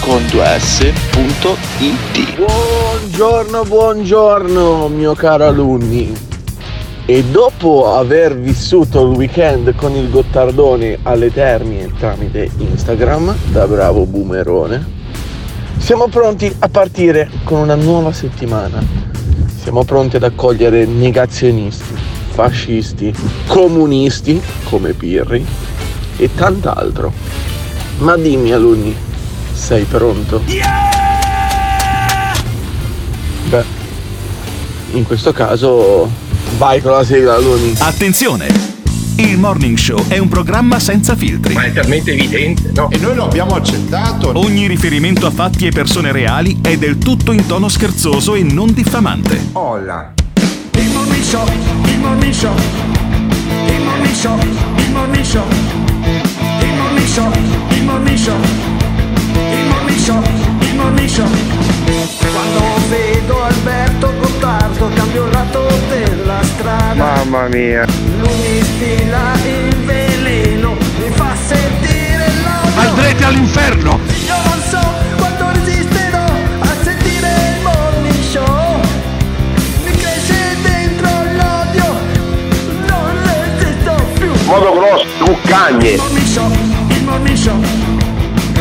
con 2s.it Buongiorno, buongiorno mio caro alunni. E dopo aver vissuto il weekend con il Gottardone alle Termini tramite Instagram, da bravo boomerone, siamo pronti a partire con una nuova settimana. Siamo pronti ad accogliere negazionisti, fascisti, comunisti come Pirri e tant'altro. Ma dimmi alunni, sei pronto? Beh, in questo caso vai con la sigla alunni. Attenzione! Il Morning Show è un programma senza filtri. Ma è talmente evidente, no? E noi lo abbiamo accettato. Ogni riferimento a fatti e persone reali è del tutto in tono scherzoso e non diffamante. Olla. Il Morning Show, il Morning Show, il Morning Show, il Morning Show, il Morning Show, il Morning Show, il il Morning Show. Quando vedo Alberto Gottardo cambio lato della strada. Mamma mia. Lui mi stila il veleno, mi fa sentire l'odio. Andrete all'inferno! Io non so quanto resisterò a sentire il morning show. Mi cresce dentro l'odio, non resisto più. Modo grosso, cuccagne. Il morning show, il morning show,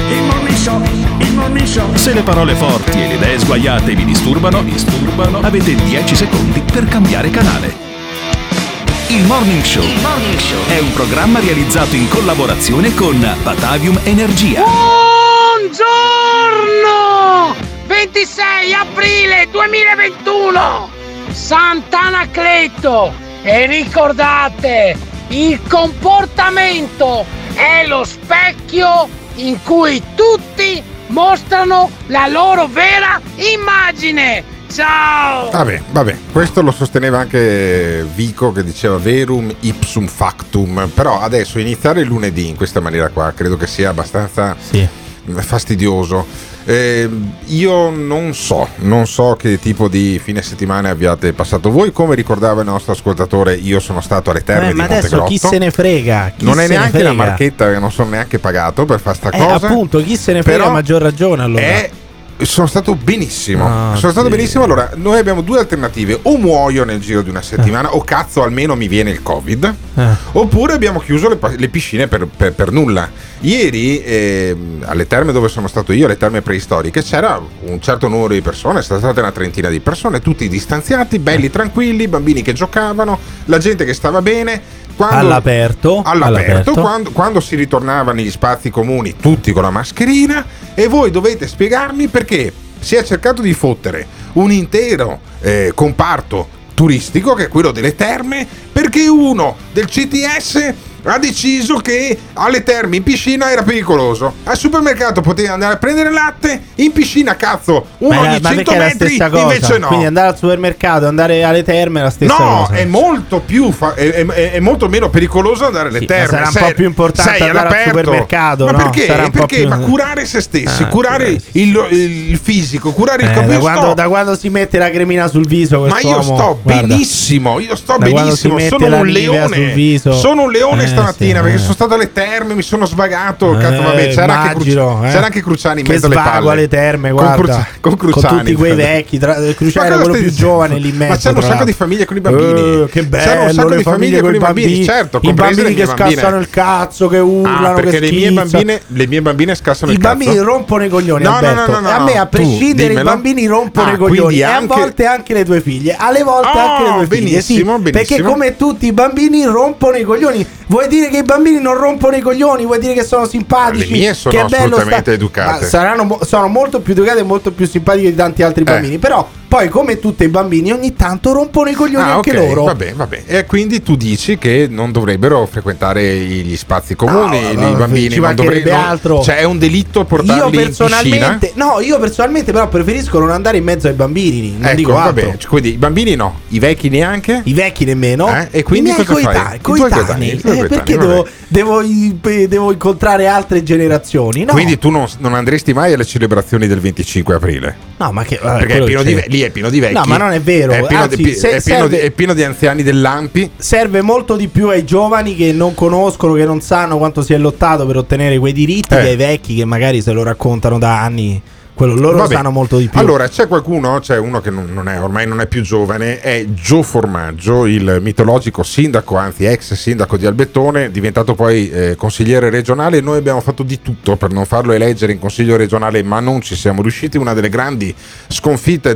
il morning show, il morning show. Se le parole forti e le idee sguaiate vi disturbano, disturbano, avete 10 secondi per cambiare canale. Il Morning Show è un programma realizzato in collaborazione con Batavium Energia. Buongiorno! 26 aprile 2021! Sant'Anacleto! E ricordate, il comportamento è lo specchio in cui tutti mostrano la loro vera immagine! Ciao! Vabbè, vabbè, questo lo sosteneva anche Vico che diceva verum ipsum factum, però adesso iniziare il lunedì in questa maniera qua credo che sia abbastanza fastidioso. Eh, io non so, non so che tipo di fine settimana abbiate passato voi, come ricordava il nostro ascoltatore, io sono stato alle terme Eh, di ma adesso Montegrotto. chi se ne frega? Chi non è neanche la marchetta che non sono neanche pagato per fare sta Eh, cosa. appunto, chi se ne frega Però a maggior ragione allora. è- sono stato benissimo. Ah, sono stato sì. benissimo. Allora, noi abbiamo due alternative: o muoio nel giro di una settimana, o cazzo, almeno mi viene il Covid. Eh. Oppure abbiamo chiuso le, le piscine per, per- per nulla. Ieri, ehm, alle terme dove sono stato io, alle terme preistoriche, c'era un certo numero di persone, è stata una trentina di persone, tutti distanziati, belli, tranquilli, bambini che giocavano, la gente che stava bene. Quando- All'aperto, all'aperto, all'aperto. Quando, quando si ritornava negli spazi comuni, tutti con la mascherina, e voi dovete spiegarmi perché si è cercato di fottere un intero eh, comparto turistico, che è quello delle terme, perché uno del CTS ha deciso che alle terme in piscina era pericoloso. Al supermercato potevi andare a prendere latte, in piscina cazzo, uno Ma, ogni ma 100 perché è la metri, invece no. Quindi andare al supermercato, andare alle terme è la stessa No, cosa. è molto più fa- è, è- è molto meno pericoloso andare alle Sì, terme. sarà un Sei- po' più importante andare al all'aperto. supermercato, Ma no? perché? Sarà un Perché? più- Ma curare se stessi, Ah, curare ok. il, il fisico, curare il Eh, corpo. da, Io quando, sto- da quando si mette la cremina sul viso ma io sto benissimo, io sto Da benissimo. Sono un leone. Sono un leone stamattina sì, perché eh. sono stato alle terme, mi sono svagato. Cazzo, Eh, vabbè, c'era, anche, immagino, Cruci- eh. c'era anche Cruciani in mezzo alle palle. alle terme, Con guarda. Crucia- con Cruciani. tutti quei vecchi, tra, Cruciani era quello più dicendo? giovane lì in mezzo. Ma c'erano un sacco di famiglie con i bambini. Eh, che C'erano un bello, sacco di famiglie con i bambini, certo, I bambini che scassano il cazzo, che urlano, Ah, perché che le mie, schizzano. bambine, le mie bambine scassano I il cazzo. bambini rompono i coglioni, No, no, Alberto. no. A me, a prescindere, i bambini rompono Ah, i coglioni. E a anche- volte anche le tue figlie. Alle volte Oh, anche le tue figlie. Sì, benissimo, benissimo. perché come tutti i bambini rompono i coglioni. Vuoi dire che i bambini non rompono i coglioni? Vuoi dire che sono simpatici? Le mie sono che assolutamente sta- educate. Ma saranno sono molto più educate e molto più simpatiche di tanti altri bambini. Però Poi, come tutti i bambini, ogni tanto rompono i coglioni Ah, anche ok, loro. Vabbè, vabbè. E quindi tu dici che non dovrebbero frequentare gli spazi comuni, No, no, i bambini ci non dovrebbero. altro. Cioè, è un delitto Io portarli in piscina. personalmente, no, io personalmente, però, preferisco non andare in mezzo ai bambini. Non Ecco, dico altro. vabbè, quindi i bambini no, i vecchi neanche. I vecchi nemmeno. Eh, e quindi I miei cosa fai? coetanei, Eh, coetanei, perché devo, devo, devo incontrare altre generazioni? No, Quindi tu non, non andresti mai alle celebrazioni del 25 aprile. no ma che. vabbè, perché è pieno di, c'è. lì è pieno di vecchi. No, ma non è vero. È pieno, Anzi, di, è pieno di- è pieno di anziani dell'Ampi. serve molto di più ai giovani che non conoscono, che non sanno quanto si è lottato per ottenere quei diritti, Eh. che ai vecchi che magari se lo raccontano da anni. Quello, loro Vabbè. sanno molto di più. Allora, c'è qualcuno, c'è uno che non, non è, ormai non è più giovane, è Gio Formaggio, il mitologico sindaco, anzi ex sindaco di Albettone, diventato poi eh, consigliere regionale. Noi abbiamo fatto di tutto per non farlo eleggere in consiglio regionale, ma non ci siamo riusciti. Una delle grandi sconfitte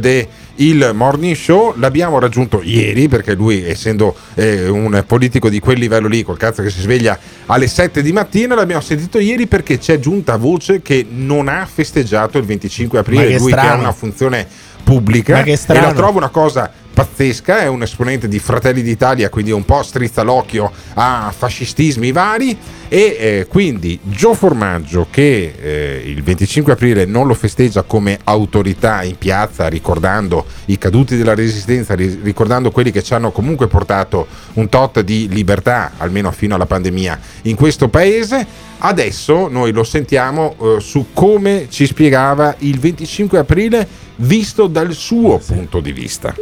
del Morning Show l'abbiamo raggiunto ieri, perché lui, essendo eh, un politico di quel livello lì, col cazzo che si sveglia alle 7 di mattina, l'abbiamo sentito ieri perché c'è giunta voce che non ha festeggiato il 25 Ma aprile, che lui che ha strano. una funzione pubblica Ma che e strano. la trovo una cosa pazzesca, è un esponente di Fratelli d'Italia, quindi un po' strizza l'occhio a fascistismi vari e eh, quindi Gio Formaggio che eh, il 25 aprile non lo festeggia come autorità in piazza ricordando i caduti della resistenza, ri- ricordando quelli che ci hanno comunque portato un tot di libertà, almeno fino alla pandemia, in questo paese. Adesso noi lo sentiamo eh, su come ci spiegava il 25 aprile visto dal suo punto di vista.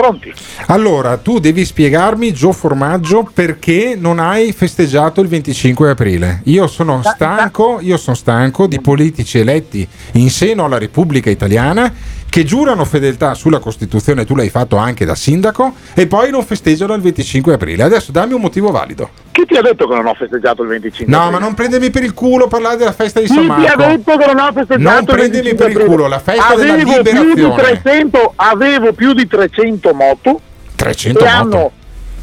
Pronti? Allora, tu devi spiegarmi, Gio Formaggio, perché non hai festeggiato il 25 aprile. Io sono stanco, io sono stanco di politici eletti in seno alla Repubblica Italiana che giurano fedeltà sulla Costituzione, tu l'hai fatto anche da sindaco, e poi non festeggiano il 25 aprile. Adesso dammi un motivo valido. Chi ti ha detto che non ho festeggiato il 25 No, aprile? ma non prendermi per il culo parlare della festa di Chi San ti ha Marco. detto che non ho festeggiato Non 25 per il culo, la festa della avevo Più di liberazione. 300, avevo più di 300 moto 300 che moto. hanno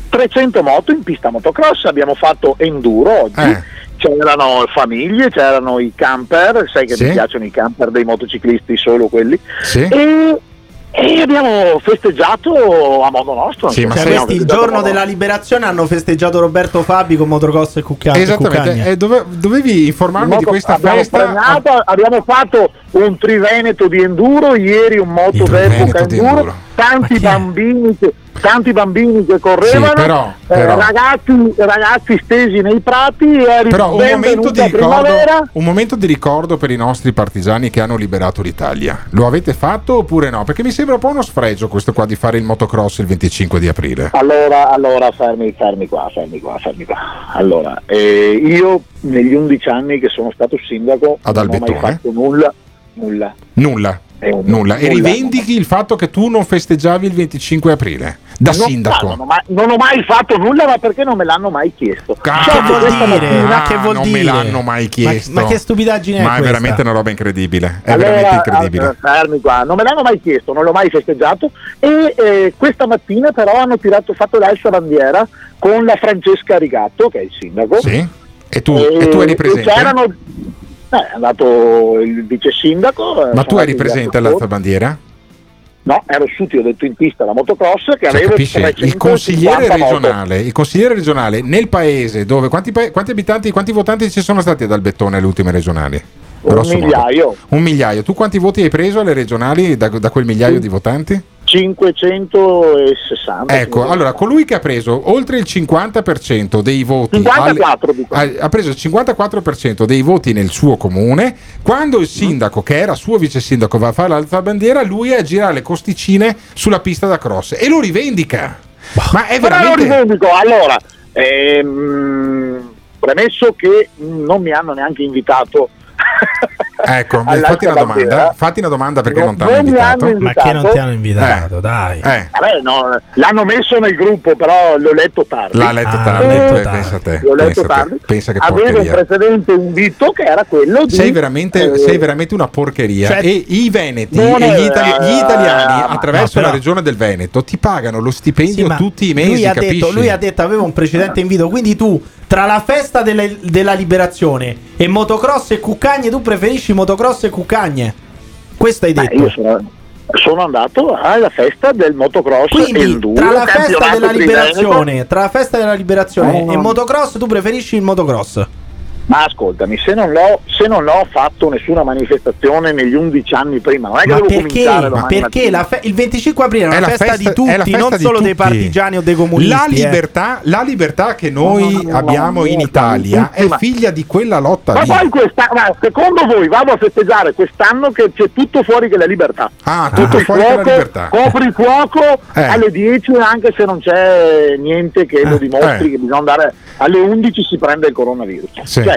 300 moto in pista motocross, abbiamo fatto enduro oggi. Eh. C'erano famiglie, c'erano i camper, sai che Sì. mi piacciono i camper dei motociclisti, solo quelli. Sì. E, e abbiamo festeggiato a modo nostro. Sì, ma Cioè, questi il giorno della liberazione hanno festeggiato Roberto Fabi con motocross e e Esattamente, eh, dove- dovevi informarmi di Moto- questa abbiamo festa. frenato, abbiamo fatto un triveneto di enduro, ieri un moto d'epoca di enduro, enduro. Tanti bambini, che, tanti bambini che correvano, Sì, però- eh, però- ragazzi, ragazzi stesi nei prati, Però un momento, ricordo, un momento di ricordo per i nostri partigiani che hanno liberato l'Italia. Lo avete fatto oppure no? Perché mi sembra un po' uno sfregio questo qua di fare il motocross il 25 di aprile. Allora, allora fermi, fermi qua, fermi qua, fermi qua. Allora, eh, io negli 11 anni che sono stato sindaco Ad non ho mai fatto nulla, nulla. Nulla. Eh, Nulla. E rivendichi il fatto che tu non festeggiavi il 25 aprile da Non- sindaco. non, ho mai, non ho mai fatto nulla, ma perché non me l'hanno mai chiesto? Cazzo, Che vuol questa dire? mattina- Ma che vuol non dire? me l'hanno mai chiesto. Ma, ma che stupidaggine è Ma è questa? veramente una roba incredibile. È Allora, veramente incredibile. fermi qua, non me l'hanno mai chiesto, non l'ho mai festeggiato e eh, questa mattina però hanno tirato, fatto l'alza bandiera con la Francesca Rigatto, che è il sindaco. Sì? E tu, E- e tu eri presente? c'erano- eh, è andato il vice sindaco. eh, Ma tu eri presente all'alzabandiera? No, ero su, ti ho detto in pista la motocross che Cioè, avevo capisci? Il 350 consigliere, moto. regionale, il consigliere regionale nel paese dove quanti, quanti abitanti, quanti votanti ci sono stati ad Albettone alle ultime regionali? Un Grosso modo. migliaio. Un migliaio. Tu quanti voti hai preso alle regionali da, da quel migliaio di votanti? 560. Ecco, allora colui che ha preso oltre il 50% dei voti 54 dico. ha, preso il 54% dei voti nel suo comune, quando il sindaco, che era suo vice sindaco, va a fare l'alzabandiera, lui è a girare le costicine sulla pista da cross e lo rivendica. Ma è Però lo veramente rivendico, allora, ehm, premesso che non mi hanno neanche invitato. Ecco, fatti una domanda. Fatti una domanda perché non, Non- ti hanno invitato. hanno Ma che non ti hanno invitato, Eh. dai. Eh, Vabbè, no, l'hanno messo nel gruppo, però l'ho letto tardi. l'ha letto Ah, tardi. letto eh, tardi. Pensa a te. L'ho letto Pensa, a te. tardi. pensa che Avevo un precedente invito che era quello di. Sei veramente, eh, sei veramente una porcheria. Cioè- e i Veneti e gli, itali- gli italiani, ma- attraverso però- la regione del Veneto, ti pagano lo stipendio Sì, tutti i mesi. Lui ha, capisci? detto, lui ha detto aveva un precedente invito. Quindi tu, tra la festa delle- della liberazione e motocross e cuccagne, tu preferisci motocross e cuccagne? Questo hai detto. io sono, sono andato alla festa del motocross Quindi enduro, tra la festa della liberazione, tra la festa della liberazione Oh. e motocross, tu preferisci il motocross? Ma ascoltami, se non, l'ho, se non ho fatto nessuna manifestazione negli 11 anni prima, non è che Ma devo perché? cominciare domani Perché fe- il 25 aprile è una È la festa, festa- di tutti, festa non di solo dei tutti. partigiani o dei comunisti. La eh. libertà, la libertà che noi No, no, no, abbiamo in Italia è ma- figlia di quella lotta Ma lì. poi questa, ma secondo voi vado a festeggiare quest'anno che c'è tutto fuori che la libertà? Ah, tutto fuori che la libertà. Copri il fuoco Eh. alle 10 anche se non c'è niente che lo dimostri eh. che bisogna andare alle 11 si prende il coronavirus. Sì. Cioè,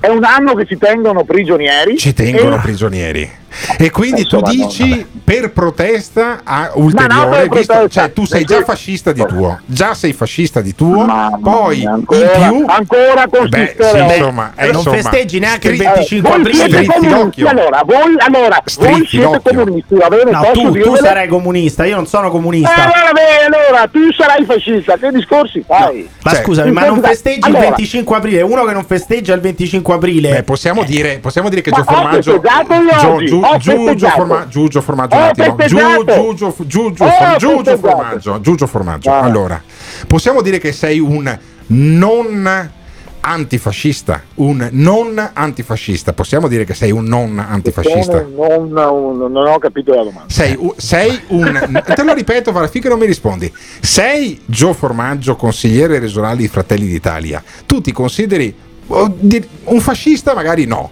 è un anno che ci tengono prigionieri. Ci tengono e- prigionieri. E quindi tu Insomma, no, dici vabbè. per protesta a no, ulteriore, per visto- protesta. cioè tu sei già fascista di tuo, già sei fascista di tuo, Mamma poi mia, in ancora, più ancora con Beh, sì, insomma, eh, non insomma, festeggi neanche il stri- 25 voi aprile. comunisti, allora, voi, allora, voi siete comunisti, va bene? No, tu, tu sarai comunista, io non sono Eh, comunista. allora, bene, allora, tu sarai fascista, che discorsi fai? Ma Cioè, scusami, ma non Allora, festeggi il 25 aprile? Uno che non festeggia il 25 aprile. Beh, possiamo dire, possiamo dire che Gio Formaggio Giugio Formaggio un attimo. Giugio. Formaggio Giugio Formaggio. Allora, possiamo dire che sei un non antifascista, un non antifascista. Possiamo dire che sei un non antifascista. Non, non- non ho capito la domanda. Sei, sei un. te lo ripeto, va finché non mi rispondi. Sei Gio Formaggio, consigliere regionale di Fratelli d'Italia. Tu ti consideri un fascista? Magari no.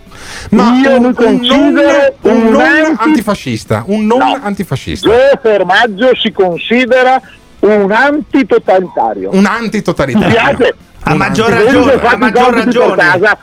Ma Io un, mi un considero non, un non anti- antifascista. Un non No. antifascista. Gio Formaggio si considera un antitotalitario. Un Ti antitotalitario. piace? A Un maggior anti- ragione, a maggior ragione. casa?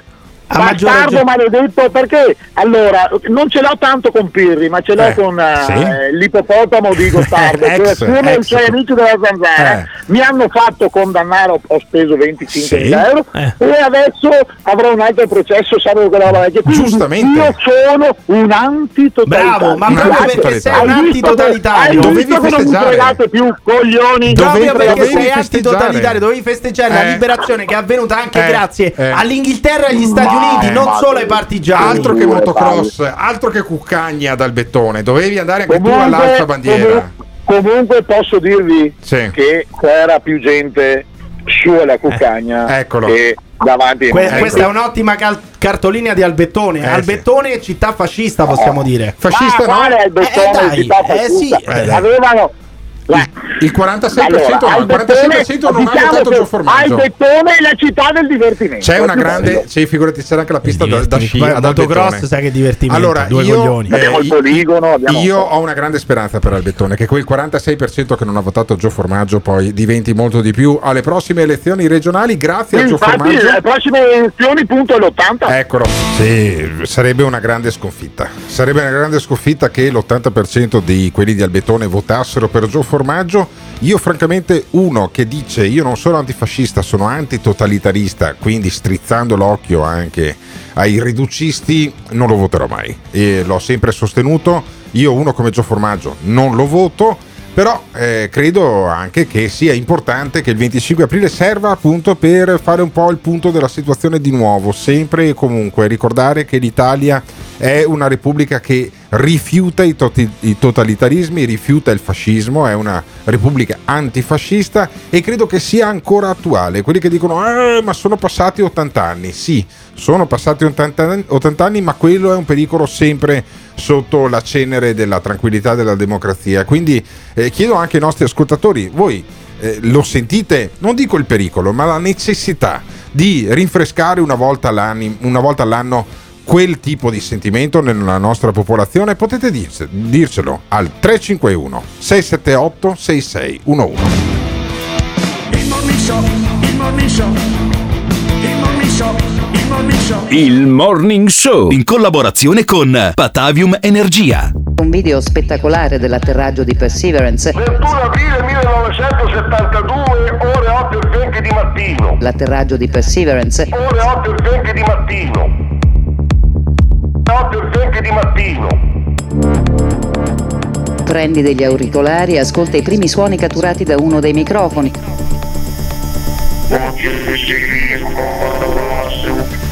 A maggior Bastardo ragione. maledetto perché allora non ce l'ho tanto con Pirri ma ce l'ho Eh, con eh, sì. l'ippopotamo di Gottardo Ex, cioè come i ex. suoi amici della zanzara Eh. mi hanno fatto condannare ho, ho speso 25 Sì. euro Eh. e adesso avrò un altro processo roba vecchia Quindi Giustamente. io sono un antitotalitario Bravo, ma proprio perché sei un che- antitotalitario. Dovevi che non mi festeggiare. più coglioni Dovevi- Proprio perché dovevi sei festeggiare. antitotalitario, dovevi festeggiare la Eh. liberazione che è avvenuta anche Eh, grazie eh. all'Inghilterra e agli Stati Uniti, non ma- solo ai partigiani. Altro che motocross, altro che cuccagna dal bettone. Dovevi andare anche tu Comunque- all'altra bandiera. comu- comunque posso dirvi Sì. che c'era più gente su alla cuccagna Eh, eccolo. che davanti Que- questa è un'ottima cal- cartolina di Albettone. Eh, Albettone, città fascista, possiamo dire. Fascista Ma no? quale è il bettone Eh, di città eh, fascista? sì, eh, avevano Il 46% Allora, no, il 46% non ha diciamo votato che Gio Formaggio. Albettone è la città del divertimento C'è una grande, sì, figurati, c'era anche la pista da, da sci Poi ad motocross, Albettone. sai che divertimento, Allora, due io, coglioni. Abbiamo il poligono, abbiamo- io ho una grande speranza per Albettone, che quel 46% che non ha votato Gio Formaggio poi diventi molto di più alle prossime elezioni regionali grazie a Gio Infatti Formaggio. le prossime elezioni punto è l'80 Eccolo, sì, sarebbe una grande sconfitta. Sarebbe una grande sconfitta che l'80% di quelli di Albettone votassero per Gio Formaggio. Io, francamente, uno che dice io non sono antifascista, sono antitotalitarista, quindi strizzando l'occhio anche ai riducisti, non lo voterò mai. E l'ho sempre sostenuto. Io, uno come Gio Formaggio, non lo voto. Però eh, credo anche che sia importante che il 25 aprile serva appunto per fare un po' il punto della situazione di nuovo, sempre e comunque ricordare che l'Italia è una repubblica che rifiuta i, toti- i totalitarismi, rifiuta il fascismo, è una repubblica antifascista e credo che sia ancora attuale. Quelli che dicono eh, ma sono passati 80 anni, sì, sono passati 80 anni, 80 anni, ma quello è un pericolo sempre sotto la cenere della tranquillità della democrazia. Quindi eh, chiedo anche ai nostri ascoltatori, voi eh, lo sentite, non dico il pericolo, ma la necessità di rinfrescare una volta, una volta all'anno quel tipo di sentimento nella nostra popolazione? Potete dirce- dircelo al 351 678 6611. Il morning show, il morning show, il morning show, il morning show. In collaborazione con Patavium Energia. Un video spettacolare dell'atterraggio di Perseverance. 21 aprile 1972, ore 8 e 20 di mattino. L'atterraggio di Perseverance. Ore 8 e 20 di mattino. 8 e 20 di mattino. Prendi degli auricolari e ascolta i primi suoni catturati da uno dei microfoni. Cagne, cagne.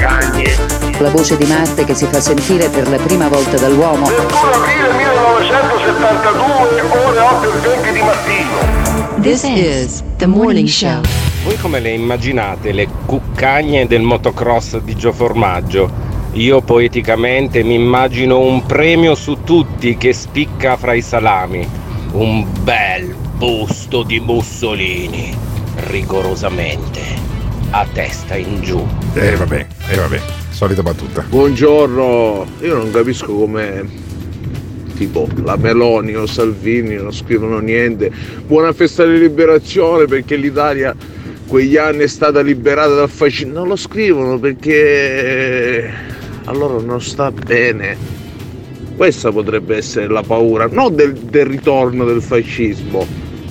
La voce di Marte che si fa sentire per la prima volta dall'uomo. 21 aprile 1972, ore 8 e 20 di mattino. This is the morning show. Voi come le immaginate le cuccagne del motocross di Gio Formaggio? Io poeticamente mi immagino un premio su tutti che spicca fra i salami. Un bel busto di Mussolini, rigorosamente, a testa in giù. E vabbè, e vabbè, solita battuta. Buongiorno, io non capisco come tipo la Meloni o Salvini non scrivono niente. Buona festa di liberazione perché l'Italia quegli anni è stata liberata dal fascismo. Non lo scrivono perché a loro non sta bene. Questa potrebbe essere la paura, non del, del ritorno del fascismo,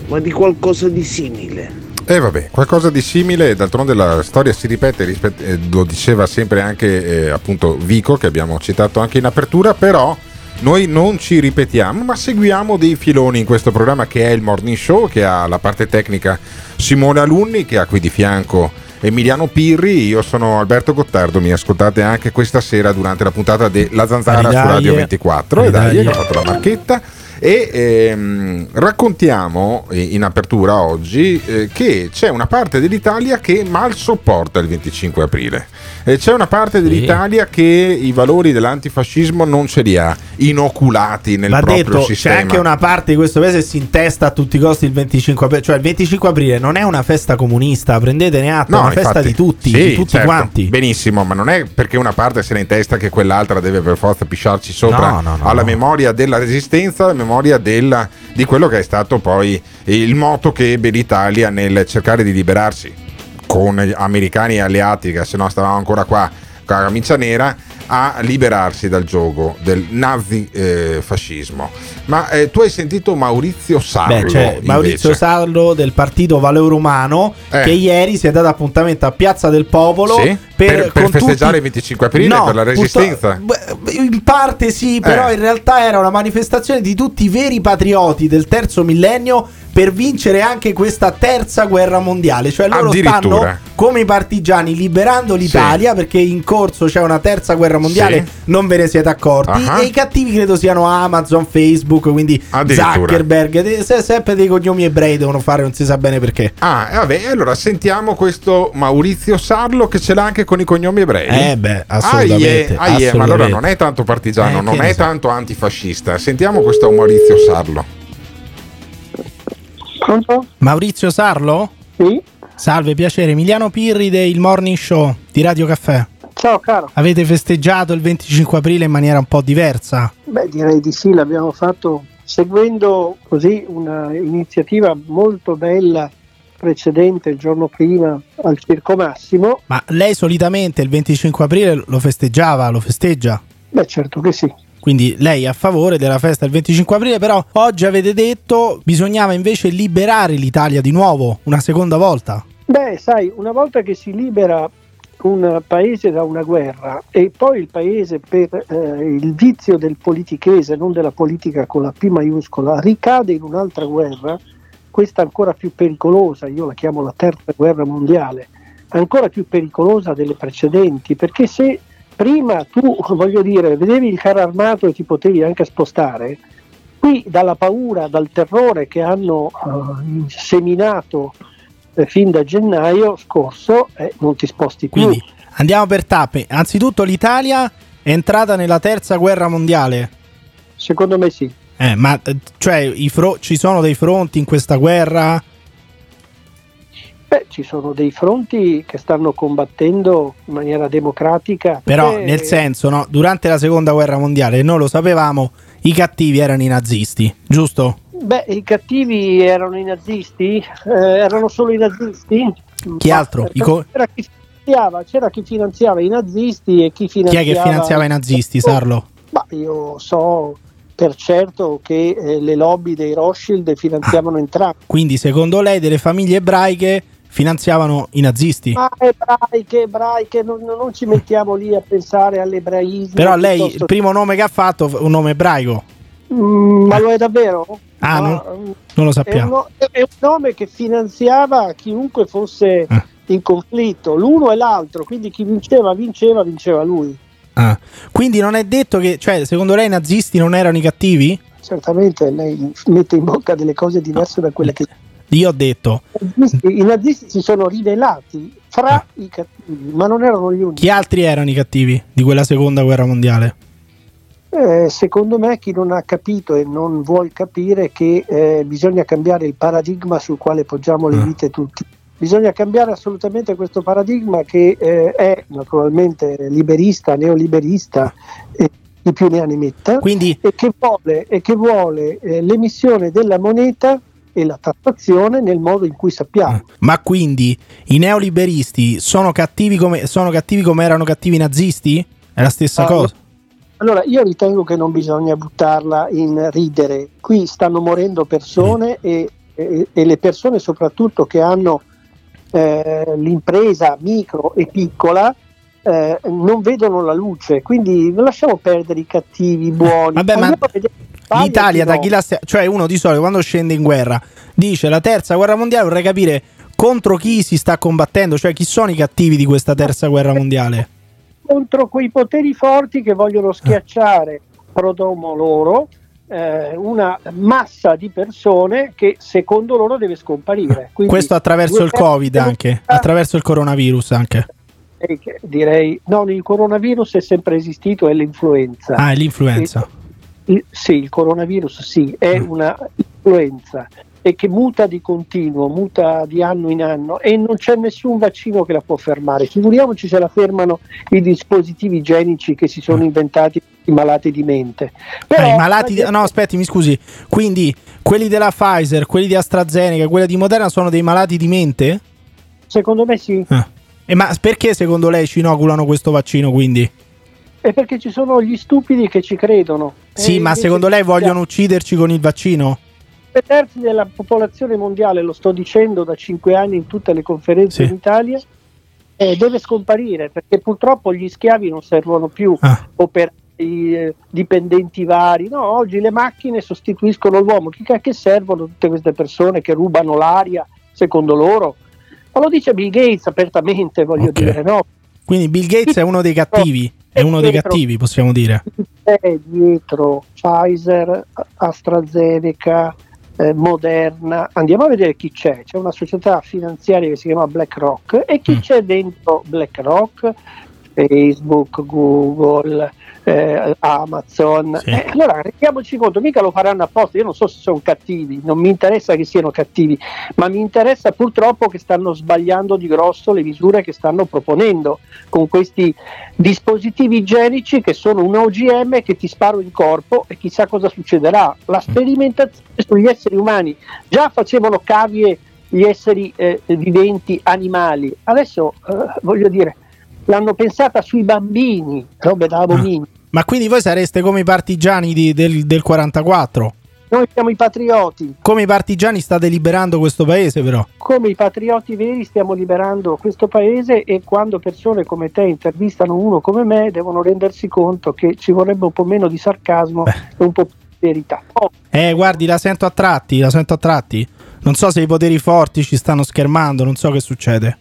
ma di qualcosa di simile. E vabbè, qualcosa di simile, d'altronde la storia si ripete, rispet- eh, lo diceva sempre anche eh, appunto Vico che abbiamo citato anche in apertura, però noi non ci ripetiamo, ma seguiamo dei filoni in questo programma che è il Morning Show, che ha la parte tecnica Simone Alunni, che ha qui di fianco Emiliano Pirri, io sono Alberto Gottardo, mi ascoltate anche questa sera durante la puntata della Zanzara su. Radio 24, e dai, che ho fatto la marchetta. E ehm, raccontiamo eh, in apertura oggi eh, che c'è una parte dell'Italia che mal sopporta il 25 aprile. E c'è una parte dell'Italia che i valori dell'antifascismo non ce li ha inoculati nel Va proprio detto, sistema. c'è anche una parte di questo paese che si intesta a tutti i costi il 25 aprile. Cioè, il 25 aprile non è una festa comunista, prendetene atto, è una festa infatti, di tutti, sì, di tutti certo, quanti. Benissimo, ma non è perché una parte se ne in testa che quell'altra deve per forza pisciarci sopra No, no, no, alla no. memoria della resistenza, alla memoria della- di quello che è stato poi il moto che ebbe l'Italia nel cercare di liberarsi con gli americani e alleati, che se no stavamo ancora qua con la camicia nera, a liberarsi dal gioco del nazifascismo. Ma eh, tu hai sentito Maurizio Sarlo? Beh, c'è Maurizio. Sarlo del partito Valore Umano Eh. che ieri si è dato appuntamento a Piazza del Popolo Sì? Per- per con festeggiare tutti- il 25 aprile, No, per la purtro- resistenza? beh, In parte sì, però Eh. in realtà era una manifestazione di tutti i veri patrioti del terzo millennio per vincere anche questa terza guerra mondiale. Cioè loro stanno come i partigiani liberando l'Italia perché in corso c'è una terza guerra mondiale, Sì. non ve ne siete accorti. Ah. E i cattivi credo siano Amazon, Facebook, quindi. Zuckerberg. Se- sempre dei cognomi ebrei devono fare, non si sa bene perché. Ah, e vabbè, allora sentiamo questo Maurizio Sarlo che ce l'ha anche con i cognomi ebrei. Eh beh, assolutamente, Aie, aie, ma allora assolutamente. non è tanto partigiano, Eh, non è so. tanto antifascista. Sentiamo questo Maurizio Sarlo. Maurizio Sarlo? Sì. Salve, piacere. Emiliano Pirri del Morning Show di Radio Caffè. Ciao caro. Avete festeggiato il 25 aprile in maniera un po' diversa? Beh, direi di sì, l'abbiamo fatto seguendo così una iniziativa molto bella precedente il giorno prima al Circo Massimo. Ma lei solitamente il 25 aprile lo festeggiava, lo festeggia? Beh, certo che sì. Quindi lei è a favore della festa del 25 aprile, però oggi avete detto bisognava invece liberare l'Italia di nuovo, una seconda volta. Beh, sai, una volta che si libera un paese da una guerra e poi il paese per eh, il vizio del politichese, non della politica con la P maiuscola, ricade in un'altra guerra, questa ancora più pericolosa, io la chiamo la terza guerra mondiale, ancora più pericolosa delle precedenti, perché se prima tu, voglio dire, vedevi il carro armato e ti potevi anche spostare, qui dalla paura, dal terrore che hanno eh, seminato eh, fin da gennaio scorso, eh, non ti sposti più. Quindi andiamo per tappe. Anzitutto l'Italia è entrata nella terza guerra mondiale. Secondo me sì. Eh, ma eh, cioè fro- ci sono dei fronti in questa guerra? Beh, ci sono dei fronti che stanno combattendo in maniera democratica. Però Eh, nel senso, no, durante la seconda guerra mondiale, noi lo sapevamo, i cattivi erano i nazisti, giusto? Beh, i cattivi erano i nazisti? Eh, erano solo i nazisti? Chi altro? co- c'era, chi finanziava, c'era chi finanziava i nazisti e chi Chi è finanziava... che finanziava i nazisti, Sarlo? Ma io so per certo che eh, le lobby dei Rothschild finanziavano entrambi. Quindi, secondo lei, delle famiglie ebraiche finanziavano i nazisti. Ma ebraiche, ebraiche, non, non- ci mettiamo lì a pensare all'ebraismo. Però lei, piuttosto- il primo nome che ha fatto è un nome ebraico. Mm, ma lo è davvero? Ah, non- mm, non lo È un, sappiamo. no- è un nome che finanziava chiunque fosse Eh. in conflitto, l'uno e l'altro, quindi chi vinceva, vinceva, vinceva lui. Ah. Quindi non è detto che, cioè, secondo lei i nazisti non erano i cattivi? Certamente lei mette in bocca delle cose diverse da quelle che Io ho detto. i nazisti, si sono rivelati fra i cattivi, ma non erano gli unici. Chi altri erano i cattivi di quella seconda guerra mondiale? Eh, secondo me chi non ha capito e non vuol capire che eh, bisogna cambiare il paradigma sul quale poggiamo le vite tutti. Bisogna cambiare assolutamente questo paradigma che eh, è naturalmente liberista, neoliberista e chi più ne ha ne metta e che vuole, e che vuole eh, l'emissione della moneta e la tassazione nel modo in cui sappiamo. Ma quindi i neoliberisti sono cattivi come, sono cattivi come erano cattivi i nazisti? È la stessa Ah, cosa? Allora, io ritengo che non bisogna buttarla in ridere. Qui stanno morendo persone e, e- e le persone soprattutto che hanno eh, l'impresa micro e piccola eh, non vedono la luce. Quindi non lasciamo perdere i cattivi, i buoni. Vabbè, ma L'Italia da chi la stia- cioè uno di solito quando scende in guerra dice la terza guerra mondiale vorrei capire contro chi si sta combattendo, cioè chi sono i cattivi di questa terza guerra mondiale. contro quei poteri forti che vogliono schiacciare prodomo loro eh, una massa di persone che secondo loro deve scomparire. Quindi Questo attraverso il Covid anche, attraverso il coronavirus anche. Eh, che direi no, il coronavirus è sempre esistito, è l'influenza. Ah, è l'influenza. Il- sì, il coronavirus sì, è Mm. una influenza e che muta di continuo, muta di anno in anno e non c'è nessun vaccino che la può fermare. Figuriamoci se la fermano i dispositivi igienici che si sono inventati i malati di mente. Però, Ah, i malati di- no, aspetti, mi scusi. Quindi quelli della Pfizer, quelli di AstraZeneca, quelli di Moderna sono dei malati di mente? Secondo me sì. Ah. E ma perché secondo lei ci inoculano questo vaccino quindi? È perché ci sono gli stupidi che ci credono. Sì, ma secondo lei vogliono ucciderci con il vaccino? Due terzi della popolazione mondiale, lo sto dicendo da cinque anni in tutte le conferenze Sì. in Italia, eh, deve scomparire perché purtroppo gli schiavi non servono più Ah. operai, eh, dipendenti vari. No, oggi le macchine sostituiscono l'uomo. Che, che servono tutte queste persone che rubano l'aria secondo loro? Ma lo dice Bill Gates apertamente, voglio Ok. dire, no? Quindi Bill Gates è uno dei cattivi, è uno dei cattivi, possiamo dire. C'è dietro Pfizer, AstraZeneca, eh, Moderna. Andiamo a vedere chi c'è. C'è una società finanziaria che si chiama BlackRock e chi c'è dentro BlackRock? Facebook, Google, eh, Amazon. Eh, allora rendiamoci conto, mica lo faranno apposta. Io non so se sono cattivi, non mi interessa che siano cattivi, ma mi interessa purtroppo che stanno sbagliando di grosso le misure che stanno proponendo con questi dispositivi igienici che sono un OGM che ti sparo in corpo e chissà cosa succederà. La sperimentazione sugli esseri umani già facevano cavie gli esseri eh, viventi animali, adesso eh, voglio dire l'hanno pensata sui bambini, robe da abominio. Ma quindi voi sareste come i partigiani di- del, del 44? Noi siamo i patrioti, Come i partigiani state liberando questo paese però? come i patrioti veri stiamo liberando questo paese e quando persone come te intervistano uno come me devono rendersi conto che ci vorrebbe un po' meno di sarcasmo e un po' più di verità. Oh, Eh, guardi, la sento a tratti, la sento a tratti. Non so se i poteri forti ci stanno schermando, non so che succede.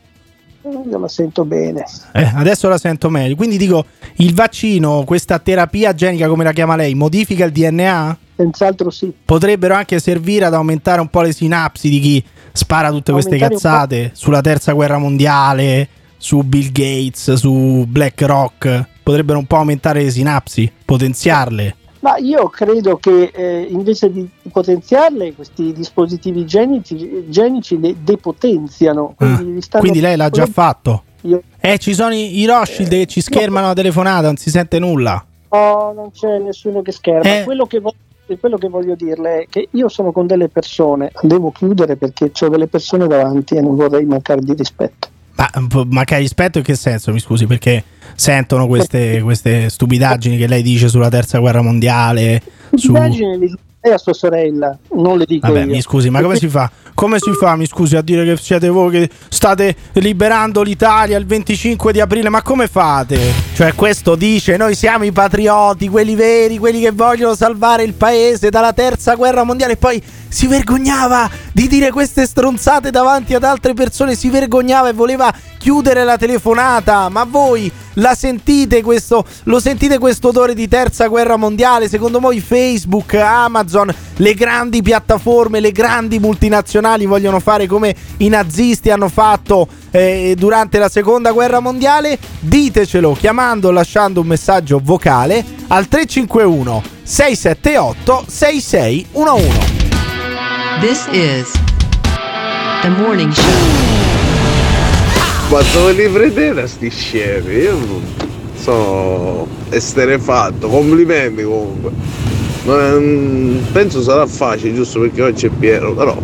Io la sento bene. Eh, adesso la sento meglio. Quindi dico, il vaccino, questa terapia genica, come la chiama lei, modifica il DNA? Senz'altro sì. Potrebbero anche servire ad aumentare un po' le sinapsi di chi spara tutte queste Aumentare po'. cazzate sulla terza guerra mondiale, su Bill Gates, su BlackRock. Potrebbero un po' aumentare le sinapsi, potenziarle. Ma io credo che eh, invece di potenziarle, questi dispositivi genici, genici le depotenziano. Quindi, li stanno- Ah, Quindi lei l'ha già fatto. Io- Eh, ci sono i, i Rothschild che ci schermano la telefonata, non si sente nulla. No, non c'è nessuno che scherma. Eh. Quello, che vo- quello che voglio dirle è che io sono con delle persone, devo chiudere perché ho delle persone davanti e non vorrei mancare di rispetto. Ma, manca di rispetto in che senso, mi scusi? Perché sentono queste, queste stupidaggini che lei dice sulla terza guerra mondiale. Su... Le lei a sua sorella, non le dico Vabbè, io. mi scusi, ma come si fa? Come si fa, mi scusi, a dire che siete voi che state liberando l'Italia il 25 di aprile? Ma come fate? Cioè, questo dice: Noi siamo i patrioti, quelli veri, quelli che vogliono salvare il paese dalla terza guerra mondiale. E poi si vergognava di dire queste stronzate davanti ad altre persone. Si vergognava e voleva chiudere la telefonata. Ma voi la sentite questo? Lo sentite questo odore di terza guerra mondiale? Secondo voi Facebook, Amazon, le grandi piattaforme, le grandi multinazionali vogliono fare come i nazisti hanno fatto eh, durante la seconda guerra mondiale? Ditecelo chiamando o lasciando un messaggio vocale al 351 678 6611. This is the morning show. Ma dove li prendete sti scemi? Io sono esterefatto, complimenti comunque. Non- penso sarà facile, giusto perché oggi è pieno, però.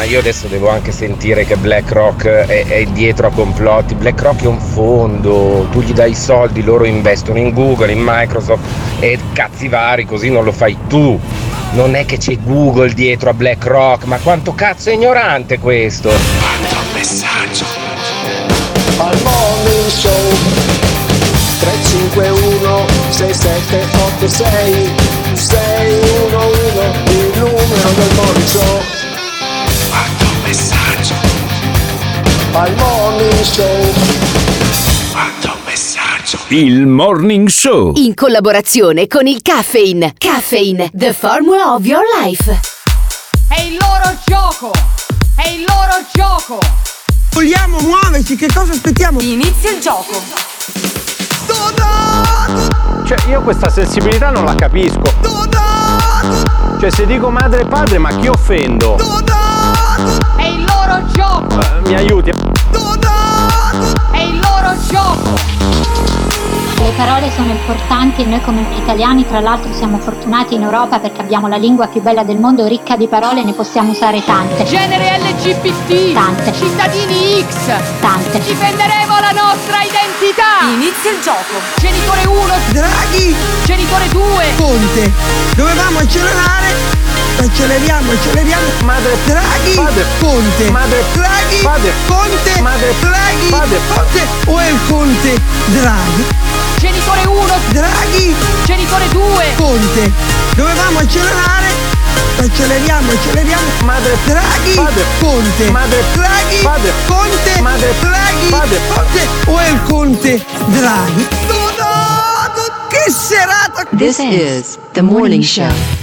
Ma io adesso devo anche sentire che BlackRock è, è dietro a complotti. BlackRock è un fondo, tu gli dai i soldi, loro investono in Google, in Microsoft e cazzi vari, così non lo fai tu. Non è che c'è Google dietro a BlackRock, ma quanto cazzo è ignorante questo? messaggio. Al morning show 351 6786 611 il numero del morning show Al morning show Quanto messaggio. Il Morning Show. In collaborazione con il Caffeine. Caffeine, the formula of your life. È il loro gioco! È il loro gioco! Vogliamo muoverci, che cosa aspettiamo? Inizia il gioco! Cioè, io questa sensibilità non la capisco. Cioè, se dico madre e padre, ma chi offendo? È il loro gioco! Eh, mi aiuti? È il loro gioco! Le parole sono importanti e noi come italiani tra l'altro siamo fortunati in Europa perché abbiamo la lingua più bella del mondo, ricca di parole, ne possiamo usare tante. Genere LGBT! Tante. Cittadini X! Tante. Difenderemo la nostra identità! Inizia il gioco! Genitore 1! Draghi! Genitore 2! Conte! Dovevamo accelerare! Acceleriamo, acceleriamo! Madre Draghi! Padre. Conte! Madre Draghi! Padre. Conte! Madre Draghi! Padre. Conte! O è il Conte? Draghi! Genitore 1! Draghi! Genitore 2! Conte! Dovevamo accelerare! Acceleriamo, acceleriamo! Madre Draghi! Padre. Conte! Madre Draghi! Padre. Conte! Madre Draghi! Padre. Conte! O è il Conte? Draghi! No, no, che serata! This is the morning show.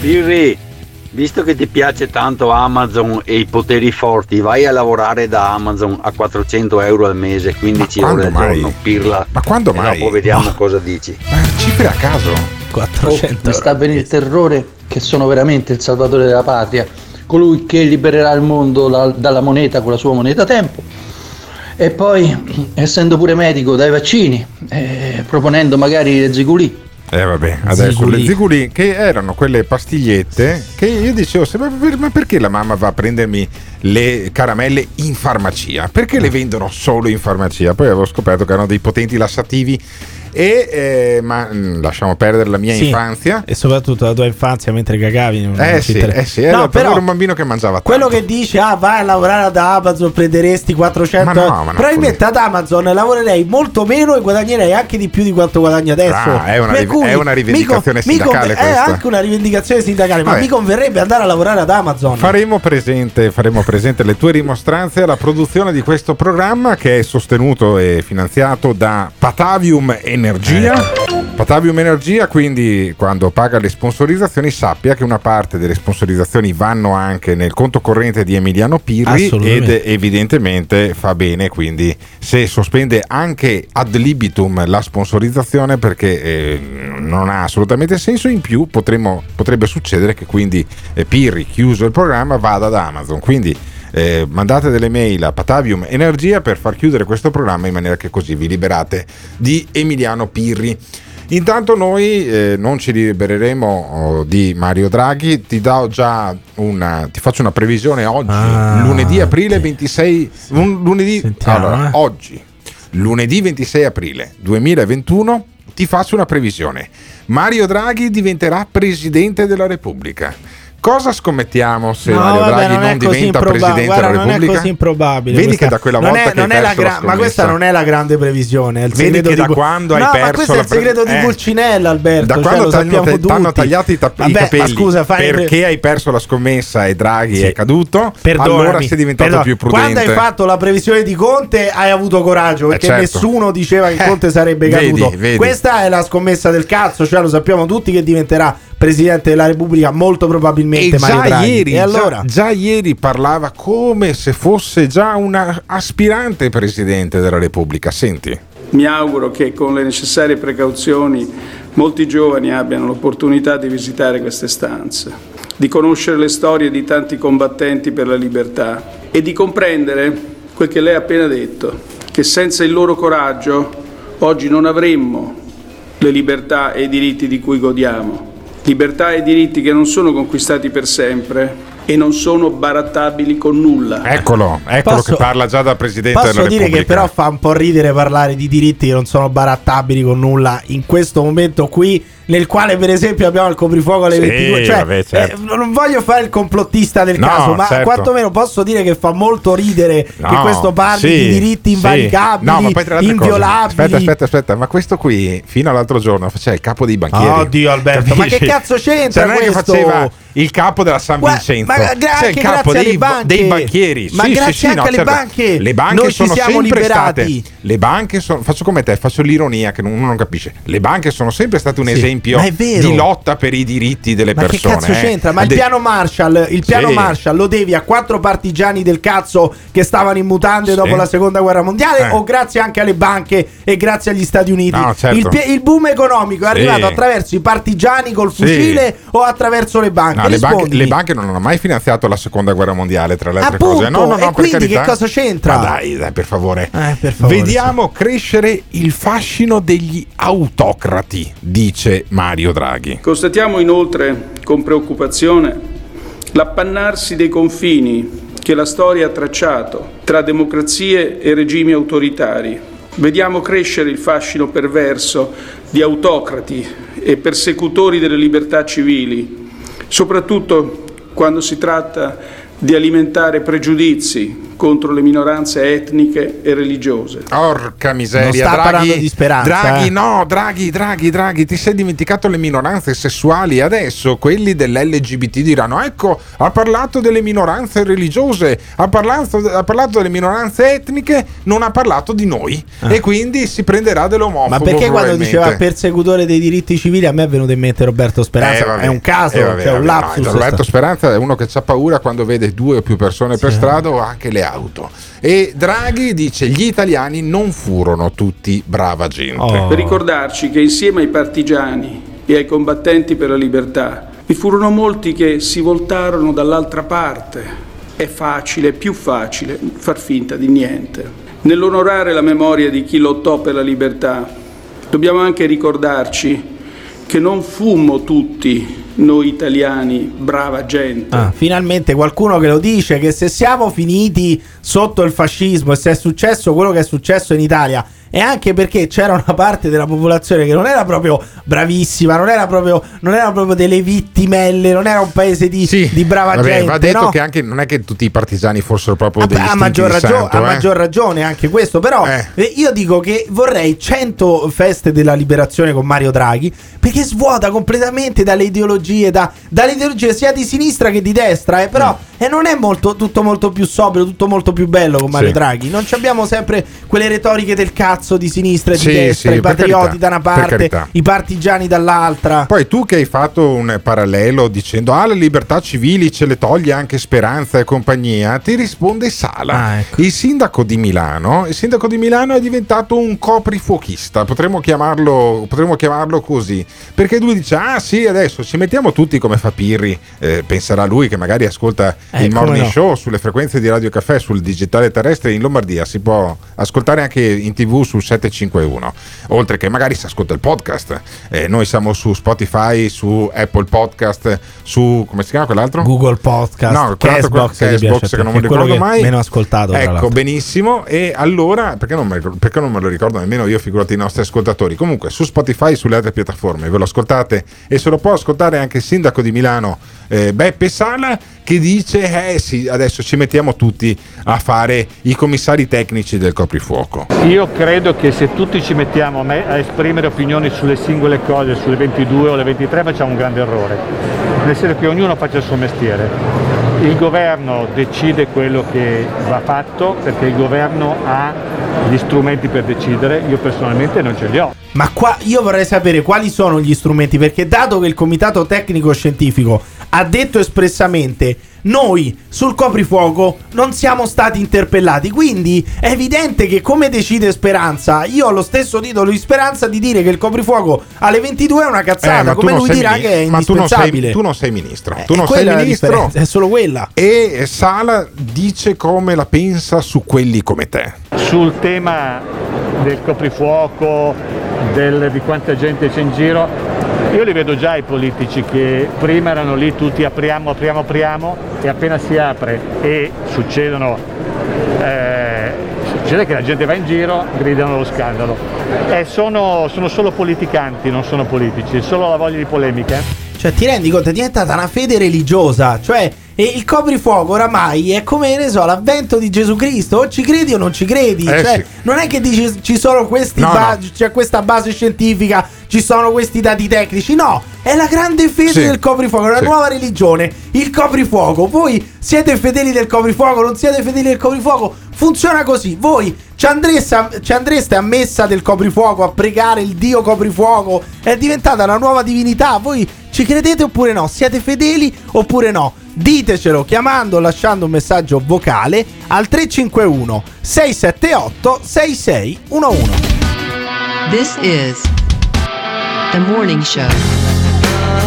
Pirri, visto che ti piace tanto Amazon e i poteri forti, vai a lavorare da Amazon a 400 euro al mese, 15 quando ore al mai? giorno, pirla. Ma quando E mai? Dopo vediamo cosa dici. Cifre a caso? 400 mi sta a venire il terrore che sono veramente il salvatore della patria, colui che libererà il mondo la- dalla moneta con la sua moneta tempo. E poi, essendo pure medico dai vaccini, eh, proponendo magari le zigulì. Eh vabbè, adesso le ziguli che erano quelle pastigliette che io dicevo, ma per- ma perché la mamma va a prendermi le caramelle in farmacia? Perché Mm. le vendono solo in farmacia? Poi avevo scoperto che erano dei potenti lassativi e eh, ma mm, lasciamo perdere la mia Sì, infanzia. E soprattutto la tua infanzia mentre cagavi. non Eh sì, eh sì, No, ero, però un bambino che mangiava tanto. quello che dice, ah, vai a lavorare ad Amazon, prenderesti 400 Ma no, ma Probabilmente ad Amazon lavorerei molto meno e guadagnerei anche di più di quanto guadagno adesso. Ah, è una riv- è una mi rivendicazione mi sindacale conve- È questa. anche una rivendicazione sindacale, ma Vabbè. mi converrebbe andare a lavorare ad Amazon. Faremo presente, faremo presente le tue dimostranze alla produzione di questo programma che è sostenuto e finanziato da Patavium Energia. Patavium Energia, quindi quando paga le sponsorizzazioni sappia che una parte delle sponsorizzazioni vanno anche nel conto corrente di Emiliano Pirri ed evidentemente fa bene, quindi se sospende anche ad libitum la sponsorizzazione perché eh, non ha assolutamente senso, in più potremmo- potrebbe succedere che quindi eh, Pirri, chiuso il programma, vada da Amazon. Quindi eh, mandate delle mail a Patavium Energia per far chiudere questo programma in maniera che così vi liberate di Emiliano Pirri. Intanto noi eh, non ci libereremo oh, di Mario Draghi, ti, do già una, ti faccio una previsione oggi, Ah, lunedì aprile 26, un, lunedì, Sentiamo, allora, eh. oggi, lunedì 26 aprile 2021, ti faccio una previsione. Mario Draghi diventerà Presidente della Repubblica. Cosa scommettiamo se No, Mario vabbè, Draghi non, non, così diventa. Presidente Guarda, della non è Repubblica? così improbabile. Vedi questa- che da quella non volta è- che non hai è la perso la gra- Ma questa non è la grande previsione. È il Vedi che da quando hai no, perso ma questo è il segreto pre- di eh. Pulcinella, Alberto. Da cioè, quando t'hanno- t'hanno tutti. tagliato i, tap- i Vabbè, capelli scusa, perché hai perso la scommessa e Draghi Sì. è caduto, Perdonami, allora sei diventato perdona. più prudente. Quando hai fatto la previsione di Conte hai avuto coraggio perché certo. nessuno diceva che Eh, Conte sarebbe caduto. Questa è la scommessa del cazzo, cioè lo sappiamo tutti che diventerà Presidente della Repubblica molto probabilmente E Mario già Draghi. ieri, e allora? già, già ieri parlava come se fosse già una aspirante Presidente della Repubblica. Senti. Mi auguro che con le necessarie precauzioni molti giovani abbiano l'opportunità di visitare queste stanze, di conoscere le storie di tanti combattenti per la libertà e di comprendere quel che lei ha appena detto, che senza il loro coraggio oggi non avremmo le libertà e i diritti di cui godiamo. Libertà e diritti che non sono conquistati per sempre e non sono barattabili con nulla. Eccolo, eccolo Posso- che parla già da Presidente Posso della dire Repubblica. che però fa un po' ridere parlare di diritti che non sono barattabili con nulla in questo momento qui, nel quale per esempio abbiamo il coprifuoco alle Sì, 22. Cioè, vabbè, certo. eh, non voglio fare il complottista del No, caso, ma certo. quantomeno posso dire che fa molto ridere che No, questo parli sì, di diritti sì. invalicabili, No, tra le altre cose- inviolabili. Aspetta, aspetta, aspetta, ma questo qui fino all'altro giorno faceva il capo dei banchieri. Oddio, Alberto, ma che cazzo c'entra Cioè, è che questo? faceva il capo della San Guarda, Vincenzo, ma gra- cioè il capo grazie dei, alle banche. dei banchieri. Ma Sì, grazie sì, sì, anche no, alle certo. banche. Le banche Noi ci sono siamo sempre liberati. state. Le banche sono, faccio come te, faccio l'ironia che uno non capisce. Le banche sono sempre state un Sì, esempio ma di lotta per i diritti delle Ma persone. che cazzo eh. c'entra? Ma il piano Marshall, il piano Sì. Marshall lo devi a quattro partigiani del cazzo che stavano in mutande Sì. dopo la seconda guerra mondiale Eh. o grazie anche alle banche e grazie agli Stati Uniti? No, certo. il, il boom economico è Sì. arrivato attraverso i partigiani col Sì. fucile o attraverso le banche? No, le, banche, le banche non hanno mai finanziato la seconda guerra mondiale, tra le altre Appunto, cose. No, no, no, e quindi carità. che cosa c'entra? Ma dai, dai, per favore. Eh, per favore, Vediamo crescere il fascino degli autocrati, dice Mario Draghi. Constatiamo inoltre con preoccupazione l'appannarsi dei confini che la storia ha tracciato tra democrazie e regimi autoritari. Vediamo crescere il fascino perverso di autocrati e persecutori delle libertà civili, soprattutto quando si tratta di alimentare pregiudizi contro le minoranze etniche e religiose. Porca miseria, Non sta Draghi, parlando di speranza, Draghi, eh. no, Draghi, Draghi, Draghi, ti sei dimenticato le minoranze sessuali. Adesso quelli dell'LGBT diranno: Ecco, ha parlato delle minoranze religiose, ha parlato, ha parlato delle minoranze etniche, non ha parlato di noi. E quindi si prenderà dell'omofobo. Ma perché quando diceva persecutore dei diritti civili a me è venuto in mente Roberto Speranza? Eh, vabbè. è un caso, Eh, vabbè, cioè un vabbè, lapsus. no, Roberto Speranza è uno che ha paura quando vede due o più persone per strada o anche le auto. E Draghi dice: gli italiani non furono tutti brava gente. Oh. Per ricordarci che insieme ai partigiani e ai combattenti per la libertà vi furono molti che si voltarono dall'altra parte. È facile, più facile far finta di niente. Nell'onorare la memoria di chi lottò per la libertà, dobbiamo anche ricordarci che non fummo tutti noi italiani brava gente. Ah, finalmente qualcuno che lo dice che se siamo finiti sotto il fascismo e se è successo quello che è successo in Italia è anche perché c'era una parte della popolazione che non era proprio bravissima, non era proprio, non era proprio delle vittimelle, non era un paese di, di brava Vabbè, gente. va detto no? che anche non è che tutti i partigiani fossero proprio degli a maggior, ragio- santo, a eh. maggior ragione anche questo però eh, io dico che vorrei 100 feste della liberazione con Mario Draghi perché svuota completamente dalle ideologie da, dalle ideologie sia di sinistra che di destra eh, però Mm. E non è molto, tutto molto più sobrio tutto molto più bello con Mario Sì. Draghi non ci abbiamo sempre quelle retoriche del cazzo di sinistra e di Sì, destra sì, i patrioti carità, da una parte i partigiani dall'altra Poi tu che hai fatto un parallelo dicendo ah le libertà civili ce le toglie anche Speranza e compagnia, ti risponde Sala. Ah, ecco. Il sindaco di Milano, il sindaco di Milano è diventato un coprifuochista, potremmo chiamarlo, potremmo chiamarlo così, perché lui dice ah sì adesso ci mettiamo tutti come fa Pirri, eh, penserà lui che magari ascolta Eh, il morning no. show sulle frequenze di Radio Caffè sul digitale terrestre in Lombardia. Si può ascoltare anche in tv sul 751 oltre che magari si ascolta il podcast. Eh, noi siamo su Spotify su Apple Podcast su come si chiama quell'altro? Google Podcast, no, quell'altro- Castbox, Castbox che non me che è quello ricordo che mai. meno ascoltato, ecco benissimo. E allora perché non, me, perché non me lo ricordo nemmeno io figurati i nostri ascoltatori. Comunque su Spotify e sulle altre piattaforme ve lo ascoltate e se lo può ascoltare anche il sindaco di Milano eh, Beppe Sala che dice eh sì adesso ci mettiamo tutti a fare i commissari tecnici del coprifuoco Io credo che se tutti ci mettiamo a me- a esprimere opinioni sulle singole cose, sulle 22 o le 23, facciamo un grande errore. Nel senso che ognuno faccia il suo mestiere. Il governo decide quello che va fatto perché il governo ha gli strumenti per decidere, io personalmente non ce li ho. Ma qua io vorrei sapere quali sono gli strumenti, perché dato che il comitato tecnico scientifico ha detto espressamente noi sul coprifuoco non siamo stati interpellati, quindi è evidente che come decide Speranza, io ho lo stesso titolo di Speranza di dire che il coprifuoco alle 22 è una Eh, cazzata, tu come lui dirà mini- che è ma tu non sei, indispensabile. tu non sei ministro tu è non sei ministro. è solo quella. E Sala dice come la pensa su quelli come te. Sul tema del coprifuoco, del- di quanta gente c'è in giro, io li vedo già i politici che prima erano lì tutti apriamo, apriamo, apriamo e appena si apre e succedono, eh, succede che la gente va in giro, gridano lo scandalo. Eh, sono, sono solo politicanti, non sono politici, solo la voglia di polemica. Cioè, ti rendi conto? È diventata una fede religiosa. Cioè, e il coprifuoco oramai è come, ne so, l'avvento di Gesù Cristo. O ci credi o non ci credi. Eh, cioè, sì. non è che dici ci sono questi No, ba- no. c'è questa base scientifica, ci sono questi dati tecnici. No, è la grande fede Sì. del coprifuoco, è una Sì. nuova religione. Il coprifuoco. Voi siete fedeli del coprifuoco, non siete fedeli del coprifuoco. Funziona così. Voi ci andreste, ci andreste a messa del coprifuoco a pregare il dio coprifuoco. È diventata una nuova divinità. Voi ci credete oppure no? Siete fedeli oppure no? Ditecelo chiamando o lasciando un messaggio vocale al 351 678 6611. This is the morning show.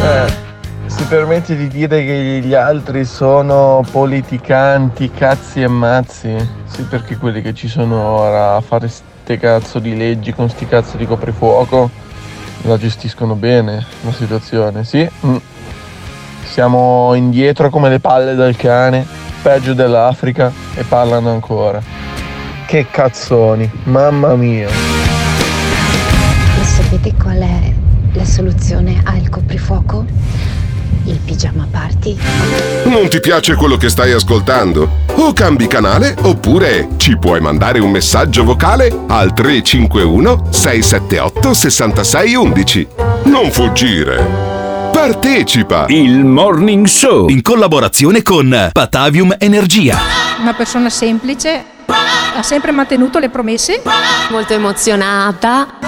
Eh, si permette di dire che gli altri sono politicanti, cazzi e mazzi? Sì, perché quelli che ci sono ora a fare ste cazzo di leggi con sti cazzo di coprifuoco la gestiscono bene la situazione, sì? Mm. Siamo indietro come le palle del cane, peggio dell'Africa e parlano ancora. Che cazzoni, mamma mia. Ma sapete qual è la soluzione al coprifuoco? Il pigiama party. Non ti piace quello che stai ascoltando? O cambi canale oppure ci puoi mandare un messaggio vocale al 351 678 6611. Non fuggire. Partecipa! Il Morning Show in collaborazione con Patavium Energia. Una persona semplice, ha sempre mantenuto le promesse. Molto emozionata.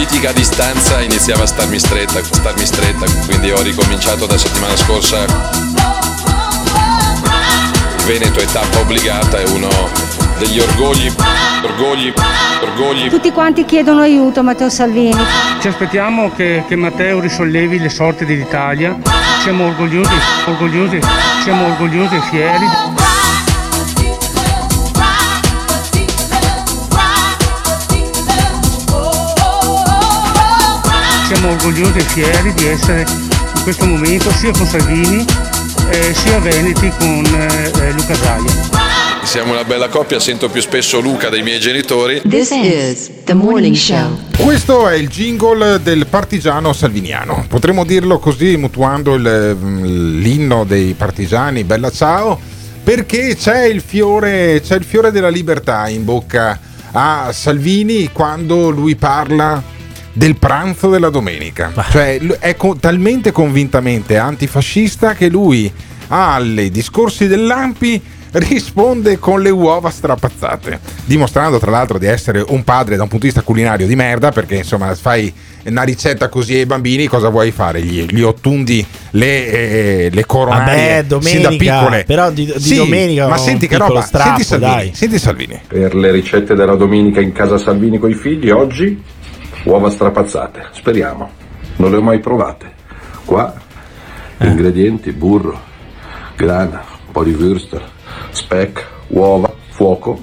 La politica a distanza iniziava a starmi stretta, a starmi stretta, quindi ho ricominciato da settimana scorsa. Il Veneto è tappa obbligata, è uno degli orgogli, orgogli, orgogli. Tutti quanti chiedono aiuto, Matteo Salvini. Ci aspettiamo che, che Matteo risollevi le sorti dell'Italia. Siamo orgogliosi, orgogliosi, siamo orgogliosi e fieri. Siamo orgogliosi e fieri di essere in questo momento sia con Salvini eh, sia Veneti con eh, eh, Luca Zaia. Siamo una bella coppia, sento più spesso Luca dei miei genitori. This is the morning show. Questo è il jingle del partigiano salviniano. Potremmo dirlo così, mutuando il- l'inno dei partigiani, Bella Ciao, perché c'è il, fiore, c'è il fiore della libertà in bocca a Salvini quando lui parla del pranzo della domenica. Cioè, l- è co- talmente convintamente antifascista che lui ai discorsi dell'Ampi risponde con le uova strapazzate, dimostrando tra l'altro di essere un padre da un punto di vista culinario di merda, perché insomma fai una ricetta così ai bambini, cosa vuoi fare? Gli, gli ottundi le, eh, le coronarie Vabbè, sin da domenica, piccole. però di- di Sì, domenica ma senti che roba, strappo, senti Salvini, senti Salvini. Per le ricette della domenica in casa Salvini coi figli, oggi uova strapazzate, speriamo. Non le ho mai provate. Qua Ingredienti, burro, grana, un po' di würstel, speck, uova, fuoco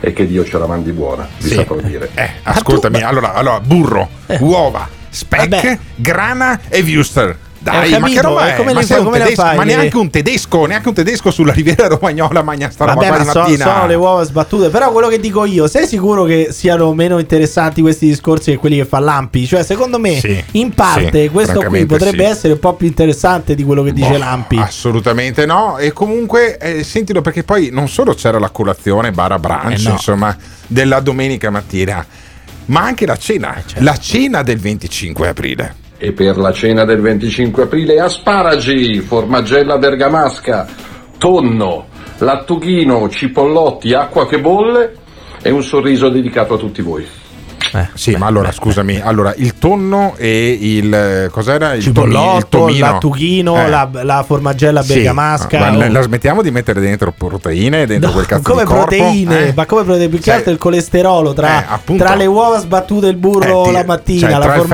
e che Dio ce la mandi buona, vi Sì. saprò dire. Eh, ascoltami, allora, allora, burro, uova, speck, grana e wuster. Dai, Eh, ma che roba è? come ma sei un come tedesco, fai? ma neanche un tedesco, neanche un tedesco sulla riviera romagnola magna sta roba Vabbè, ma so- sono le uova sbattute. Però quello che dico io, sei sicuro che siano meno interessanti questi discorsi che quelli che fa Lampi? Cioè, secondo me, Sì, in parte, sì, questo qui potrebbe sì. essere un po' più interessante di quello che dice Boh, Lampi. Assolutamente no. E comunque, eh, sentilo perché poi non solo c'era la colazione, bara brunch, Eh, no. insomma, della domenica mattina, ma anche la cena. Eh, certo. La cena del 25 aprile. E per la cena del 25 aprile asparagi, formaggella bergamasca, tonno, lattughino, cipollotti, acqua che bolle e un sorriso dedicato a tutti voi. Sì, ma allora scusami, allora il tonno e il eh, cos'era? Il, tomi- il Cipollotto, tomino. lattughino, Eh. la, la formaggella Sì, bergamasca. ma oh. la, la smettiamo di mettere dentro proteine dentro No, quel cazzo come proteine, Eh? ma come proteine? Più che Cioè, altro il colesterolo tra, eh, tra le uova sbattute il burro Eh, ti- la mattina, cioè, la tra, il e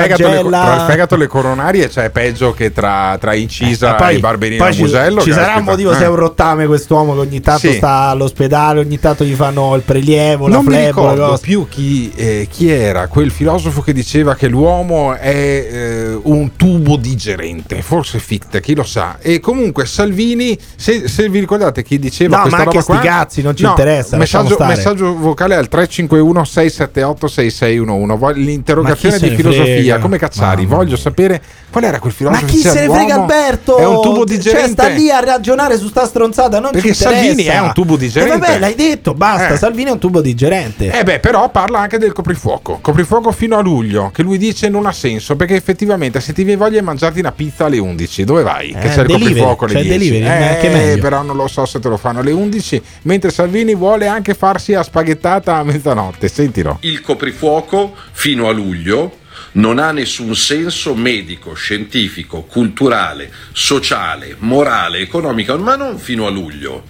le, tra il fegato e le coronarie c'è peggio che tra, tra incisa Eh, Ma e barberino poi ci, musello. ci sarà un motivo Eh. se è un rottame quest'uomo che ogni tanto Sì. sta all'ospedale, ogni tanto gli fanno il prelievo, la non mi flebo, ricordo più chi, eh, chi era quel filosofo che diceva che l'uomo è eh, un tubo digerente, forse Fichte, chi lo sa. E comunque Salvini, se, se vi ricordate chi diceva No, questa ma anche roba qua, cazzi, non ci interessa, lasciamo Messaggio, messaggio vocale al 351 678 6611. Voglio L'interrogazione Ma chi di filosofia, frega? come Cazzari, Mamma voglio sapere qual era quel Ma filosofo chi che se ne frega "L'uomo Alberto? È un tubo Cioè, digerente. sta lì a ragionare su sta stronzata, non Perché ci interessa. Salvini è un tubo digerente. E vabbè, l'hai detto, basta, Eh. Salvini è un tubo digerente. Eh beh, però parla anche del coprifuoco. Coprifuoco fino a luglio, che lui dice non ha senso, perché effettivamente se ti viene voglia di mangiarti una pizza alle 11, dove vai? che Eh, c'è il delivery, coprifuoco alle c'è il 10. delivery, eh, però non lo so se te lo fanno alle 11, mentre Salvini vuole anche farsi a spaghettata a mezzanotte. Sentilo. Il coprifuoco fino a luglio non ha nessun senso medico, scientifico, culturale, sociale, morale, economico, ma non fino a luglio,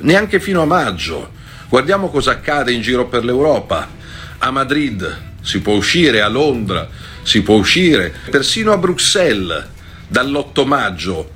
neanche fino a maggio. Guardiamo cosa accade in giro per l'Europa. A Madrid si può uscire, a Londra si può uscire, persino a Bruxelles dall'8 maggio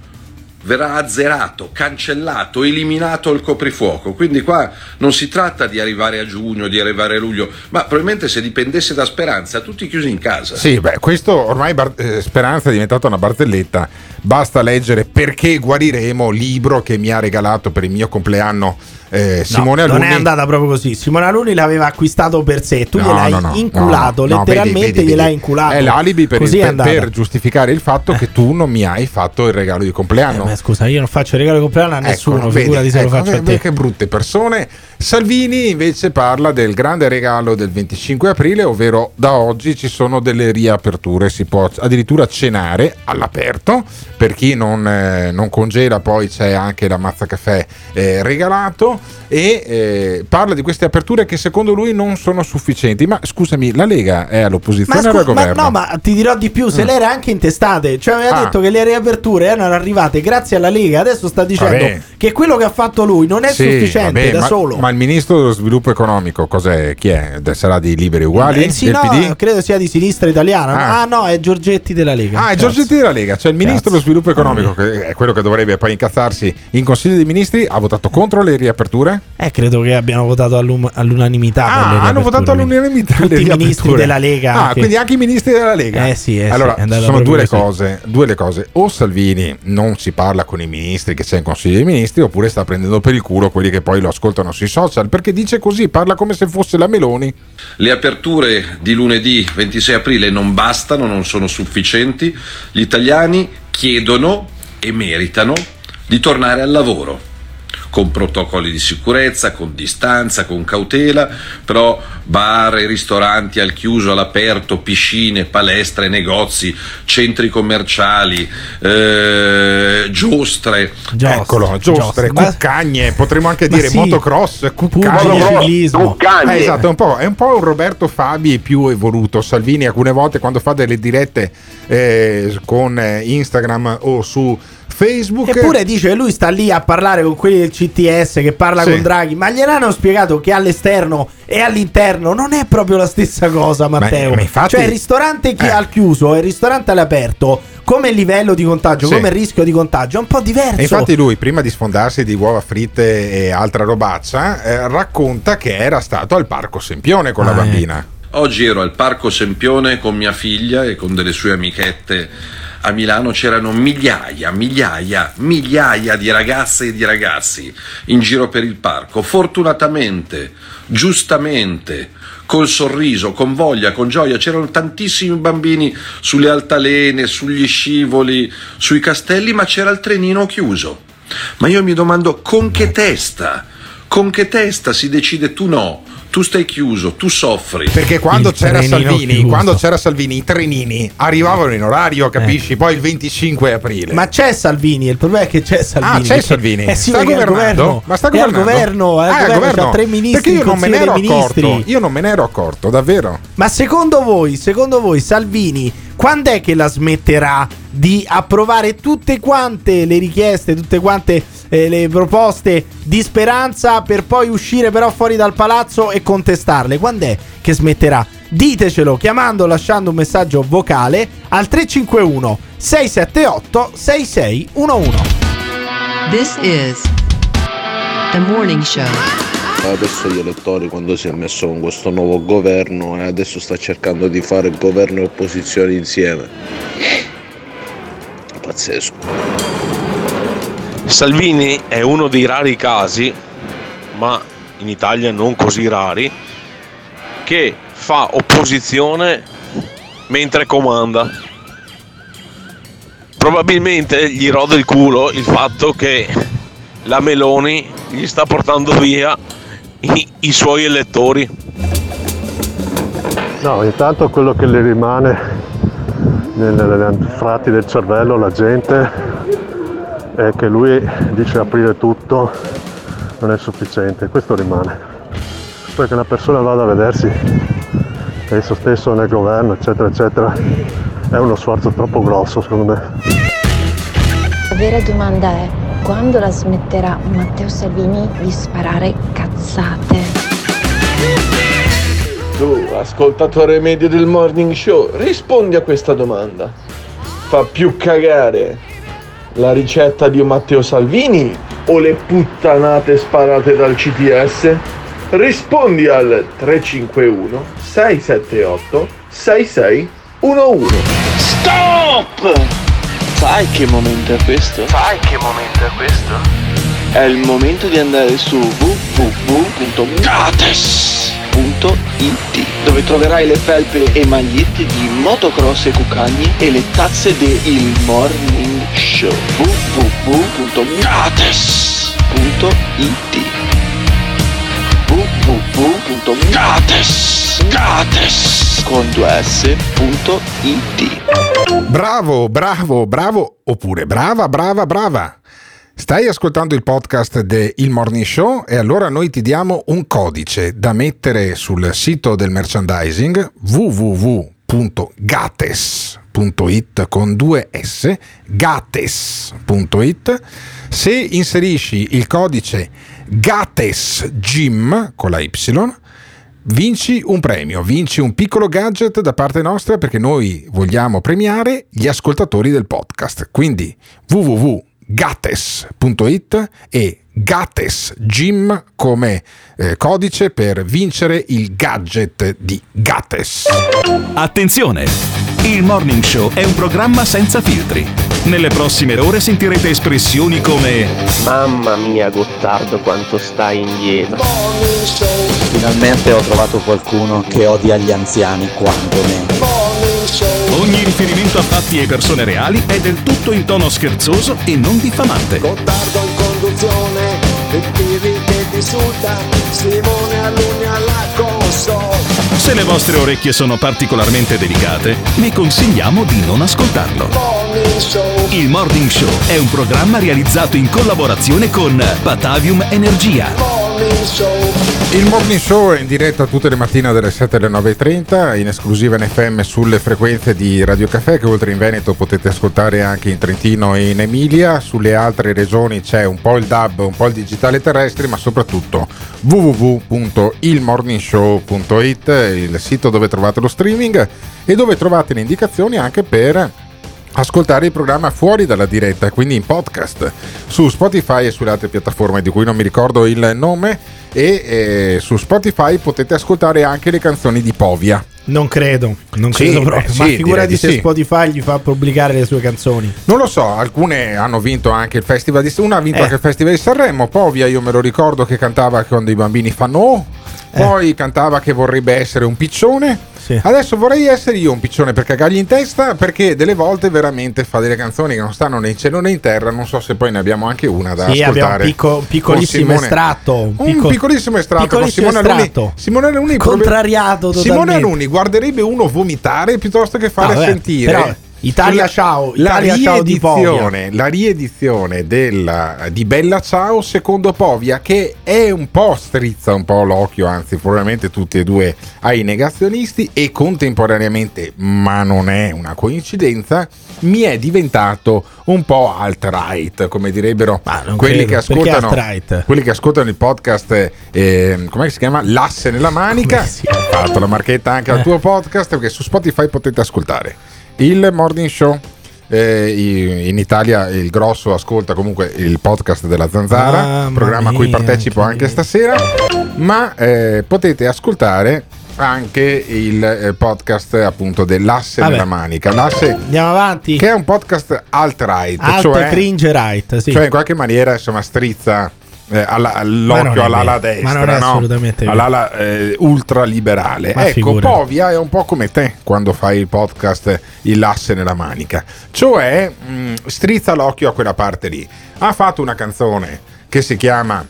verrà azzerato, cancellato, eliminato il coprifuoco. Quindi qua non si tratta di arrivare a giugno, di arrivare a luglio, ma probabilmente se dipendesse da Speranza, tutti chiusi in casa. Sì, beh, questo ormai Bar- eh, Speranza è diventata una barzelletta. Basta leggere Perché guariremo, libro che mi ha regalato per il mio compleanno eh, Simone No, Alunni. Non è andata proprio così. Simone Alunni l'aveva acquistato per sé. Tu No, gliel'hai no, no, inculato, letteralmente vedi, vedi, gliel'hai vedi. inculato. È l'alibi per, il- è per- giustificare il fatto che tu non mi hai fatto il regalo di compleanno. Eh, scusa, io non faccio il regalo di compleanno a nessuno, Ecco, figurati se lo ecco, faccio a te. Che brutte persone. Salvini invece parla del grande regalo del 25 aprile, ovvero da oggi ci sono delle riaperture, si può addirittura cenare all'aperto, per chi non, eh, non congela poi c'è anche la mazza caffè eh, regalato e eh, parla di queste aperture che secondo lui non sono sufficienti. Ma scusami, la Lega è Ma, all'opposizione o scu- al ma governo? no, ma ti dirò di più, se Mm. le era anche intestate, cioè aveva Ah. detto che le riaperture erano arrivate grazie alla Lega, adesso sta dicendo Vabbè. che quello che ha fatto lui non è Sì, sufficiente vabbè, da ma, solo. Ma il ministro dello sviluppo economico cos'è? Chi è? Sarà di Liberi Uguali? Eh, sì, del no, PD? credo sia di sinistra italiana. Ah. Ah, no, è Giorgetti della Lega. Ah, è Cazzo. Giorgetti della Lega, cioè il ministro dello sviluppo economico, che è quello che dovrebbe poi incazzarsi in Consiglio dei Ministri, ha votato contro le riaperture? Eh, credo che abbiano votato all'unanimità. Ah, hanno votato all'unanimità Tutti i ministri della Lega. Ah, anche. quindi anche i ministri della Lega. Eh sì, eh sì, allora, andata sono due le, cose, due le cose. O Salvini non si parla con i ministri che c'è in Consiglio dei Ministri, oppure sta prendendo per il culo quelli che poi lo ascoltano sui social, perché dice così, parla come se fosse la Meloni. Le aperture di lunedì 26 aprile non bastano, non sono sufficienti. Gli italiani chiedono e meritano di tornare al lavoro con protocolli di sicurezza, con distanza, con cautela, però bar e ristoranti al chiuso, all'aperto, piscine, palestre, negozi, centri commerciali, eh, giostre. Eccolo, giostre, cuccagne, potremmo anche Ma dire sì. motocross, cuccagne. ciclismo. Cuccagne. Eh, esatto, è un, po', è un po' un Roberto Fabi più evoluto. Salvini alcune volte quando fa delle dirette eh, con eh, Instagram o su Facebook. Eppure dice che lui sta lì a parlare con quelli del CTS che parla Sì. con Draghi, ma gliel'hanno spiegato che all'esterno e all'interno non è proprio la stessa cosa, Matteo. ma infatti- cioè, il ristorante chi Eh. al chiuso e il ristorante all'aperto come livello di contagio, Sì. come rischio di contagio, è un po' diverso. E infatti lui, prima di sfondarsi di uova fritte e altra robaccia, eh, racconta che era stato al Parco Sempione con la Ah, bambina. Oggi ero al Parco Sempione con mia figlia e con delle sue amichette a Milano c'erano migliaia, migliaia, migliaia di ragazze e di ragazzi in giro per il parco. Fortunatamente, giustamente, col sorriso, con voglia, con gioia, c'erano tantissimi bambini sulle altalene, sugli scivoli, sui castelli, ma c'era il trenino chiuso. Ma io mi domando con che testa, con che testa si decide tu no, tu stai chiuso, tu soffri. Perché quando Il c'era Salvini, chiuso. quando c'era Salvini, i trenini arrivavano in orario, capisci? Poi il 25 aprile. Eh. Ma c'è Salvini, il problema è che c'è Salvini. Ah, c'è Salvini. Eh sì, sta al governando? governo. Ma sta È al governando? governo, è al Ah, governo, governo. tre ministri Perché io non me ne ero dei Ministri. accorto. Io non me ne ero accorto, davvero. Ma secondo voi, secondo voi Salvini quando è che la smetterà di approvare tutte quante le richieste, tutte quante eh, le proposte di speranza per poi uscire però fuori dal palazzo e contestarle? Quando è che smetterà? Ditecelo chiamando lasciando un messaggio vocale al 351 678 6611. This is the morning show. Adesso gli elettori quando si è messo con questo nuovo governo e adesso sta cercando di fare governo e opposizione insieme. Pazzesco. Salvini è uno dei rari casi, ma in Italia non così rari, che fa opposizione mentre comanda. Probabilmente gli rode il culo il fatto che la Meloni gli sta portando via i, i suoi elettori. No, intanto quello che le rimane nelle, nelle anfratti del cervello alla gente è che lui dice aprire tutto non è sufficiente, questo rimane. Poi che una persona vada a vedersi esso stesso nel governo, eccetera, eccetera, è uno sforzo troppo grosso secondo me. La vera domanda è quando la smetterà Matteo Salvini di sparare cazzate? Tu, ascoltatore medio del morning show, rispondi a questa domanda. Fa più cagare la ricetta di Matteo Salvini o le puttanate sparate dal CTS? Rispondi al 351 678 6611. Stop! Sai che momento è questo? Sai che momento è questo? È il momento di andare su www.gates.it dove troverai le felpe e magliette di motocross e cucagni e le tazze del Morning Show www.gates.it www.gates Gates con 2s.it Bravo, bravo, bravo, oppure brava, brava, brava. Stai ascoltando il podcast del Il Morning Show e allora noi ti diamo un codice da mettere sul sito del merchandising www.gates.it con due S, gates.it. Se inserisci il codice GATESGYM con la Y, vinci un premio, vinci un piccolo gadget da parte nostra perché noi vogliamo premiare gli ascoltatori del podcast. Quindi www.gates.it e Gates Gym come eh, codice per vincere il gadget di Gates. Attenzione! Il Morning Show è un programma senza filtri. Nelle prossime ore sentirete espressioni come Mamma mia Gottardo quanto stai indietro. Finalmente ho trovato qualcuno che odia gli anziani quanto me. Ogni riferimento a fatti e persone reali è del tutto in tono scherzoso e non diffamante. Gottardo in conduzione, Pippiri che ti insulta, Simone Alunni alla console. Se le vostre orecchie sono particolarmente delicate, vi consigliamo di non ascoltarlo. Il Morning Show è un programma realizzato in collaborazione con Batavium Energia. Il Morning Show è in diretta tutte le mattine dalle 7 alle 9.30, in esclusiva in FM sulle frequenze di Radio Caffè che oltre in Veneto potete ascoltare anche in Trentino e in Emilia. Sulle altre regioni c'è un po' il DAB, un po' il digitale terrestre, ma soprattutto www.ilmorningshow.it, il sito dove trovate lo streaming e dove trovate le indicazioni anche per ascoltare il programma fuori dalla diretta, quindi in podcast su Spotify e sulle altre piattaforme di cui non mi ricordo il nome e eh, su Spotify potete ascoltare anche le canzoni di Povia. Non credo, non Sì, credo proprio. beh, ma sì, figurati se sì. Spotify gli fa pubblicare le sue canzoni. Non lo so, alcune hanno vinto anche il festival di una ha vinto Eh. anche il festival di Sanremo, Povia io me lo ricordo che cantava quando i bambini fanno oh, poi cantava che vorrebbe essere un piccione. Adesso vorrei essere io un piccione per cagargli in testa perché delle volte veramente fa delle canzoni che non stanno né in cielo né in terra, non so se poi ne abbiamo anche una da Sì, abbiamo ascoltare. un picco- con piccolissimo Simone. estratto. Un Un picco- piccolissimo estratto piccolissimo con Simone estratto. Aluni. Simone Aluni Contrariato Simone totalmente. Aluni guarderebbe uno vomitare piuttosto che fare vabbè, sentire però Italia la- ciao, la Italia ciao di Povia. la riedizione della- di Bella Ciao secondo Povia che è un po' strizza un po' l'occhio, anzi probabilmente tutti e due ai negazionisti e contemporaneamente, ma non è una coincidenza, mi è diventato un po' alt-right, come direbbero quelli che quelli che ascoltano il podcast eh, come si chiama? L'asse nella manica. Fatto la marchetta anche al Eh. tuo podcast perché su Spotify potete ascoltare il morning show. eh, in Italia il grosso ascolta comunque il podcast della Zanzara, Mamma programma a cui partecipo anche stasera, ma eh, potete ascoltare anche il eh, podcast appunto dell'asse Vabbè. nella manica. L'asse Andiamo avanti. che è un podcast alt-right, Alt cioè, cringe right, sì. cioè in qualche maniera insomma strizza eh, alla- all'occhio all'ala destra, Ma non è no? all'ala eh, ultraliberale. Ma ecco, figurati. Povia è un po' come te quando fai il podcast Il l'asse nella manica, cioè mh, strizza l'occhio a quella parte lì. Ha fatto una canzone che si chiama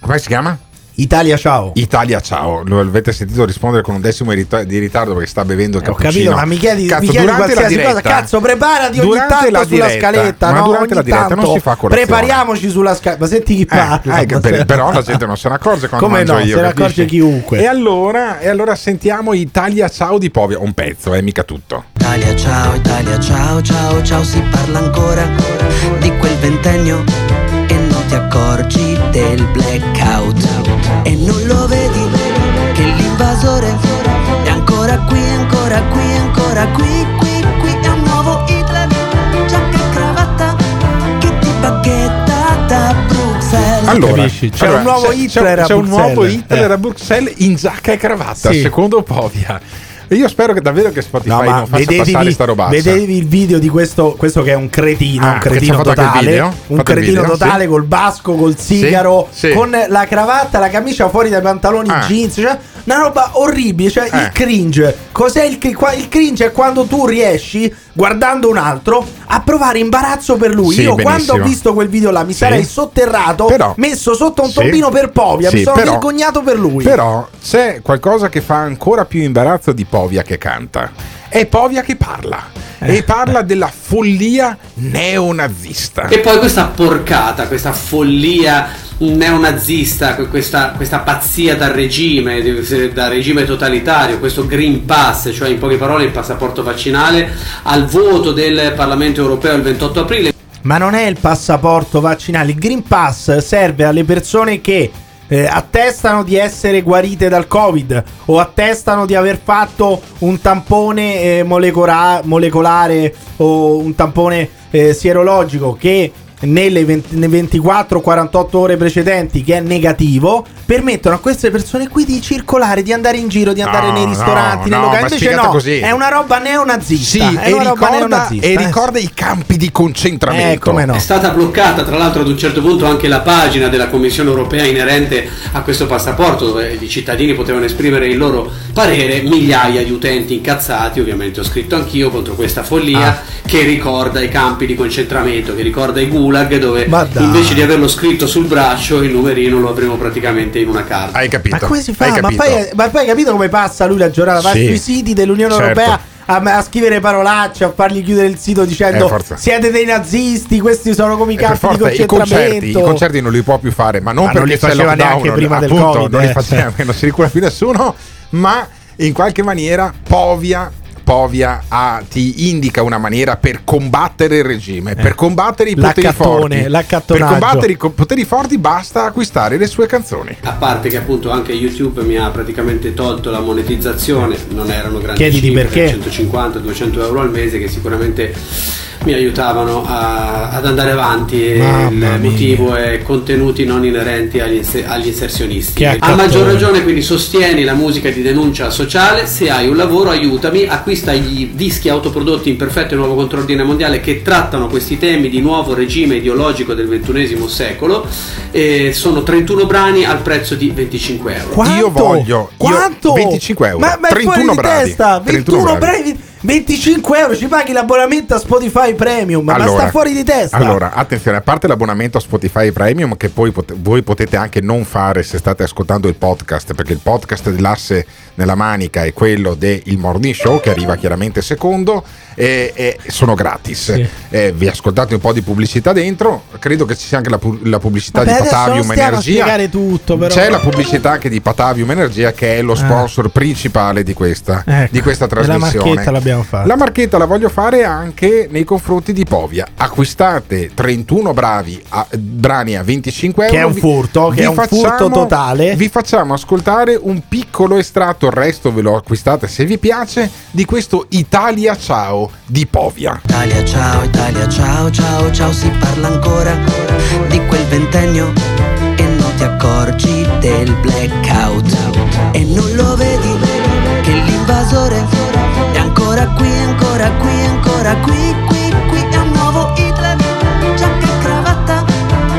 come si chiama? Italia ciao. Italia ciao, lo avete sentito rispondere con un decimo di rita- di ritardo perché sta bevendo il Ho cappuccino. capito, ma mi chiedi, Cazzo, mi chiedi durante la qualsiasi diretta, cosa. Cazzo, preparati ogni durante tanto la sulla diretta, scaletta. ma no? durante ogni la diretta tanto non si fa colazione. Prepariamoci sulla scaletta. Ma senti chi parla. Eh, per- però la gente non se ne accorge quando Come mangio no? io, se ne accorge chiunque. E allora, e allora sentiamo Italia ciao di Povia, un pezzo, è mica tutto. Italia ciao, Italia ciao, ciao, ciao, si parla ancora di quel ventennio ti accorgi del blackout e non lo vedi che l'invasore è ancora qui, ancora qui, ancora qui, qui, qui è un nuovo Hitler, giacca e cravatta che ti bacchetta da Bruxelles. Allora, Capisci? C'è allora, un nuovo c'è- Hitler c'è, a c'è un Bruxelles. nuovo Hitler Eh. a Bruxelles in giacca e cravatta, Sì. secondo Povia. E io spero che davvero che Spotify No, non faccia passare vedetevi, sta robazza. vedetevi il video di questo, questo che è un cretino, Ah, un cretino il totale, un il cretino video, totale sì. col basco, col sigaro, Sì, sì. con la cravatta, la camicia fuori dai pantaloni Ah. jeans, cioè una roba orribile, cioè il Eh. cringe. Cos'è il, il cringe? È quando tu riesci, guardando un altro, a provare imbarazzo per lui. Sì, Io benissimo. quando ho visto quel video là mi Sì. sarei sotterrato, Però- messo sotto un Sì. tombino per Povia, mi sono però- vergognato per lui. Però c'è qualcosa che fa ancora più imbarazzo di Povia che canta. È Povia che parla. Eh. E parla della follia neonazista. E poi questa porcata, questa follia neonazista, questa, questa pazzia dal regime, dal regime totalitario, questo Green Pass, cioè in poche parole il passaporto vaccinale, al voto del Parlamento europeo il 28 aprile. Ma non è il passaporto vaccinale, il Green Pass serve alle persone che eh, attestano di essere guarite dal Covid o attestano di aver fatto un tampone eh, molecola- molecolare o un tampone eh, sierologico che nelle 20 nelle 24-48 ore precedenti che è negativo permettono a queste persone qui di circolare, di andare in giro, di andare No, nei ristoranti, no, nei locali. ma Invece no, così. è una roba neonazista. Sì, è e una roba ricorda, neonazista. e eh. ricorda i campi di concentramento. Eh, come no. È stata bloccata tra l'altro ad un certo punto anche la pagina della Commissione europea inerente a questo passaporto dove i cittadini potevano esprimere il loro parere, migliaia di utenti incazzati, ovviamente ho scritto anch'io contro questa follia Ah. che ricorda i campi di concentramento, che ricorda i gulag dove invece di averlo scritto sul braccio il numerino lo avremo praticamente in una carta. Hai capito? Ma come si fa? Ma capito? poi, ma poi hai capito come passa lui la giornata? Va Sì. sui siti dell'Unione Certo. Europea a, a scrivere parolacce, a fargli chiudere il sito dicendo Eh, siete dei nazisti, questi sono come i E per campi di forza, i concentramento. concerti, i concerti non li può più fare, ma non Ma non perché li c'è il faceva lockdown, neanche prima del appunto, Covid, non li eh. faceva, non si ricura più nessuno, ma in qualche maniera Povia Povia ha- ti indica una maniera per combattere il regime, per combattere i poteri forti. Per combattere i poteri forti basta acquistare le sue canzoni. A parte che appunto anche YouTube mi ha praticamente tolto la monetizzazione, non erano grandi Chiediti cifre, perché. 150-200 euro al mese che sicuramente mi aiutavano a- ad andare avanti e Mamma il mia. motivo è contenuti non inerenti agli, agli inserzionisti. A maggior ragione quindi sostieni la musica di denuncia sociale, se hai un lavoro aiutami, acquista i dischi autoprodotti in perfetto e nuovo contrordine mondiale che trattano questi temi di nuovo regime ideologico del XXI secolo, e sono 31 brani al prezzo di 25 euro. Quanto? Io voglio io- Quanto? 25 euro. Ma, ma è 31 fuori di bravi. testa. 31 21 bravi. bravi. 25 euro ci paghi l'abbonamento a Spotify Premium. ma sta fuori di testa. Allora, attenzione, a parte l'abbonamento a Spotify Premium, che poi pot- voi potete anche non fare se state ascoltando il podcast, perché il podcast dell'asse nella manica è quello del Morning Show, che arriva chiaramente secondo, e, e sono gratis. Eh, vi ascoltate un po' di pubblicità dentro, credo che ci sia anche la, pu- la pubblicità Vabbè, di Patavium Energia. tutto. C'è la pubblicità anche di Patavium Energia, che è lo sponsor principale di questa, Ecco, di questa e la trasmissione. marchetta l'abbiamo fatta. La marchetta la voglio fare anche nei confronti di Povia. Acquistate 31 bravi a- brani a 25 euro. Che è un vi- furto, che vi è un furto totale. Vi facciamo ascoltare un piccolo estratto, il resto ve lo acquistate se vi piace, di questo Italia Ciao di Povia. Italia ciao, Italia ciao, ciao, ciao, si parla ancora di quel ventennio e non ti accorgi del blackout e non lo vedi che l'invasore è ancora qui, ancora qui, ancora qui, qui, qui è un nuovo Hitler, giacca e cravatta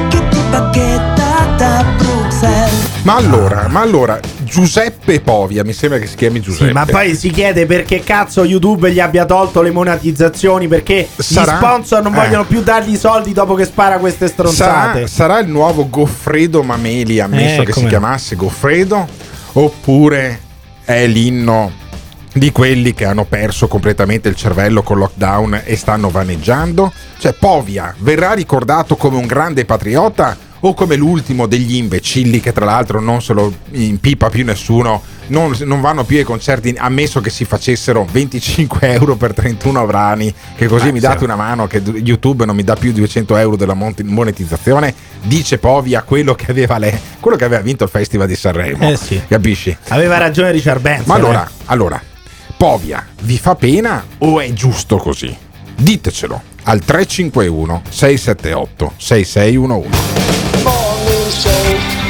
che ti bacchetta da Bruxelles. Ma allora, ma allora, Giuseppe Povia, mi sembra che si chiami Giuseppe. Sì, ma poi si chiede perché cazzo YouTube gli abbia tolto le monetizzazioni perché Sarà- gli sponsor non eh. vogliono più dargli i soldi dopo che spara queste stronzate. Sarà, sarà il nuovo Goffredo Mameli, ammesso Eh, che si chiamasse Goffredo, oppure è l'inno di quelli che hanno perso completamente il cervello con lockdown e stanno vaneggiando? Cioè Povia verrà ricordato come un grande patriota o come l'ultimo degli imbecilli che tra l'altro non se lo impipa più nessuno, non, non vanno più ai concerti ammesso che si facessero 25 euro per 31 brani, che così Eh, mi date una mano che YouTube non mi dà più 200 euro della mon- monetizzazione, dice Povia quello che aveva, le- quello che aveva vinto il Festival di Sanremo. Eh sì. Capisci? Aveva ragione Richard Benson. Ma allora, eh. allora, Povia, vi fa pena o è giusto così? Ditecelo al 351 678 6611.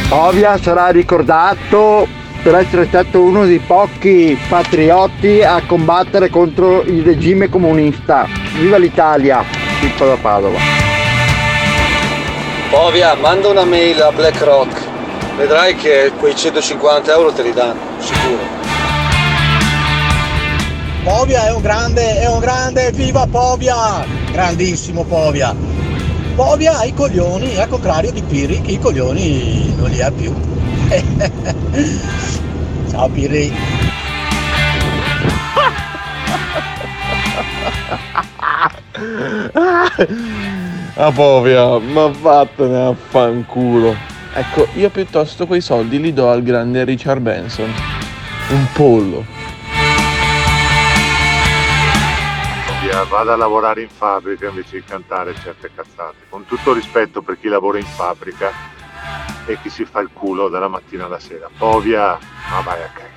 Ovvia sarà ricordato per essere stato uno dei pochi patrioti a combattere contro il regime comunista. Viva l'Italia! Pippo da Padova. Ovvia, manda una mail a BlackRock. Vedrai che quei 150 euro te li danno, sicuro. Povia è un grande, è un grande, viva Povia! Grandissimo Povia! Povia ha i coglioni, al contrario di Piri, che i coglioni non li ha più. Ciao Piri! Ah povia, ma vattene a fanculo. Ecco, io piuttosto quei soldi li do al grande Richard Benson. Un pollo. Vada a lavorare in fabbrica invece di cantare certe cazzate. Con tutto rispetto per chi lavora in fabbrica e chi si fa il culo dalla mattina alla sera. Povia, ma vai a cagare.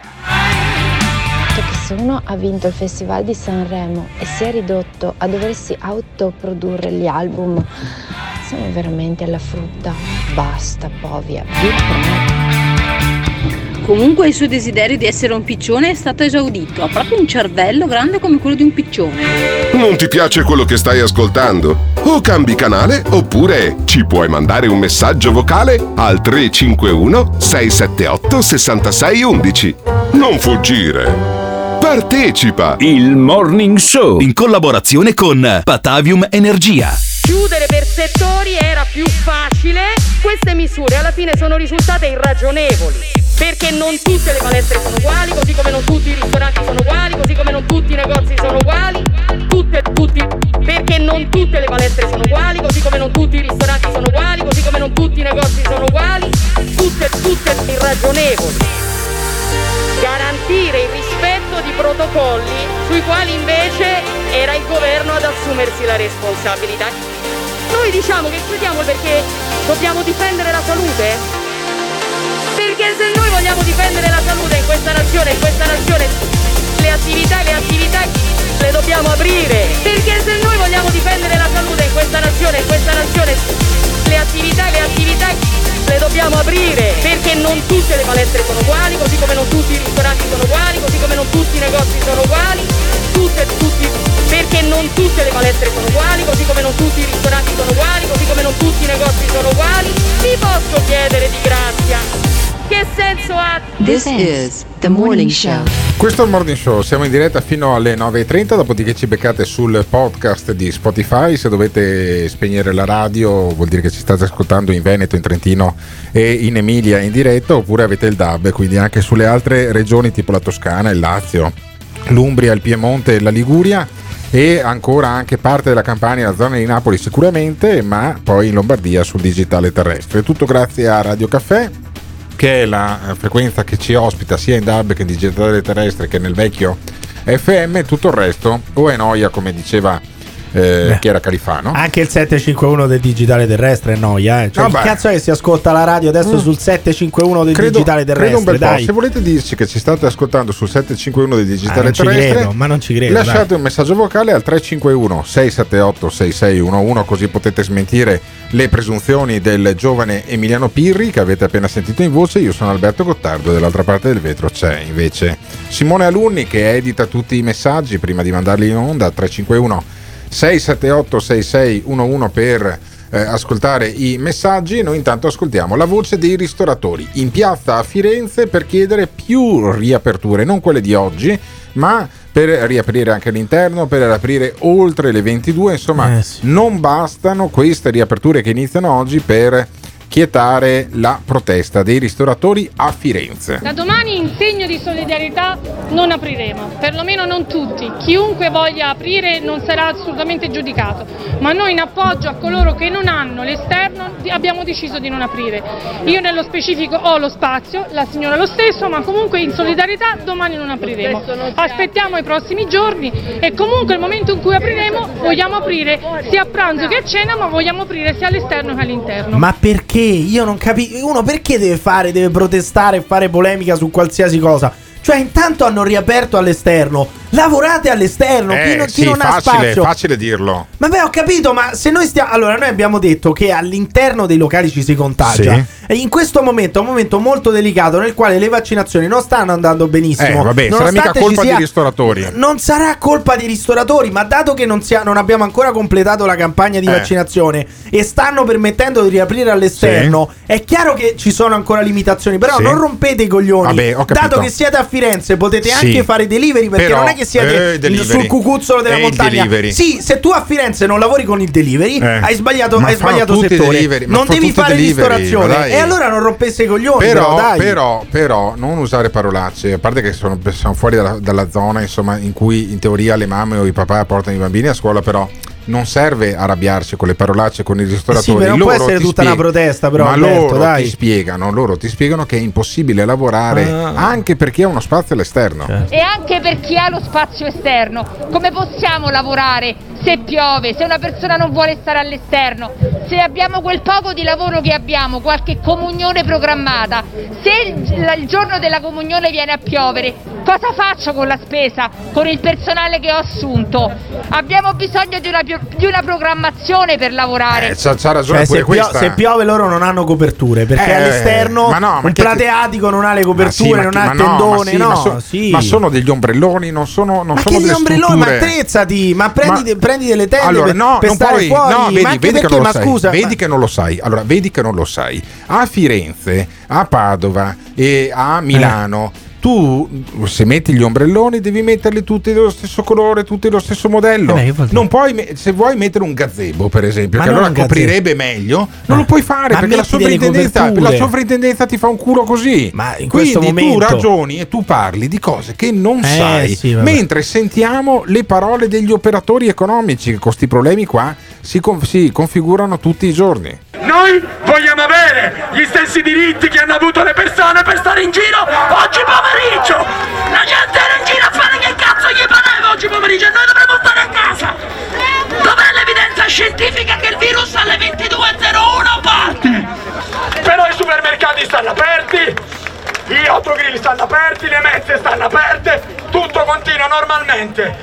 Se uno ha vinto il Festival di Sanremo e si è ridotto a doversi autoprodurre gli album, siamo veramente alla frutta. Basta, Povia. Comunque il suo desiderio di essere un piccione è stato esaudito. Ha proprio un cervello grande come quello di un piccione. Non ti piace quello che stai ascoltando? O cambi canale oppure ci puoi mandare un messaggio vocale al 351 678 6611. Non fuggire. Partecipa! Il Morning Show in collaborazione con Patavium Energia. Chiudere per settori era più facile. Queste misure alla fine sono risultate irragionevoli. Perché non tutte le palestre sono uguali, così come non tutti i ristoranti sono uguali, così come non tutti i negozi sono uguali. Tutte, tutti. Perché non tutte le palestre sono uguali, così come non tutti i ristoranti sono uguali, così come non tutti i negozi sono uguali. Tutte, tutte irragionevoli garantire il rispetto di protocolli sui quali invece era il governo ad assumersi la responsabilità. Noi diciamo che chiudiamo perché dobbiamo difendere la salute? Perché se noi vogliamo difendere la salute in questa nazione, in questa nazione le attività, le attività le dobbiamo aprire. Perché se noi vogliamo difendere la salute in questa nazione, in questa nazione, le attività, le attività le dobbiamo aprire. Perché non tutte le palestre sono uguali, così come non tutti i ristoranti sono uguali, così come non tutti i negozi sono uguali. Tutte, tutti, perché non tutte le palestre sono uguali, così come non tutti i ristoranti sono uguali, così come non tutti i negozi sono uguali. Vi posso chiedere di grazia. Che senso ha? This is the morning show. Questo è il Morning Show, siamo in diretta fino alle 9.30, dopodiché ci beccate sul podcast di Spotify, se dovete spegnere la radio vuol dire che ci state ascoltando in Veneto, in Trentino e in Emilia in diretta, oppure avete il DAB, quindi anche sulle altre regioni tipo la Toscana, il Lazio, l'Umbria, il Piemonte e la Liguria e ancora anche parte della Campania, la zona di Napoli sicuramente, ma poi in Lombardia sul digitale terrestre. Tutto grazie a Radio Caffè che è la frequenza che ci ospita sia in DAB che in digitale terrestre che nel vecchio FM, tutto il resto o è noia come diceva eh, chi era Califano. Anche il 751 del digitale terrestre è noia. Eh. Cioè, Vabbè. che cazzo è che si ascolta la radio adesso Mm. sul 751 del Credo, digitale credo terrestre? Dai. Se volete dirci che ci state ascoltando sul 751 del Ah, digitale ci terrestre, credo, ma non ci credo. lasciate dai. un messaggio vocale al 351 678 6611 così potete smentire le presunzioni del giovane Emiliano Pirri che avete appena sentito in voce. Io sono Alberto Gottardo, dall'altra parte del vetro c'è invece Simone Alunni che edita tutti i messaggi prima di mandarli in onda al 351 678 6611 per eh, ascoltare i messaggi. Noi intanto ascoltiamo la voce dei ristoratori in piazza a Firenze per chiedere più riaperture, non quelle di oggi, ma per riaprire anche l'interno, per riaprire oltre le 22. Insomma, non bastano queste riaperture che iniziano oggi per quietare la protesta dei ristoratori a Firenze. Da domani in segno di solidarietà non apriremo, perlomeno non tutti. Chiunque voglia aprire non sarà assolutamente giudicato, ma noi in appoggio a coloro che non hanno l'esterno abbiamo deciso di non aprire. Io nello specifico ho lo spazio, la signora lo stesso, ma comunque in solidarietà domani non apriremo. Aspettiamo i prossimi giorni e comunque il momento in cui apriremo vogliamo aprire sia a pranzo che a cena, ma vogliamo aprire sia all'esterno che all'interno. Ma perché? Io non capisco. Uno perché deve fare, deve protestare e fare polemica su qualsiasi cosa? Cioè, intanto hanno riaperto all'esterno. Lavorate all'esterno. chi Eh, non, chi sì, non ha facile, spazio. facile dirlo. Vabbè, ho capito, ma se noi stiamo. Allora, noi abbiamo detto che all'interno dei locali ci si contagia. Sì. E in questo momento è un momento molto delicato nel quale le vaccinazioni non stanno andando Eh, benissimo. vabbè, sarà mica colpa sia- di ristoratori. non sarà colpa di ristoratori, ma dato che non, sia- non abbiamo ancora completato la campagna di Eh. vaccinazione e stanno permettendo di riaprire all'esterno, è chiaro che ci sono ancora limitazioni. Però Sì. non rompete i coglioni. Vabbè, ho capito. dato che siete a Firenze, potete Sì. anche fare delivery perché Però- non è che siete eh, sul cucuzzolo della E il montagna. Sì, se tu a Firenze non lavori con il delivery, Eh. hai sbagliato, Ma hai sbagliato tutti settore. delivery, non devi fare delivery, ristorazione. E allora non rompesse i coglioni. Però, però, però, però, non usare parolacce, a parte che sono, sono fuori dalla, dalla zona insomma, in cui in teoria le mamme o i papà portano i bambini a scuola, però non serve arrabbiarsi con le parolacce con i ristoratori. Sì, non può Loro essere ti tutta una protesta, però, Ma Alberto, loro dai. ti spiegano, loro ti spiegano che è impossibile lavorare Ah. anche per chi ha uno spazio all'esterno. Certo. E anche per chi ha lo spazio esterno, come possiamo lavorare se piove, se una persona non vuole stare all'esterno, se abbiamo quel poco di lavoro che abbiamo, qualche comunione programmata, se il, il giorno della comunione viene a piovere, cosa faccio con la spesa, con il personale che ho assunto? Abbiamo bisogno di una, di una programmazione per lavorare. Eh, c'ha, c'ha ragione Cioè, pure se, pio- se piove loro non hanno coperture perché Eh, all'esterno ma no, ma un che- plateatico non ha le sì, coperture, ma non chi- ha il no, ma tendone, sì, no, ma, so- sì. ma sono degli ombrelloni, non sono, non Ma sono che delle gli ombrelloni, ma attrezzati, ma prendi, Ma- prendi delle tende allora, per, no, per non stare puoi, fuori, no, vedi, ma vedi che perché, ma sai, scusa, vedi ma- che non lo sai. Allora, vedi che non lo sai. A Firenze, a Padova e a Milano. Tu, se metti gli ombrelloni, devi metterli tutti dello stesso colore, tutti dello stesso modello. Eh beh, non puoi, se vuoi mettere un gazebo, per esempio, Ma che allora coprirebbe meglio, non lo puoi fare perché la sovrintendenza, la sovrintendenza ti fa un culo così. Ma in Quindi questo tu momento- ragioni e tu parli di cose che non Eh, sai, sì, mentre sentiamo le parole degli operatori economici che con questi problemi qua si, con- si configurano tutti i giorni. Noi vogliamo avere gli stessi diritti che hanno avuto le persone per stare in giro oggi pomeriggio! La gente era in giro a fare che cazzo gli pareva oggi pomeriggio e noi dovremmo stare a casa! Dov'è l'evidenza scientifica che il virus alle 22.01 parte? Però i supermercati stanno aperti, gli autogrill stanno aperti, le mense stanno aperte, tutto continua normalmente.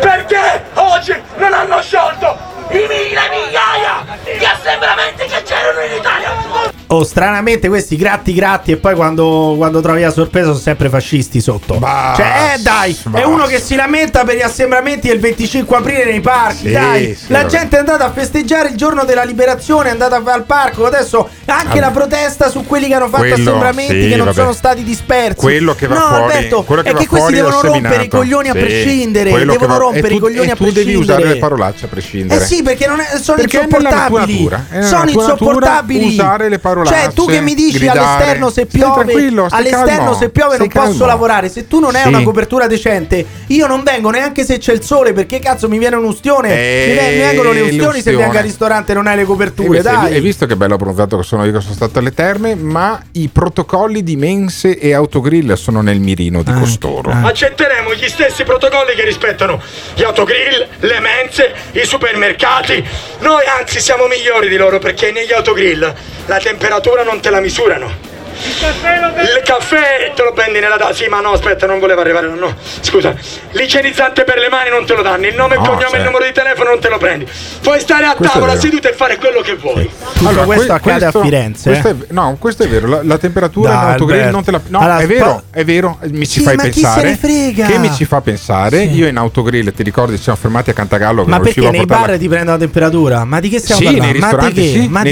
Perché oggi non hanno sciolto i mi- le migliaia di assembramenti che c'erano in Italia? Oh, stranamente questi gratti gratti e poi quando, quando trovi la sorpresa sono sempre fascisti sotto. cioè, eh dai, è basta. uno che si lamenta per gli assembramenti del 25 aprile nei parchi. Sì, dai, sì, la vabbè. gente è andata a festeggiare il giorno della liberazione, è andata al parco. Adesso anche Vabbè. la protesta su quelli che hanno fatto Quello, assembramenti sì, che non vabbè. sono stati dispersi. Quello che va no, fuori, Alberto, quello che è che questi devono rompere i coglioni a prescindere. Devono va- rompere tu- i coglioni a tu devi prescindere. usare le parolacce a prescindere. Eh sì, perché non è- sono Perché è insopportabili. è sono insopportabili. usare le parolacce, Cioè, tu che mi dici gridare. all'esterno se piove, all'esterno calmo, se piove non stai posso calmo. lavorare. Se tu non hai Sì. una copertura decente, io non vengo neanche se c'è il sole, perché cazzo mi viene un'ustione. Eh, mi, ven- mi vengono le ustioni se vengo al ristorante e non hai le E coperture, questo- dai. Hai visto che bello abbronzato che sono io che sono stato alle terme, ma i protocolli di mense e autogrill sono nel mirino Ah, di costoro. Accetteremo gli stessi protocolli che rispettano gli autogrill, le mense, i supermercati. Noi anzi siamo migliori di loro perché negli autogrill la temperatura non te la misurano. Il caffè te lo prendi nella da. Sì, ma no, aspetta, non volevo arrivare. No, no. Scusa. L'igienizzante per le mani non te lo danno. Il nome, il No, cognome e certo. il numero di telefono non te lo prendi. Puoi stare a Questo tavola seduto e fare quello che vuoi. Tutto questo que- accade a Firenze. questo è- no, questo è vero. La, la temperatura Dai, in autogrill non te la. No, Allora, è vero, è vero. Mi ci Sì, fai ma chi se pensare. ne frega? Che mi ci fa pensare. Io in autogrill, ti ricordi, ci siamo fermati a Cantagallo. Che Ma non perché nei portarla- bar ti prendono la temperatura? Ma di che stiamo Sì, parlando? nei ma di ristoranti che? sì, Ma,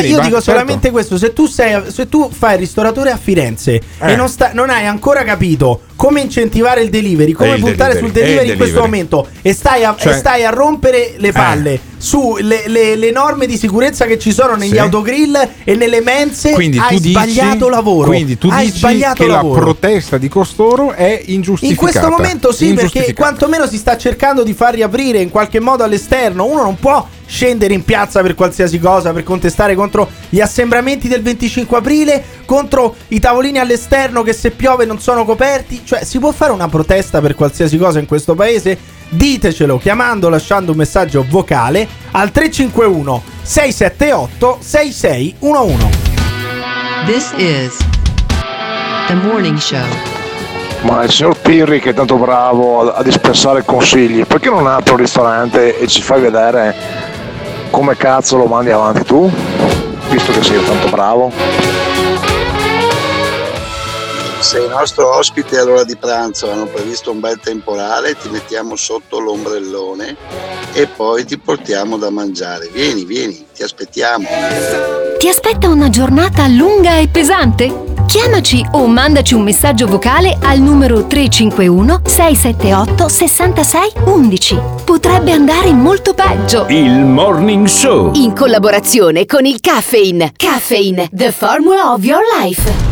io dico certo. solamente questo: se tu, sei, se tu fai il ristoratore a Firenze Eh. e non, sta- non hai ancora capito come incentivare il delivery, come E il puntare delivery, sul delivery e il in questo delivery. momento e stai a, Cioè- e stai a rompere le palle sulle le, le norme di sicurezza che ci sono negli Sì. autogrill e nelle mense, Quindi hai tu dici, sbagliato lavoro. Quindi tu hai dici sbagliato che lavoro. la protesta di costoro è In ingiustificata. questo momento sì, perché quantomeno si sta cercando di far riaprire in qualche modo all'esterno. Uno non può scendere in piazza per qualsiasi cosa, per contestare contro gli assembramenti del 25 aprile, contro i tavolini all'esterno che se piove non sono coperti. Cioè, si può fare una protesta per qualsiasi cosa in questo paese? Ditecelo chiamando, lasciando un messaggio vocale al 351 678 6611. This is the morning show. Ma il signor Pirri che è tanto bravo a, a dispensare consigli, perché non apre un ristorante e ci fai vedere come cazzo lo mandi avanti tu? Visto che sei tanto bravo. Sei nostro ospite all'ora di pranzo, hanno previsto un bel temporale, ti mettiamo sotto l'ombrellone e poi ti portiamo da mangiare. Vieni, vieni, ti aspettiamo. Ti aspetta una giornata lunga e pesante? Chiamaci o mandaci un messaggio vocale al numero 351 678 66 11. Potrebbe andare molto peggio. Il Morning Show. In collaborazione con il Caffeine. Caffeine, the formula of your life.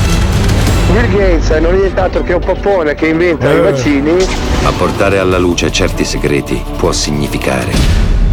Bill Gates non è nient'altro che un popone che inventa Eh. i vaccini. Ma portare alla luce certi segreti può significare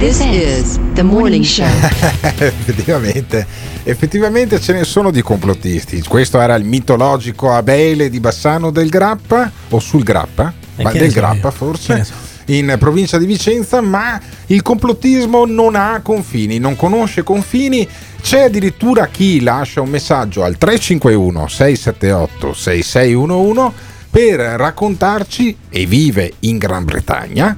This is the morning show. effettivamente, effettivamente ce ne sono di complottisti. Questo era il mitologico Abele di Bassano del Grappa, o sul Grappa, E ma del Grappa io? forse. In provincia di Vicenza, ma il complottismo non ha confini, non conosce confini. C'è addirittura chi lascia un messaggio al 351 678 6611 per raccontarci, e vive in Gran Bretagna,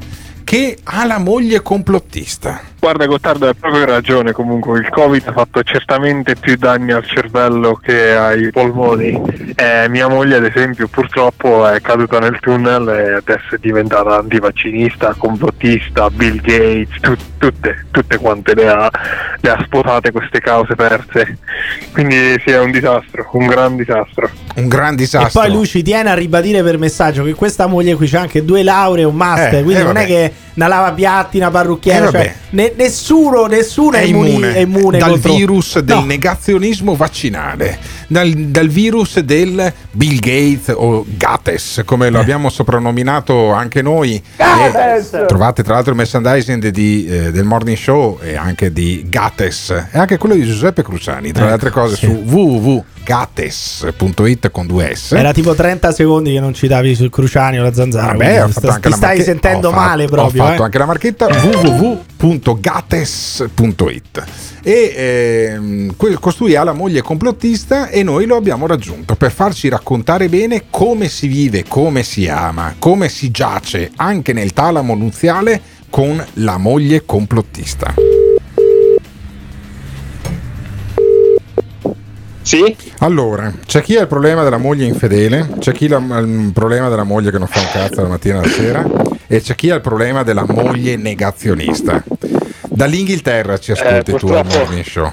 che ha la moglie complottista. Guarda Gottardo hai proprio ragione comunque, il Covid ha fatto certamente più danni al cervello che ai polmoni. Eh, mia moglie ad esempio purtroppo è caduta nel tunnel e adesso è diventata antivaccinista, complottista, Bill Gates, tu- tutte, tutte quante le ha, le ha sposate queste cause perse. Quindi sì è un disastro, un gran disastro. Un gran E disastro. poi lui ci tiene a ribadire per messaggio che questa moglie qui c'ha anche due lauree e un master, Eh, quindi eh, non è che una lavapiatti, una parrucchiera, Eh, cioè, ne- nessuno, nessuno è, immune, è immune dal contro- virus del No. negazionismo vaccinale, dal, dal virus del Bill Gates o Gates, come Eh. lo abbiamo soprannominato anche noi. Gates! Trovate tra l'altro il merchandising di, eh, del Morning Show e anche di Gates e anche quello di Giuseppe Cruciani, tra le Ecco, altre cose, sì. su www.gates.it con due S. Era tipo 30 secondi che non citavi sul Cruciani o la zanzara. Vabbè, ho sta- fatto anche ti stai marche- sentendo fatto- male proprio. Ho fatto eh. anche la marchetta www.gates.it e ehm, costui ha la moglie complottista e noi lo abbiamo raggiunto per farci raccontare bene come si vive, come si ama, come si giace anche nel talamo nuziale con la moglie complottista. Sì? Allora, c'è chi ha il problema della moglie infedele, c'è chi ha il problema della moglie che non fa un cazzo la mattina e la sera e c'è chi ha il problema della moglie negazionista. Dall'Inghilterra ci ascolti Eh, tu al Morning Show.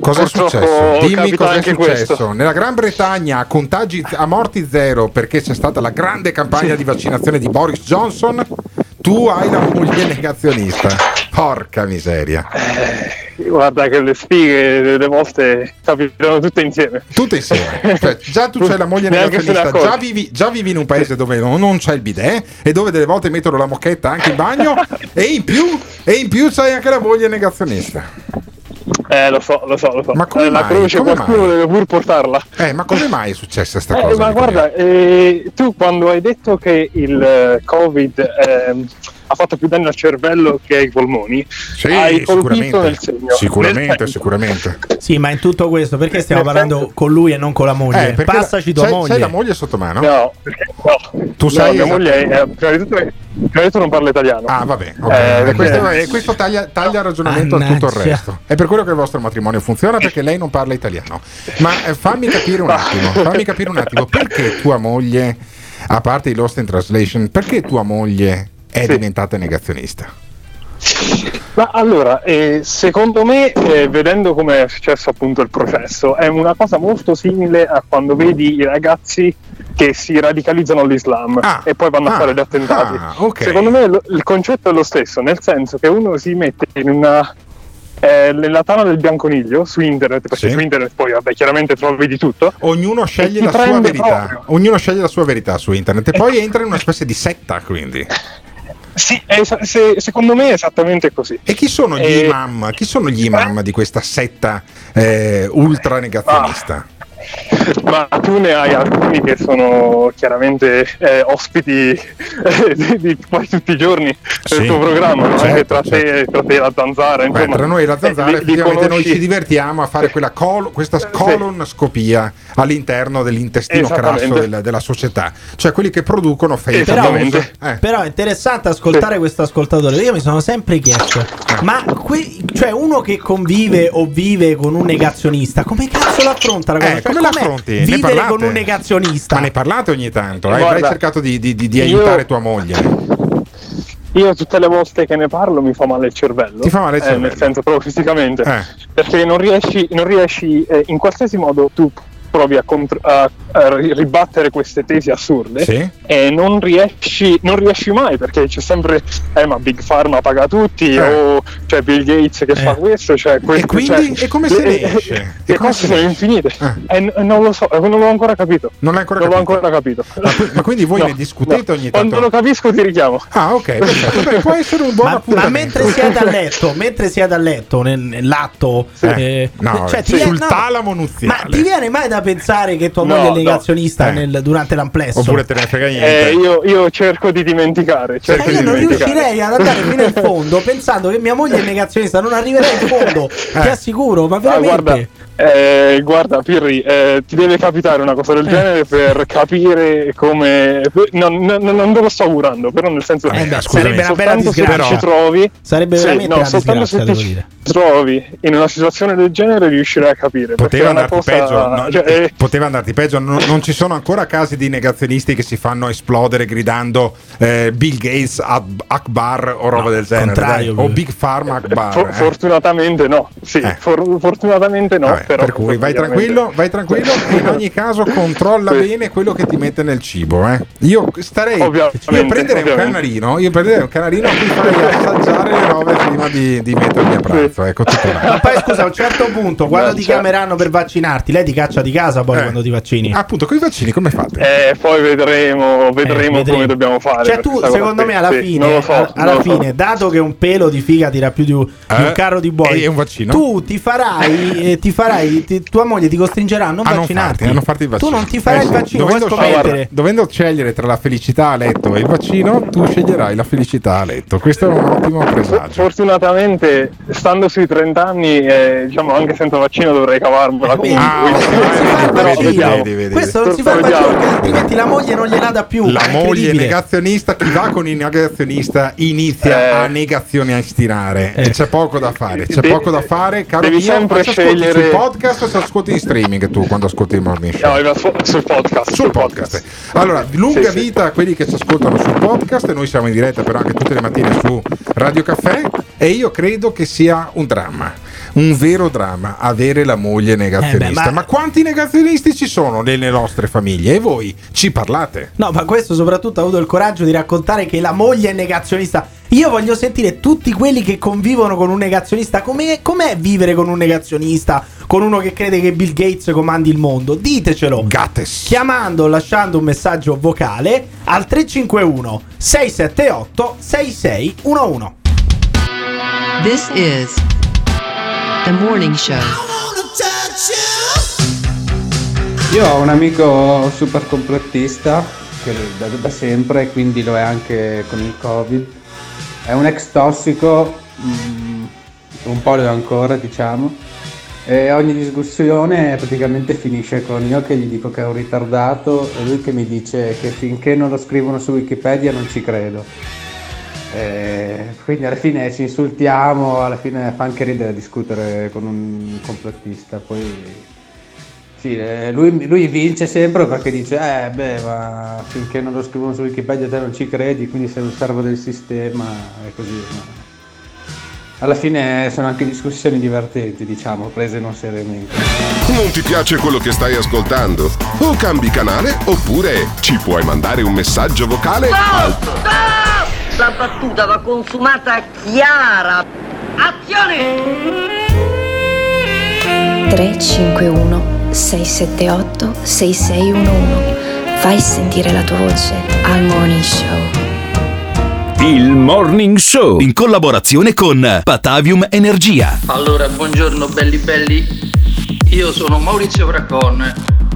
Cosa è successo? Dimmi cosa è successo. questo. Nella Gran Bretagna a contagi a morti zero perché c'è stata la grande campagna di vaccinazione di Boris Johnson. Tu hai la moglie negazionista. Porca miseria. Guarda che le sfighe delle volte capitano tutte insieme. Tutte insieme. Cioè, già tu c'hai la moglie negazionista, già vivi, già vivi in un paese dove non, non c'è il bidet e dove delle volte mettono la mochetta anche in bagno e in più, e in più c'hai anche la moglie negazionista. Eh, lo so, lo so, lo so. Ma come Eh, la mai? croce Come qualcuno mai? deve pur portarla. Eh, ma come mai è successa sta Eh, cosa? ma guarda, eh, tu quando hai detto che il eh, Covid ehm, ha fatto più danni al cervello che ai polmoni, Sì, hai colpito sicuramente. nel segno. Sicuramente, Nel senso- sicuramente. Sì, ma in tutto questo perché stiamo Nel parlando con lui e non con la moglie? Eh, perché Passaci tua c'hai- moglie. c'hai la moglie sotto mano? No, perché no. Tu No, sai mia esatto- moglie è, prima di tutto, prima di tutto non parla italiano. Ah, vabbè. ok. Eh, E questo, e questo taglia, taglia il ragionamento a tutto il resto. È per quello che il vostro matrimonio funziona perché lei non parla italiano. Ma eh, fammi capire un attimo, fammi capire un attimo perché tua moglie, a parte i Lost in Translation, perché tua moglie è diventata negazionista? Ma allora, eh, secondo me, eh, vedendo come è successo appunto il processo, è una cosa molto simile a quando vedi i ragazzi che si radicalizzano all'Islam e poi vanno a fare gli attentati. ah, ok. Secondo me lo- il concetto è lo stesso, nel senso che uno si mette in una eh, nella tana del bianconiglio su internet, perché Sì. su internet poi vabbè, chiaramente trovi di tutto. Ognuno sceglie la sua verità. proprio. Ognuno sceglie la sua verità su internet e poi entra in una specie di setta, quindi. Sì, è se- secondo me è esattamente così. E chi sono gli Eh, imam? Chi sono gli imam di questa setta eh, ultra negazionista? Ma tu ne hai alcuni che sono chiaramente eh, ospiti eh, di, di quasi tutti i giorni del Sì, tuo programma, no? certo, Anche tra, te, tra te e la zanzara. Beh, Insomma, tra noi e la zanzara eh, li- li effettivamente noi ci divertiamo a fare quella col- questa colonoscopia all'interno dell'intestino grasso del- della società, cioè quelli che producono fake Però. Eh. però è interessante ascoltare questo ascoltatore. Io mi sono sempre chiesto: ma que- cioè uno che convive o vive con un negazionista, come cazzo lo affronta la cosa? Eh, Cioè, come la com'è affronti? Ne Vivere parlate? con un negazionista. Ma ne parlate ogni tanto? Hai, hai cercato di, di- di- di io- aiutare tua moglie? Io tutte le volte che ne parlo mi fa male il cervello. Ti fa male il Eh, cervello? nel senso proprio fisicamente. Eh. Perché non riesci, non riesci eh, in qualsiasi modo tu provi a, contro- a- a ri- ribattere queste tesi assurde Sì. e non riesci, non riesci mai perché c'è sempre eh ma Big Pharma paga tutti Eh. o c'è Bill Gates che fa questo cioè questo, quindi? cioè, E come se le- esce? le cose sono infinite e n- non lo so non l'ho ancora capito non l'hai ancora non l'ho capito? ancora capito Ma, qui- ma quindi voi No, ne discutete no. ogni quando tanto? lo capisco ti richiamo Ah, ok. Beh, può essere un buon Ma, ma mentre siete a letto, mentre siete a letto, nel- nell'atto, eh, No, cioè, ti sul viene- no, talamo ma nuziale. ti viene mai da pensare che tua No, moglie è no. negazionista Eh. nel- durante l'amplesso? Oppure te ne frega niente? Eh, io, io cerco di dimenticare cerco Eh, di io non dimenticare. riuscirei ad andare fino in fondo pensando che mia moglie è negazionista, non arriverei in fondo, ti assicuro, ma Ah, veramente. guarda, Eh, guarda, Pirri, eh, ti deve capitare una cosa del Eh. genere per capire come. Non, non, non te lo sto augurando, però nel senso Eh, sarebbe una bella disgrazia. ci trovi. Sarebbe sì, veramente no, una soltanto se ti dire. trovi in una situazione del genere riuscirai a capire. Poteva andarti cosa. peggio, no, cioè, eh, poteva andarti peggio. Non, non ci sono ancora casi di negazionisti che si fanno esplodere gridando eh, Bill Gates Ak- Akbar o roba del genere, o Big Pharma Akbar. for- eh. fortunatamente no, sì, for- fortunatamente no. Vabbè, però per cui vai tranquillo, vai tranquillo e in ogni caso controlla bene quello che ti mette nel cibo. eh. Io starei. Ovviamente, io prenderei un canarino, io prenderei un canarino cui farei assaggiare le robe prima di, di mettermi a pranzo. Ecco tutto là. Ma poi scusa, a un certo punto, quando ti Cioè- chiameranno per vaccinarti, lei ti caccia di casa poi Eh. quando ti vaccini. Appunto, con i vaccini come fate? Eh, poi vedremo, vedremo vedremo. come dobbiamo fare. Cioè, tu, secondo me, alla Sì, fine, so, alla lo so. fine, dato che un pelo di figa tira più di un, di un Eh? carro di buoi, E un vaccino? tu ti farai, eh, ti farai, ti- tua moglie ti costringerà a non A non vaccinarti. farti, a non farti il vaccino. Tu non ti farai Eh il vaccino, dovendo, scegliere, dovendo scegliere tra la felicità a letto e il vaccino, tu sceglierai la felicità a letto. Questo è un ottimo presagio. Fortunatamente, stando sui 30 anni, eh, diciamo anche senza vaccino dovrei cavarmela. Ah, vedi, vedi, vedi. Questo non si fa il Vediamo. vaccino, perché altrimenti la moglie non gliela dà più. La moglie negazionista, chi va con il negazionista inizia Eh. a negazionistinare e c'è poco da fare, c'è Devi- poco da fare, caro devi mio, sempre scegliere- podcast o ascolti in streaming tu quando ascolti il morning show? No, sul- podcast. Sul podcast. Allora, lunga Sì, sì. vita a quelli che ci ascoltano sul podcast e noi siamo in diretta però anche tutte le mattine su Radio Caffè e io credo che sia un dramma, un vero dramma avere la moglie negazionista. Eh beh, ma- ma... quanti negazionisti ci sono nelle nostre famiglie? E voi ci parlate? No, ma questo soprattutto ha avuto il coraggio di raccontare che la moglie è negazionista. Io voglio sentire tutti quelli che convivono con un negazionista. Com'è, com'è vivere con un negazionista? Con uno che crede che Bill Gates comandi il mondo? Ditecelo. Gattes. Chiamando o lasciando un messaggio vocale al 351 678 6611. This is the morning show. Io ho un amico super complottista che da, da sempre quindi lo è anche con il covid. È un ex tossico, mm, un po' lo è ancora diciamo, e ogni discussione praticamente finisce con io che gli dico che è un ritardato e lui che mi dice che finché non lo scrivono su Wikipedia non ci credo. E quindi alla fine ci insultiamo, alla fine fa anche ridere discutere con un complottista, poi sì, eh, lui, lui vince sempre perché dice, eh beh, ma finché non lo scrivono su Wikipedia te non ci credi, quindi sei un servo del sistema e così. ma Alla fine sono anche discussioni divertenti, diciamo, prese non seriamente. Non ti piace quello che stai ascoltando? O cambi canale oppure ci puoi mandare un messaggio vocale al La battuta va consumata chiara. Azione! 351 678 6611 Fai sentire la tua voce al Morning Show. Il Morning Show in collaborazione con Patavium Energia. Allora, buongiorno belli belli, io sono Maurizio Bracon,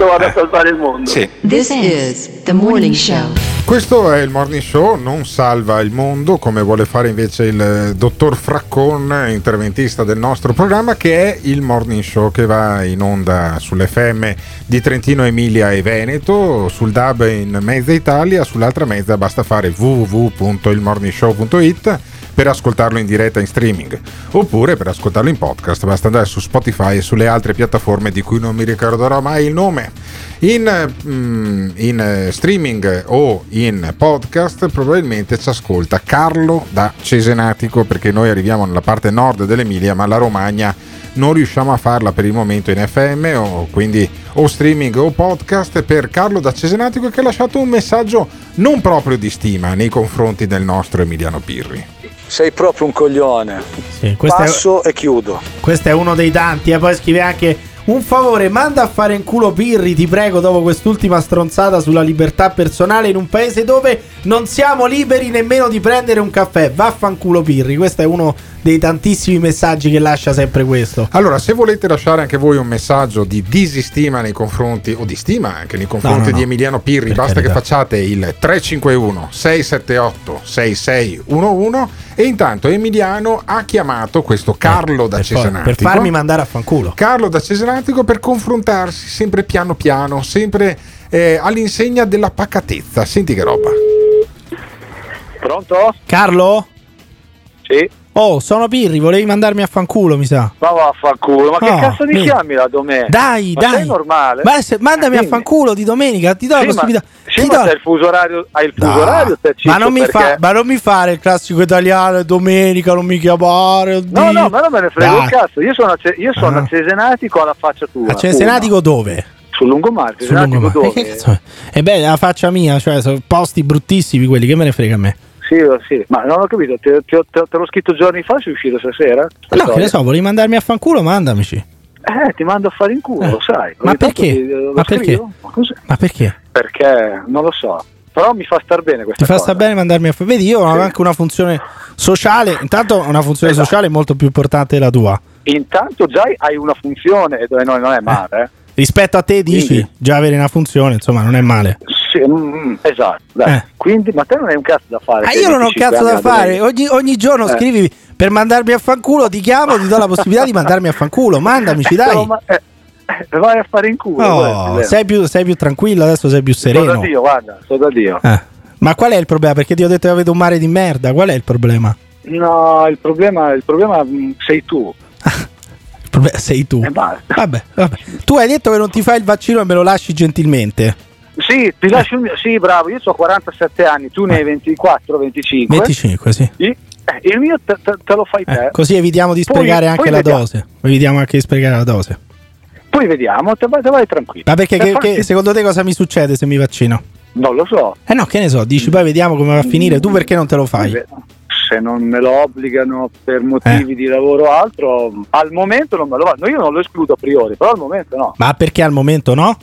Io vado a salvare il mondo. This is the morning show. Questo è il morning show, non salva il mondo come vuole fare invece il eh, dottor Fraccon, interventista del nostro programma, che è il morning show che va in onda sull'FM di Trentino, Emilia e Veneto, sul DAB in mezza Italia, sull'altra mezza basta fare www.ilmorningshow.it per ascoltarlo in diretta in streaming oppure per ascoltarlo in podcast basta andare su Spotify e sulle altre piattaforme di cui non mi ricorderò mai il nome. In, mm, in eh, streaming o in podcast probabilmente ci ascolta Carlo da Cesenatico perché noi arriviamo nella parte nord dell'Emilia ma la Romagna non riusciamo a farla per il momento in FM o quindi o streaming o podcast per Carlo da Cesenatico che ha lasciato un messaggio non proprio di stima nei confronti del nostro Emiliano Pirri. Sei proprio un coglione. Sì, questo è- Passo e chiudo. Questo è uno dei tanti, e poi scrive anche un favore, manda a fare in culo Pirri, ti prego, dopo quest'ultima stronzata sulla libertà personale in un paese dove non siamo liberi nemmeno di prendere un caffè. Vaffanculo Pirri, questo è uno dei tantissimi messaggi che lascia sempre questo. Allora, se volete lasciare anche voi un messaggio di disistima nei confronti, o di stima anche nei confronti No, no, no. di Emiliano Pirri, Per basta carità. che facciate il 351 678 6611 e intanto Emiliano ha chiamato questo Carlo da per, fa- Cesenatico. per farmi mandare a fanculo. Carlo da Cesenatico per confrontarsi sempre piano piano, sempre eh, all'insegna della pacatezza. Senti che roba. Pronto? Carlo? Sì. Oh, sono Pirri, volevi mandarmi a fanculo, mi sa. Ma vaffanculo, ma che Oh, cazzo mi mi- chiami la domenica? Dai, ma dai. Sei normale? Ma se- mandami a Dimmi. fanculo di domenica, ti do la Sì, ma- possibilità. Sì, ti do- il fuso orario, hai il fuso No, orario, ma, non mi perché- fa, ma non mi fare il classico italiano domenica, non mi chiamare. oddio. No, no, ma non me ne frega Dai. un cazzo. Io sono, a Ce- io sono Ah. a Cesenatico alla faccia tua. A Cesenatico dove? Uno. Sul lungomare, Sul lungomare. dove? E beh, la faccia mia, cioè, sono posti bruttissimi quelli, che me ne frega a me. Sì, sì, ma non ho capito, te, te- te- te l'ho scritto giorni fa, sei uscito stasera? No, che ne so, volevi mandarmi a fanculo, mandamici. Eh, ti mando a fare in culo, lo sai. Ma perché? ti- lo Ma perché? Ma? Ma perché? Perché non lo so. Però mi fa star bene questa Ti fa cosa. sta bene mandarmi a fanculo? Vedi, io ho anche una funzione sociale. Intanto una funzione Esatto. sociale molto più importante della tua. Intanto già hai una funzione e dove non non è male. eh. Rispetto a te dici, Quindi- già avere una funzione, insomma, non è male. Sì, mm, esatto. dai. Eh. Quindi, ma te non hai un cazzo da fare. Ah, che io non ho 25 cazzo da fare. Ogni, ogni giorno Eh. scrivi per mandarmi a fanculo, ti chiamo, ti do la possibilità di mandarmi a fanculo. Mandamici, dai. No, ma, eh, eh, vai a fare in culo. Guarda, sei, più, sei più tranquillo, adesso sei più Sto da sereno. Dio, guarda, sto da Dio. Eh. Ma qual è il problema? Perché ti ho detto che avete un mare di merda. Qual è il problema? No, il problema, il problema mm, sei tu. Il problema sei tu. E basta. Vabbè, vabbè. Tu hai detto che non ti fai il vaccino e me lo lasci gentilmente. Sì, ti lascio il mio. Sì, bravo, io ho 47 anni, tu ne hai 24, 25. 25, sì. I- eh, il mio te, te- te lo fai te. Così evitiamo di Poi- sprecare anche poi la vediamo. dose. Evitiamo anche di sprecare la dose. Poi vediamo, te vai, te vai tranquillo. Ma perché Per che- farti- che- secondo te cosa mi succede se mi vaccino? Non lo so. Eh no, che ne so, dici poi vediamo come va a finire. Tu perché non te lo fai? Se non me lo obbligano per motivi di lavoro o altro, al momento non me lo vanno. Io non lo escludo a priori, però al momento no. Ma perché al momento no?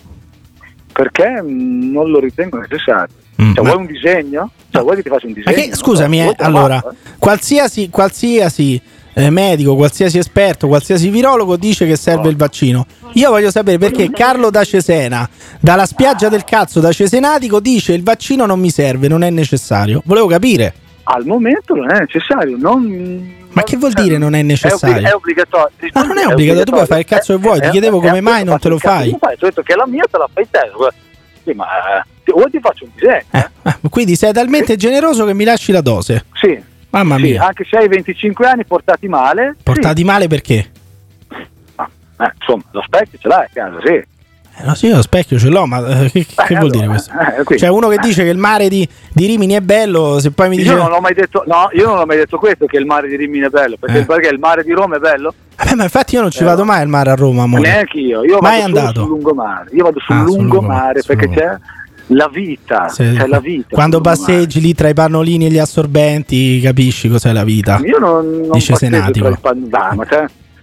Perché non lo ritengo necessario. Mm, Cioè, ma- vuoi un disegno? Cioè, vuoi che ti faccia un disegno? che, scusami, Non eh, allora, eh? qualsiasi, qualsiasi eh, medico, qualsiasi esperto, qualsiasi virologo dice che serve il vaccino. Io voglio sapere perché Carlo da Cesena, dalla spiaggia del cazzo da Cesenatico, dice il vaccino non mi serve, non è necessario. Volevo capire. Al momento non è necessario. Non... Ma che vuol dire non è È, obbli- necessario? è obbligatorio. Ma non è obbligatorio, tu puoi fare il cazzo che vuoi. Ti Eh, chiedevo eh, come eh, mai non te lo fai. Ti ho detto che la mia te la fai te. Sì, ma eh, o ti faccio un disegno. eh? Quindi sei talmente generoso che mi lasci la dose. Sì. Mamma Sì, mia. anche se hai 25 anni portati male. Portati male perché? Eh, insomma, lo specchio ce l'hai a casa, sì. Eh, no, sì, lo specchio ce l'ho, ma eh, che, che vuol dire questo? eh, quindi- Cioè, uno che dice che il mare di, di Rimini è bello, se poi mi dice. Io non ho mai detto, no, io non ho mai detto questo che il mare di Rimini è bello, perché, Eh. perché il mare di Roma è bello? Vabbè, ma infatti io non ci Eh, vado mai al mare a Roma, amore. Neanche io, io Mai vado andato? sul lungomare, io vado sul Ah, lungomare lungomare, sul perché c'è la vita, Se- c'è la vita. Quando lungomare. passeggi lì tra i pannolini e gli assorbenti, capisci cos'è la vita. Io non, non Dice Senatico. tra il pan-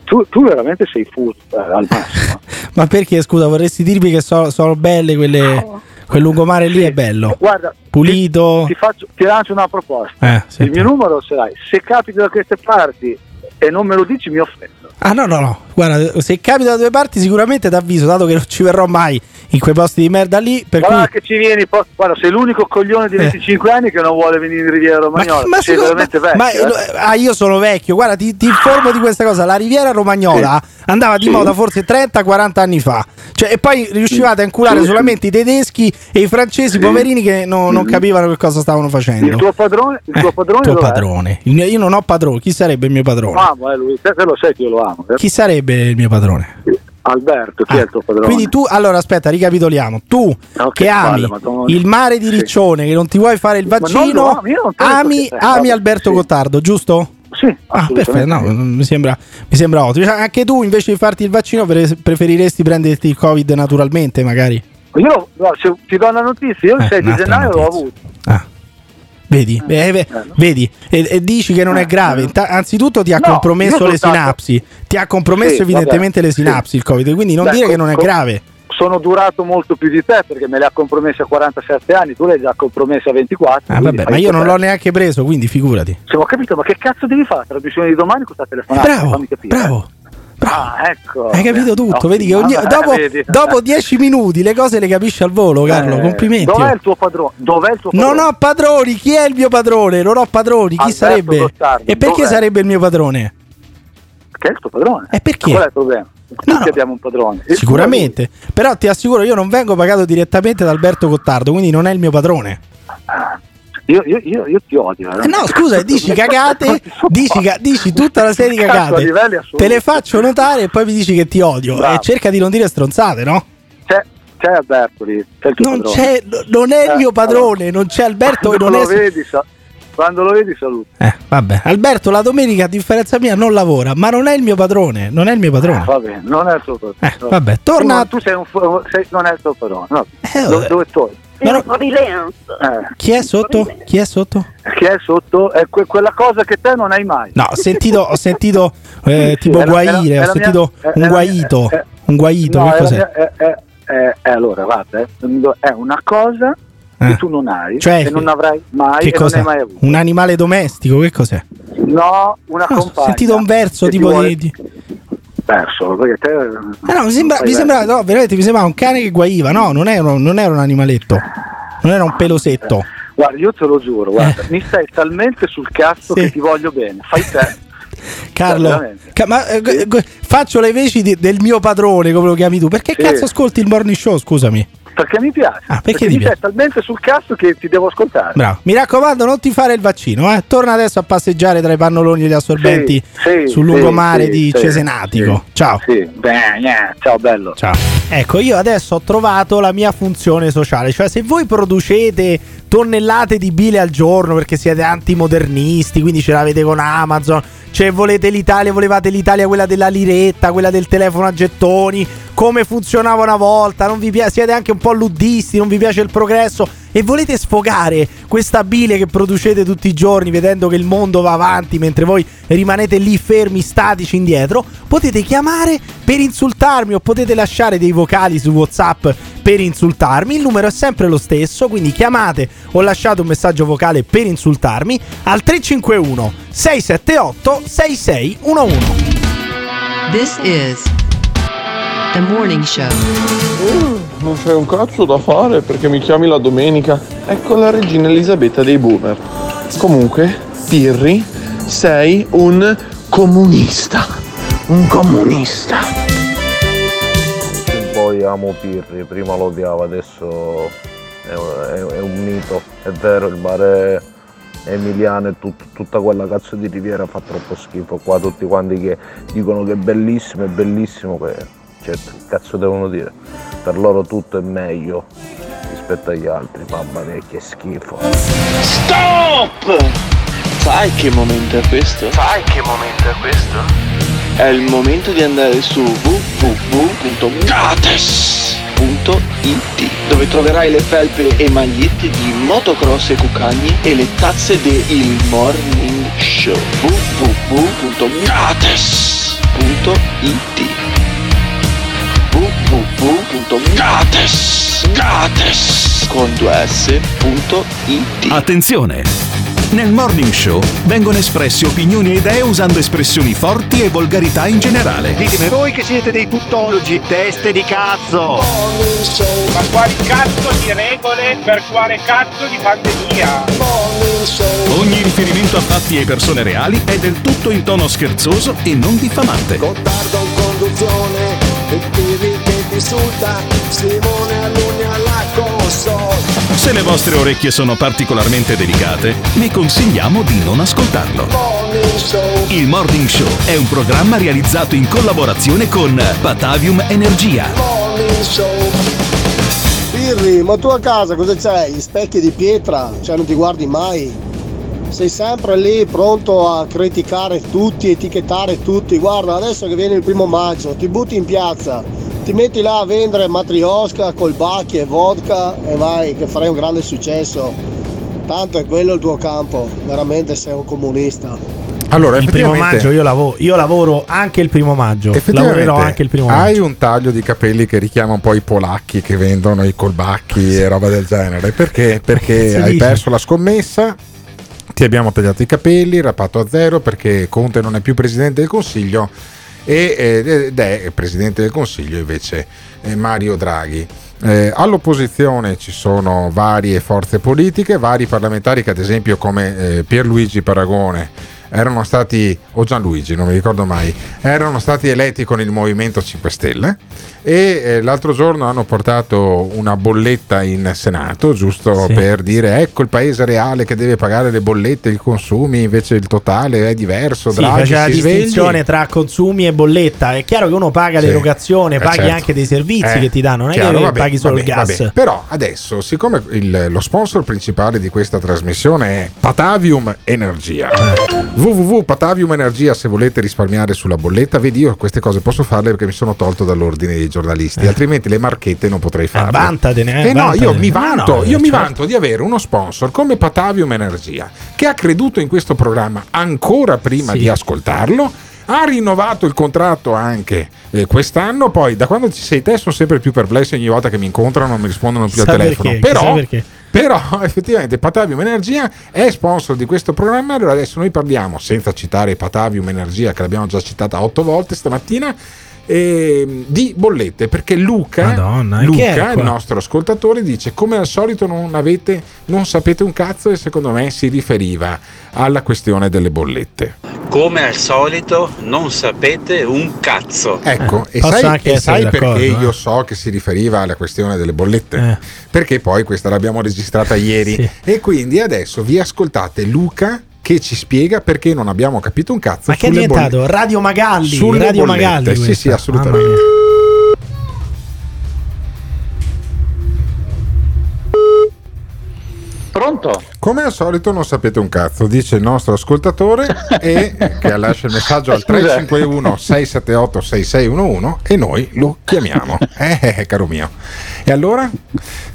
tu, tu veramente sei furto eh, al massimo. Ma perché, scusa, vorresti dirmi che so- sono belle quelle. Quel lungomare lì è bello. Guarda, Pulito. ti, faccio, ti lancio una proposta. Eh, Il mio numero ce l'hai. Se capiti da queste parti e non me lo dici, mi offendo. Ah, no, no, no. guarda, se capita da due parti sicuramente ti avviso, dato che non ci verrò mai in quei posti di merda lì, per Guarda cui... che ci vieni, poi- guarda, sei l'unico coglione di 25 anni che non vuole venire in Riviera Romagnola. Ma sei secondo- veramente vecchio. ma- eh. ah, io sono vecchio, guarda, ti, ti informo di questa cosa. La Riviera Romagnola andava di Sì. moda forse 30-40 anni fa. Cioè, e poi riuscivate a inculare Sì. solamente i tedeschi e i francesi, poverini, che no- non capivano che cosa stavano facendo. Il tuo padrone, il tuo padrone, tuo padrone. Mio- io non ho padrone. Chi sarebbe il mio padrone? Amo, eh, lui. Te, te lo sai che io lo amo. eh. Chi sarebbe il mio padrone? Alberto, chi è il tuo padrone? Quindi tu, allora aspetta, ricapitoliamo. Tu No, che che ami madonna. il mare di Riccione, che non ti vuoi fare il vaccino, ami, eh, ami vabbè, Alberto sì. Gottardo, giusto? Sì, Ah, perfetto, no, mi sembra, mi sembra ottimo. Cioè, anche tu invece di farti il vaccino pre- preferiresti prenderti il Covid naturalmente, magari? Io, guarda, se ti do una notizia, io il Eh, 6 di gennaio l'ho notizia. avuto. Vedi, Eh, beh, vedi e, e dici che non è grave. Ta- anzitutto ti ha Eh, No, compromesso le soltanto- sinapsi. Ti ha compromesso Sì, evidentemente vabbè, le sinapsi il Covid, quindi non Beh, dire che co- non è grave. Sono durato molto più di te perché me le ha compromesse a 47 anni, tu le hai già compromesse a 24. Ah, vabbè, ma io non l'ho neanche preso, quindi figurati. Se ho capito, ma che cazzo devi fare? La trasmissione di domani con questa telefonata? Bravo, Fammi capire. bravo. Ah, ecco. Hai capito tutto, vedi che ogni- dopo, vedi. dopo 10 minuti le cose le capisci al volo, Carlo. Eh, Complimenti. Dov'è il tuo padrone? Dov'è il tuo padrone? Non ho padroni, chi è il mio padrone? Non ho padroni, chi Alberto sarebbe? Gottardo, E perché dov'è? sarebbe il mio padrone? Che è il tuo padrone? E perché? Qual è il problema? Tutti abbiamo un padrone. Il Sicuramente, però ti assicuro, io non vengo pagato direttamente da Alberto Gottardo, quindi non è il mio padrone. Io, io, io, io ti odio. Eh no, scusa, dici cagate, dici, dici tutta una serie di cagate, te le faccio notare e poi mi dici che ti odio. Bravo. E cerca di non dire stronzate, no? C'è, c'è Alberto lì, c'è il tuo Non, non è il Eh, mio padrone, non c'è Alberto Quando non lo è. vedi, sa- quando lo vedi saluta. Eh, vabbè, Alberto la domenica a differenza mia non lavora, ma non è il mio padrone, non è il mio padrone. Va bene, non è il tuo padrone. Eh, vabbè, torna- Tu, tu sei un fu- sei- non è il tuo padrone. No. Eh, dove, vabbè. dove tu? Ma no- Eh, Chi è sotto? Chi è sotto? Chi è sotto? È que- quella cosa che te non hai mai. No, ho sentito, ho sentito eh, Sì, tipo era- guaire, era- ho era sentito mia- un era- guaito. eh, eh, Un guaito, No, che cos'è? mia- è- è- è- è- allora, guarda, eh, è una cosa Eh. che tu non hai Cioè, e non avrai mai mai avuto. Un animale domestico, che cos'è? No, una No, ho compagna. sentito un verso tipo vuole- di. Perso, perché te... Eh no, mi sembra, mi sembra, verso. no, veramente mi sembrava un cane che guaiva. No, non era, non era un animaletto, non era un pelosetto. Guarda, io te lo giuro, guarda, mi stai talmente sul cazzo Sì. che ti voglio bene. Fai te. Carlo, ca- ma, eh, gu- gu- faccio le veci di- del mio padrone, come lo chiami tu. Perché Sì. cazzo ascolti il morning show? Scusami. Perché mi piace. Ah, perché ti mi piace? talmente sul cazzo che ti devo ascoltare. Bravo. Mi raccomando, non ti fare il vaccino. Eh. Torna adesso a passeggiare tra i pannoloni e gli assorbenti Sì, sì, sul lungomare sì, di Cesenatico. Ciao. Sì, bene, ciao bello. Ciao. Ecco, io adesso ho trovato la mia funzione sociale, cioè se voi producete tonnellate di bile al giorno perché siete antimodernisti, quindi ce l'avete con Amazon, cioè volete l'Italia, volevate l'Italia quella della liretta, quella del telefono a gettoni, come funzionava una volta, non vi piace, siete anche un po' luddisti, non vi piace il progresso e volete sfogare questa bile che producete tutti i giorni vedendo che il mondo va avanti mentre voi rimanete lì fermi, statici indietro, potete chiamare per insultarmi o potete lasciare dei vocali su WhatsApp per insultarmi. Il numero è sempre lo stesso, quindi chiamate o lasciate un messaggio vocale per insultarmi al 351 678 6611. This is the morning show. Non c'è un cazzo da fare perché mi chiami la domenica. Ecco la regina Elisabetta dei boomer. Comunque, Pirri, sei un comunista. Un comunista. Poi amo Pirri, prima lo odiavo, adesso è, è- è un mito, è vero, il mare emiliano e tut- tutta quella cazzo di riviera fa troppo schifo. Qua tutti quanti che dicono che è bellissimo, è bellissimo, che certo, che cazzo devono dire? Per loro tutto è meglio rispetto agli altri, mamma mia che schifo. Stop! Sai che momento è questo? Sai che momento è questo? È il momento di andare su www.gates.it dove troverai le felpe e magliette di motocross e cucagni e le tazze del Morning Show www.gates.it www.gates.it con 2s.it Attenzione! Nel Morning Show vengono espresse opinioni e idee usando espressioni forti e volgarità in generale. Ditemi voi che siete dei tuttologi, teste di cazzo! Ma quali cazzo di regole per quale cazzo di pandemia? Ogni riferimento a fatti e persone reali è del tutto in tono scherzoso e non diffamante. Gottardo conduzione, Insulta, Simone all'ugna alla console. Se le vostre orecchie sono particolarmente delicate, vi consigliamo di non ascoltarlo. Il Morning Show è un programma realizzato in collaborazione con Batavium Energia. Pirri, ma tu a casa cosa c'hai? Gli specchi di pietra? Cioè non ti guardi mai? Sei sempre lì pronto a criticare tutti, etichettare tutti. Guarda, adesso che viene il primo maggio, ti butti in piazza, ti metti là a vendere matriosca, colbacchi e vodka e vai che farai un grande successo. Tanto è quello il tuo campo, veramente sei un comunista. Allora, il primo maggio io lavoro, io lavoro anche il primo maggio. Effettivamente, Lavorerò anche il primo maggio. hai un taglio di capelli che richiama un po' i polacchi che vendono i colbacchi e roba del genere. Perché? Perché hai dici? perso la scommessa, ti abbiamo tagliato i capelli, rapato a zero perché Conte non è più presidente del Consiglio ed è presidente del Consiglio invece eh, Mario Draghi. Eh, all'opposizione ci sono varie forze politiche, vari parlamentari che ad esempio come eh, Pierluigi Paragone erano stati, o Gianluigi, non mi ricordo mai, erano stati eletti con il Movimento 5 Stelle e eh, l'altro giorno hanno portato una bolletta in Senato, giusto Sì. per dire ecco il paese reale che deve pagare le bollette, i consumi, invece il totale è diverso, Sì, Draghi faceva la svegli. distinzione tra consumi e bolletta. È chiaro che uno paga Sì. l'erogazione, Eh, paghi certo. anche dei servizi Eh, che ti danno, non è chiaro, che vabbè, paghi solo vabbè, il gas. vabbè. Però adesso, siccome il- lo sponsor principale di questa trasmissione è Patavium Energia, www.patavium Energia, se volete risparmiare sulla bolletta, vedi io queste cose posso farle perché mi sono tolto dall'ordine dei giornalisti, altrimenti le marchette non potrei farle. vantatene, eh, Eh no, io mi No, vanto, no, io mi certo. vanto di avere uno sponsor come Patavium Energia che ha creduto in questo programma ancora prima Sì. di ascoltarlo. Ha rinnovato il contratto anche eh, quest'anno. Poi, da quando ci sei te, sono sempre più perplessi. Ogni volta che mi incontrano, non mi rispondono più Sa al telefono. perché, Però. Però, effettivamente, Patavium Energia è sponsor di questo programma. Allora, adesso noi parliamo, senza citare Patavium Energia, che l'abbiamo già citata otto volte stamattina. Ehm, di bollette perché Luca, Madonna, e è Luca il nostro ascoltatore dice come al solito non avete non sapete un cazzo e secondo me si riferiva alla questione delle bollette Come al solito non sapete un cazzo. Ecco, e posso sai, e sai perché eh. io so che si riferiva alla questione delle bollette? Perché poi questa l'abbiamo registrata ieri Sì. e quindi adesso vi ascoltate Luca che ci spiega perché non abbiamo capito un cazzo Ma che è diventato? bolle- Radio Magalli, sulle Radio bollette. Magalli. Sì, sì, assolutamente. Pronto? Come al solito non sapete un cazzo, dice il nostro ascoltatore e che lascia il messaggio al Scusa. 351 678 6611 e noi lo chiamiamo. Eh, eh, caro mio. E allora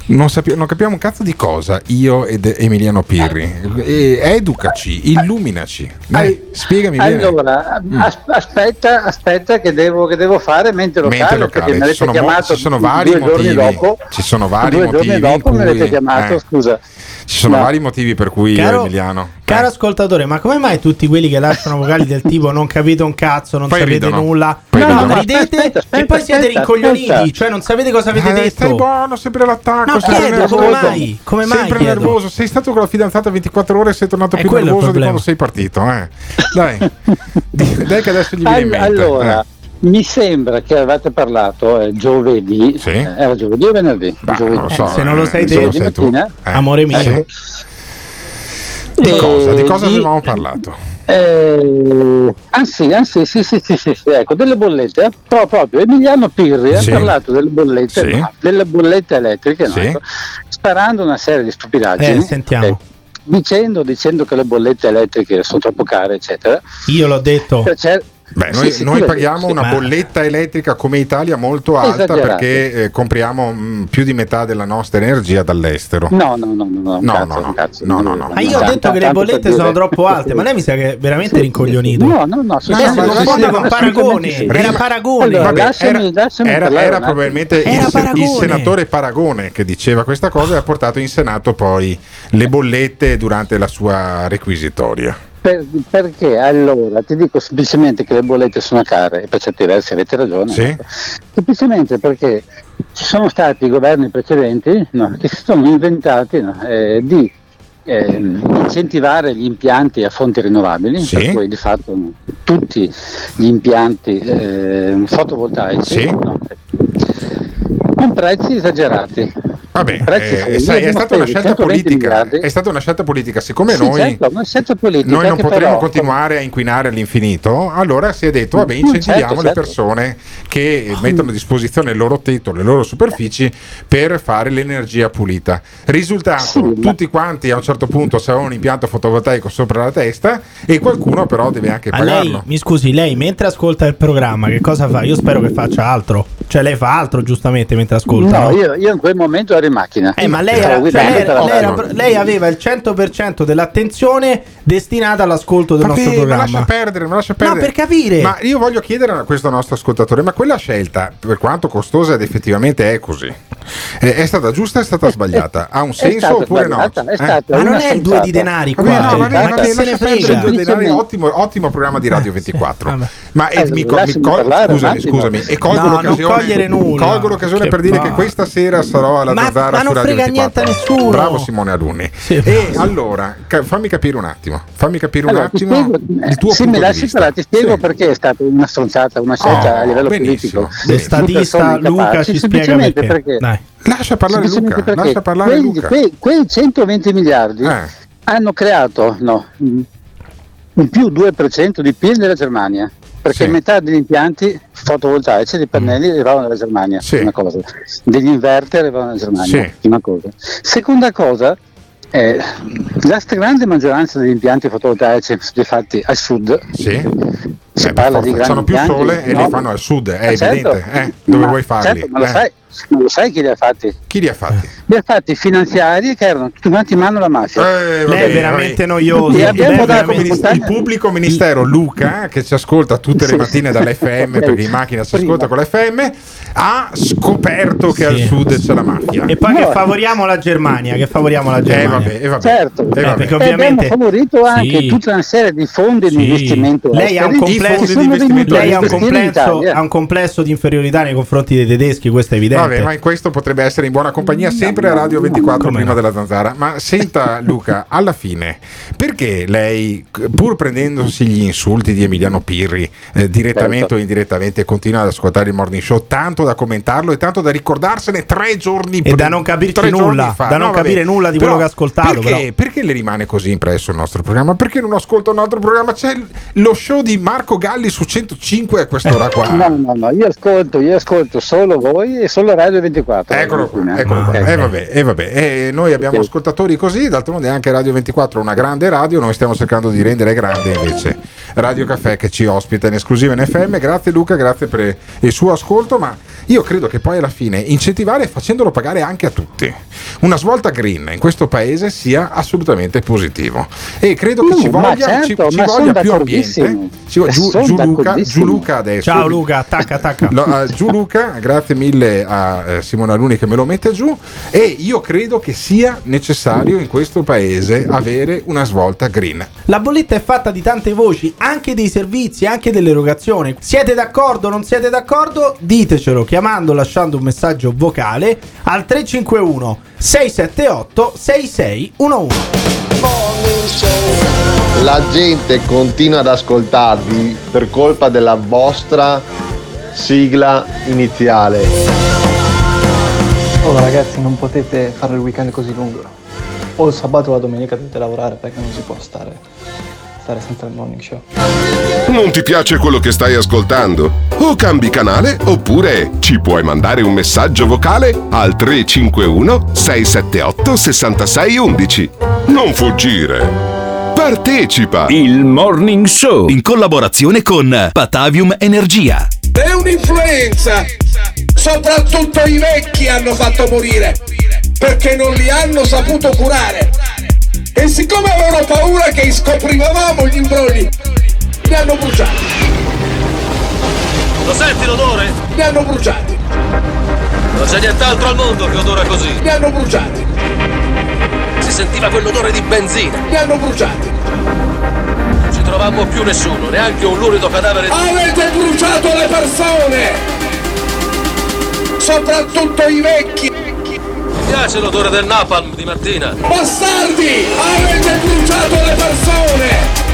non, sapi- non capiamo un cazzo di cosa io ed Emiliano Pirri. E- educaci, illuminaci. Dai, spiegami bene. Allora, Mm. as- aspetta, aspetta che devo, che devo fare locale, Mente locale, perché mi ci sono mo- ci sono vari motivi. dopo. Ci sono vari due motivi giorni dopo mi avete cui- chiamato, eh. scusa. Ci sono No. vari motivi per cui Caro- Emiliano. Caro ascoltatore, ma come mai tutti quelli che lasciano vocali del tipo non capite un cazzo, non Poi sapete ridono. nulla, Poi no, ridono. ridete Aspetta, aspetta, e poi siete aspetta, rincoglioniti, aspetta. cioè non sapete cosa avete Eh, detto. Stai buono, sempre all'attacco. No, sempre chiedo, nervoso. come mai? Come mai, Sempre chiedo? nervoso. Sei stato con la fidanzata 24 ore e sei tornato È più nervoso di quando sei partito. Eh. Dai, dai che adesso gli viene in All- mente. allora, eh. mi sembra che avevate parlato eh, giovedì, eh, era giovedì o venerdì? Giovedì. non lo so, Eh, se non lo sai eh, te, se lo sai tu. Eh, Amore mio. Sì. Di Eh, cosa? Di cosa di- avevamo parlato? Eh, ah sì, ah sì, sì, sì, sì, sì, ecco, delle bollette, eh, pro- proprio Emiliano Pirri Sì. ha parlato delle bollette, Sì. no, delle bollette elettriche, ecco, sparando una serie di stupidaggini, Eh, sentiamo. eh, dicendo, dicendo che le bollette elettriche sono troppo care, eccetera. Io l'ho detto. Cer- Beh, noi, Sì, noi paghiamo sì, una ma- bolletta elettrica come Italia molto alta Esagerata. perché eh, compriamo mh, più di metà della nostra energia dall'estero. No, no, no, no, no, un No, cazzo, no, no. un cazzo. No, no, no. Ma io ho detto che le bollette sono troppo alte, ma lei mi sa che è veramente rincoglionito. No, no, no, sì, con Paragone. sì. Era Paragone. Allora, Vabbè, lasciami- era, lasciami era- parlare era un attimo. probabilmente Era il, senatore Paragone che diceva questa cosa e ha portato in Senato poi le bollette durante la sua requisitoria. Per- perché allora ti dico semplicemente che le bollette sono care e per certi versi avete ragione. Sì. Semplicemente perché ci sono stati governi precedenti no, che si sono inventati no, eh, di ehm, incentivare gli impianti a fonti rinnovabili, Sì. per cui di fatto no, tutti gli impianti eh, fotovoltaici Sì. con prezzi esagerati. Vabbè, Prezzi eh, sai, è stata una speso scelta 120 politica. miliardi. È stata una scelta politica. Siccome Sì, noi, certo, politica noi non potremo però- continuare a inquinare all'infinito, allora si è detto: vabbè, incentiviamo certo, le certo. persone che mettono a disposizione il loro tetto, le loro superfici per fare l'energia pulita. Risultato: tutti quanti a un certo punto avevano un impianto fotovoltaico sopra la testa e qualcuno però deve anche Ma lei, pagarlo. mi scusi, lei mentre ascolta il programma, che cosa fa? Io spero che faccia altro. Cioè, lei fa altro giustamente mentre ascolta. No, no? io, io in quel momento ero in macchina. Eh, ma lei, era- lei era- lei era- lei aveva il 100% dell'attenzione destinata all'ascolto del Vabbè, nostro ma lascia programma. perdere, ma lascia No, perdere. per capire. Ma io voglio chiedere a questo nostro ascoltatore: ma quella scelta, per quanto costosa ed effettivamente è così, eh, è stata giusta o è stata sbagliata? Ha un senso oppure no? Eh? Ma non è il due di denari qua. Vabbè, no, vabbè, ma vabbè, se ne lascia perdere frega? il due denari, Semplicemente- ottimo, ottimo programma di Radio 24. Ma eh, mi, mi col- parlare scusami, scusami, e colgo No, non l'occasione, cogliere nulla. colgo l'occasione Che per dire che questa sera sarò alla Zanzara ma su non Radio frega 24. niente a nessuno. Bravo Simone Alunni. E allora, fammi capire un attimo, fammi capire un attimo il tuo se punto mi di lasci vista. parlare, ti spiego perché è stata una stronzata, una scelta Oh, a livello politico. Lo Di statista Luca ci spiega semplicemente perché. Lascia parlare Luca, lascia parlare quei, Luca. quei- quei 120 miliardi Eh. hanno creato no, in più 2% di PIL della Germania. Perché Sì. metà degli impianti fotovoltaici dei pannelli arrivavano dalla Germania, Sì. prima cosa. degli inverter arrivavano dalla Germania, Sì. prima cosa. Seconda cosa, eh, la stragrande maggioranza degli impianti fotovoltaici sono fatti al sud, Sì. Si Eh, parla forza, di grandi sono più sole e no? li fanno al sud, è Eh, certo. evidente. Eh, dove Ma- vuoi farli? certo, ma lo, Eh. sai, lo sai chi li ha fatti? Chi li ha fatti? Li ha fatti finanziari che erano tutti quanti in mano alla mafia. Eh, vabbè, Lei è veramente vabbè. noioso. E Il abbiamo pubblico, dato minis- il pubblico ministero Luca, che ci ascolta tutte le mattine dall'FM, perché in macchina si Prima. ascolta con l'FM, ha scoperto che Sì. al sud c'è la mafia. E poi che No. favoriamo la Germania, che favoriamo la Eh Germania. vabbè, eh, vabbè. Certo, Eh, Eh, vabbè. perché e ovviamente abbiamo favorito anche Sì. tutta una serie di fondi Sì. di investimento Lei ha un I complesso, investimento venuti lei ha un, complesso, ha un complesso di inferiorità nei confronti dei tedeschi, questo è evidente. Vabbè, ma in questo potrebbe essere in buona compagnia sempre a Radio 24 Come prima no? della zanzara. Ma senta Luca, alla fine, perché lei, pur prendendosi gli insulti di Emiliano Pirri, eh, direttamente Certo. o indirettamente, continua ad ascoltare il morning show tanto da commentarlo e tanto da ricordarsene tre giorni E prima- da non capirci nulla, fa. da non vabbè. capire nulla di Però quello che ha ascoltato, Perché, però. perché le rimane così impresso il nostro programma? Perché non ascolta un altro programma? C'è lo show di Marco Galli su 105 a quest'ora qua. No, no, no, io ascolto, io ascolto solo voi e solo Radio 24. Eccolo qua, eccolo qua. Ok. Eh, vabbè, eh, vabbè. Eh, noi abbiamo Ok. ascoltatori così, d'altronde anche Radio 24 è una grande radio, noi stiamo cercando di rendere grande invece Radio Caffè che ci ospita in esclusiva in FM. Grazie Luca, grazie per il suo ascolto, ma io credo che poi alla fine incentivare facendolo pagare anche a tutti. Una svolta green in questo paese sia assolutamente positivo e credo che No, ci voglia, certo, ci, ci voglia più ambiente. Ci giù, giù Luca, giù. Luca adesso. Ciao Luca, attacca, attacca. Lo- eh, giù Luca, grazie mille a eh, Simone Aluni che me lo mette giù e io credo che sia necessario in questo paese avere una svolta green. La bolletta è fatta di tante voci, anche dei servizi, anche dell'erogazione. Siete d'accordo? Non siete d'accordo? Ditecelo chiamando, lasciando un messaggio vocale al 351 678 6611. La gente continua ad ascoltarvi per colpa della vostra sigla iniziale. Oh ragazzi, non potete fare il weekend così lungo. O il sabato o la domenica dovete lavorare perché non si può stare, stare senza il morning show. Non ti piace quello che stai ascoltando? O cambi canale oppure ci puoi mandare un messaggio vocale al 351 678 6611. Non fuggire! Partecipa! Il Morning Show in collaborazione con Patavium Energia. È un'influenza! Soprattutto i vecchi hanno fatto morire perché non li hanno saputo curare. E siccome avevano paura che scoprivamo gli imbrogli, li hanno bruciati. Lo senti l'odore? Li hanno bruciati. Non c'è nient'altro al mondo che odora così. Li hanno bruciati. Si sentiva quell'odore di benzina. Li hanno bruciati. Non ci trovammo più nessuno, neanche un lurido cadavere di... Avete bruciato le persone! Soprattutto i vecchi! Piace l'odore del napalm di mattina. Bastardi! Avete bruciato le persone!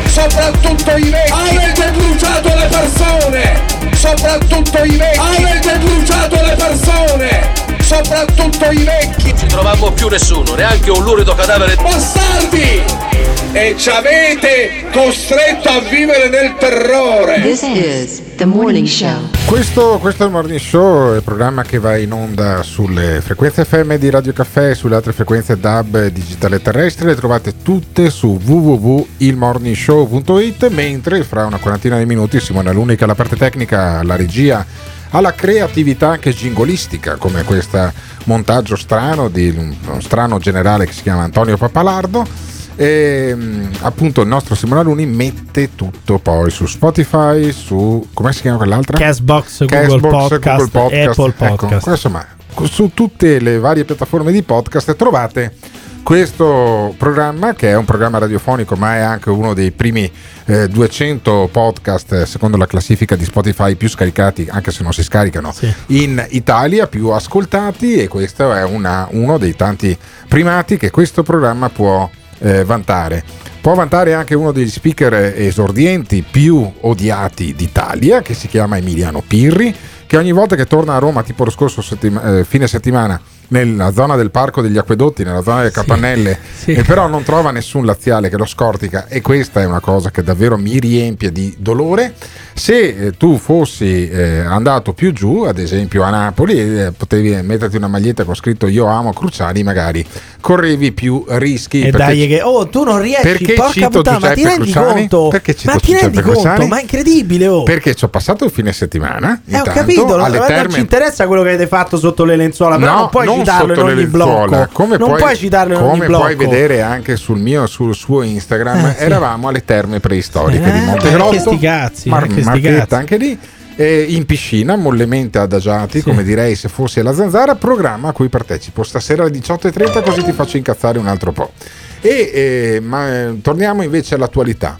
Soprattutto i vecchi! Avete bruciato le persone! Soprattutto i vecchi! Avete bruciato le persone! Soprattutto i vecchi! Non ci trovammo più nessuno, neanche un lurido cadavere di... Bastardi! E ci avete costretto a vivere nel terrore! This is the morning show. Questo, questo è il Morning Show, il programma che va in onda sulle frequenze FM di Radio Caffè e sulle altre frequenze DAB digitale terrestre. Le trovate tutte su www.ilmorningshow.it. Mentre fra una quarantina di minuti Simone L'unica alla parte tecnica, alla regia, alla creatività anche jingolistica, come questo montaggio strano di uno strano generale che si chiama Antonio Papalardo. E mm, appunto il nostro Simone Aluni mette tutto poi su Spotify, su come si chiama quell'altra? Castbox, Google Castbox, Podcast, Google Podcast, Apple ecco, Podcast. insomma, su tutte le varie piattaforme di podcast trovate questo programma che è un programma radiofonico ma è anche uno dei primi eh, 200 podcast secondo la classifica di Spotify più scaricati anche se non si scaricano in Italia più ascoltati e questo è una- uno dei tanti primati che questo programma può eh, vantare. Può vantare anche uno degli speaker esordienti più odiati d'Italia che si chiama Emiliano Pirri che ogni volta che torna a Roma tipo lo scorso settima- eh, fine settimana nella zona del parco degli acquedotti, nella zona delle Capannelle, sì. e però non trova nessun laziale che lo scortica e questa è una cosa che davvero mi riempie di dolore. Se eh, tu fossi eh, andato più giù, ad esempio a Napoli, eh, potevi metterti una maglietta con scritto Io amo Cruciani, magari correvi più rischi. E perché- dai che oh tu non riesci perché porca puttana ma ti rendi Cruciani? conto Perché cito ma ti rendi conto Cruciani? ma è incredibile oh Perché ci ho passato il fine settimana. eh, ho capito, non, alle non terme ci interessa quello che avete fatto sotto le lenzuola, però No, non puoi non citarlo in ogni blocco. Come non puoi, puoi citarlo in come ogni blocco. puoi vedere anche sul mio sul suo Instagram, Eh, sì. eravamo alle terme preistoriche Eh, di Montegrotto. che sti cazzi, Mar- ma che sti Marchetta anche lì. eh, in piscina, mollemente adagiati, come direi se fossi alla zanzara, programma a cui partecipo stasera alle 18.30 così ti faccio incazzare un altro po'. E, eh, ma, eh, torniamo invece all'attualità.